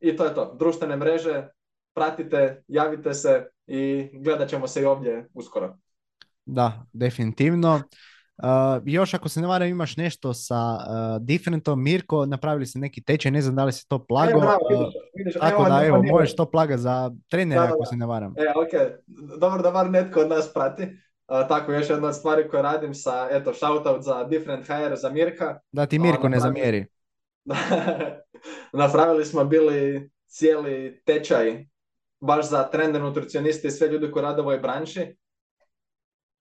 I to je to, društvene mreže, pratite, javite se i gledat ćemo se i ovdje uskoro. Da, definitivno. Uh, još ako se ne varam imaš nešto sa uh, Differentom, Mirko, napravili ste neki tečaj, ne znam da li se to plago. E, tako da evo, možeš to plaga za trenera ako se ne varam. E, ok, dobro da bar netko od nas prati. Uh, tako, još jedna od stvari koje radim sa, eto, shoutout za Different HR za Mirka. Da ti Mirko ne zamjeri. [laughs] napravili smo bili cijeli tečaj baš za trener, nutricioniste i sve ljudi koji rade u ovoj branši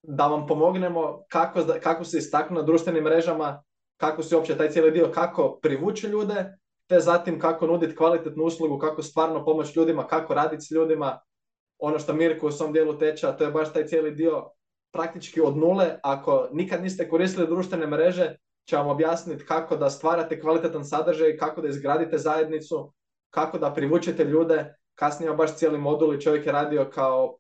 da vam pomognemo kako, kako se istaknu na društvenim mrežama, kako se uopće taj cijeli dio, kako privući ljude, te zatim kako nuditi kvalitetnu uslugu, kako stvarno pomoći ljudima, kako raditi s ljudima. Ono što Mirko u svom dijelu teča, to je baš taj cijeli dio praktički od nule. Ako nikad niste koristili društvene mreže, će vam objasniti kako da stvarate kvalitetan sadržaj, kako da izgradite zajednicu, kako da privučete ljude. Kasnije baš cijeli modul i čovjek je radio kao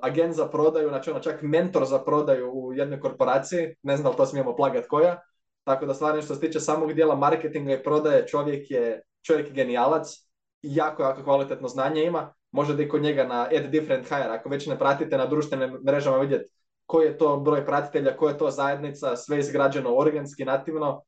agent za prodaju, znači ono čak mentor za prodaju u jednoj korporaciji, ne znam da li to smijemo plagat koja, tako da stvarno što se tiče samog dijela marketinga i prodaje, čovjek je, čovjek je genijalac, jako, jako kvalitetno znanje ima, možete i kod njega na Add Different Hire, ako već ne pratite na društvenim mrežama vidjeti koji je to broj pratitelja, koja je to zajednica, sve izgrađeno organski, nativno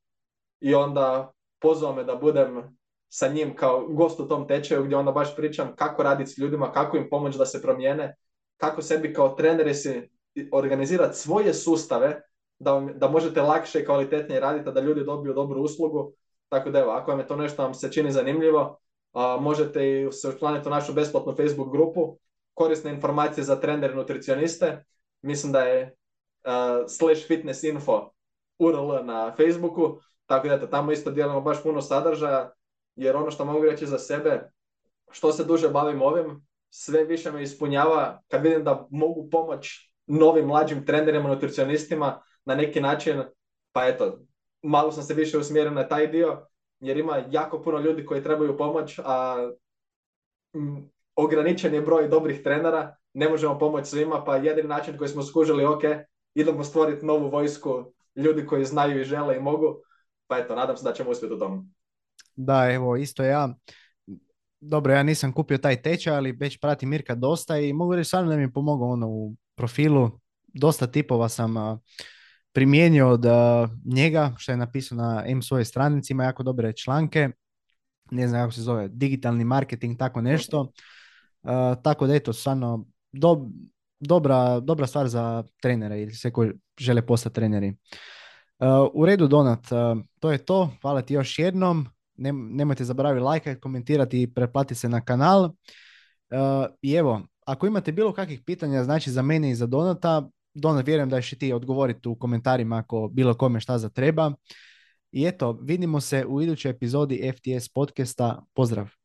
i onda pozvao me da budem sa njim kao gost u tom tečaju gdje onda baš pričam kako raditi s ljudima, kako im pomoći da se promijene, kako sebi kao treneri si organizirati svoje sustave da, da možete lakše i kvalitetnije raditi, da ljudi dobiju dobru uslugu. Tako da evo, ako vam je to nešto vam se čini zanimljivo, možete i se učlaniti u našu besplatnu Facebook grupu. Korisne informacije za trenere nutricioniste. Mislim da je uh, slash fitness info URL na Facebooku. Tako da tamo isto dijelimo baš puno sadržaja, jer ono što mogu reći za sebe, što se duže bavim ovim, sve više me ispunjava kad vidim da mogu pomoć novim mlađim trenerima, nutricionistima na neki način, pa eto, malo sam se više usmjerio na taj dio, jer ima jako puno ljudi koji trebaju pomoć, a ograničen je broj dobrih trenera, ne možemo pomoći svima, pa jedini način koji smo skužili, ok, idemo stvoriti novu vojsku ljudi koji znaju i žele i mogu, pa eto, nadam se da ćemo uspjeti u tomu. Da, evo, isto ja dobro, ja nisam kupio taj tečaj, ali već pratim Mirka dosta i mogu reći stvarno da mi je pomogao ono u profilu. Dosta tipova sam primijenio od njega, što je napisao na M svoje stranici, ima jako dobre članke, ne znam kako se zove, digitalni marketing, tako nešto. Tako da eto, stvarno dobra, dobra stvar za trenere ili sve koji žele postati treneri. u redu Donat, to je to. Hvala ti još jednom nemojte zaboraviti lajkati, komentirati i pretplatiti se na kanal. I evo, ako imate bilo kakvih pitanja, znači za mene i za Donata, Dona, vjerujem da ćeš i ti odgovoriti u komentarima ako bilo kome šta za treba. I eto, vidimo se u idućoj epizodi FTS podcasta. Pozdrav!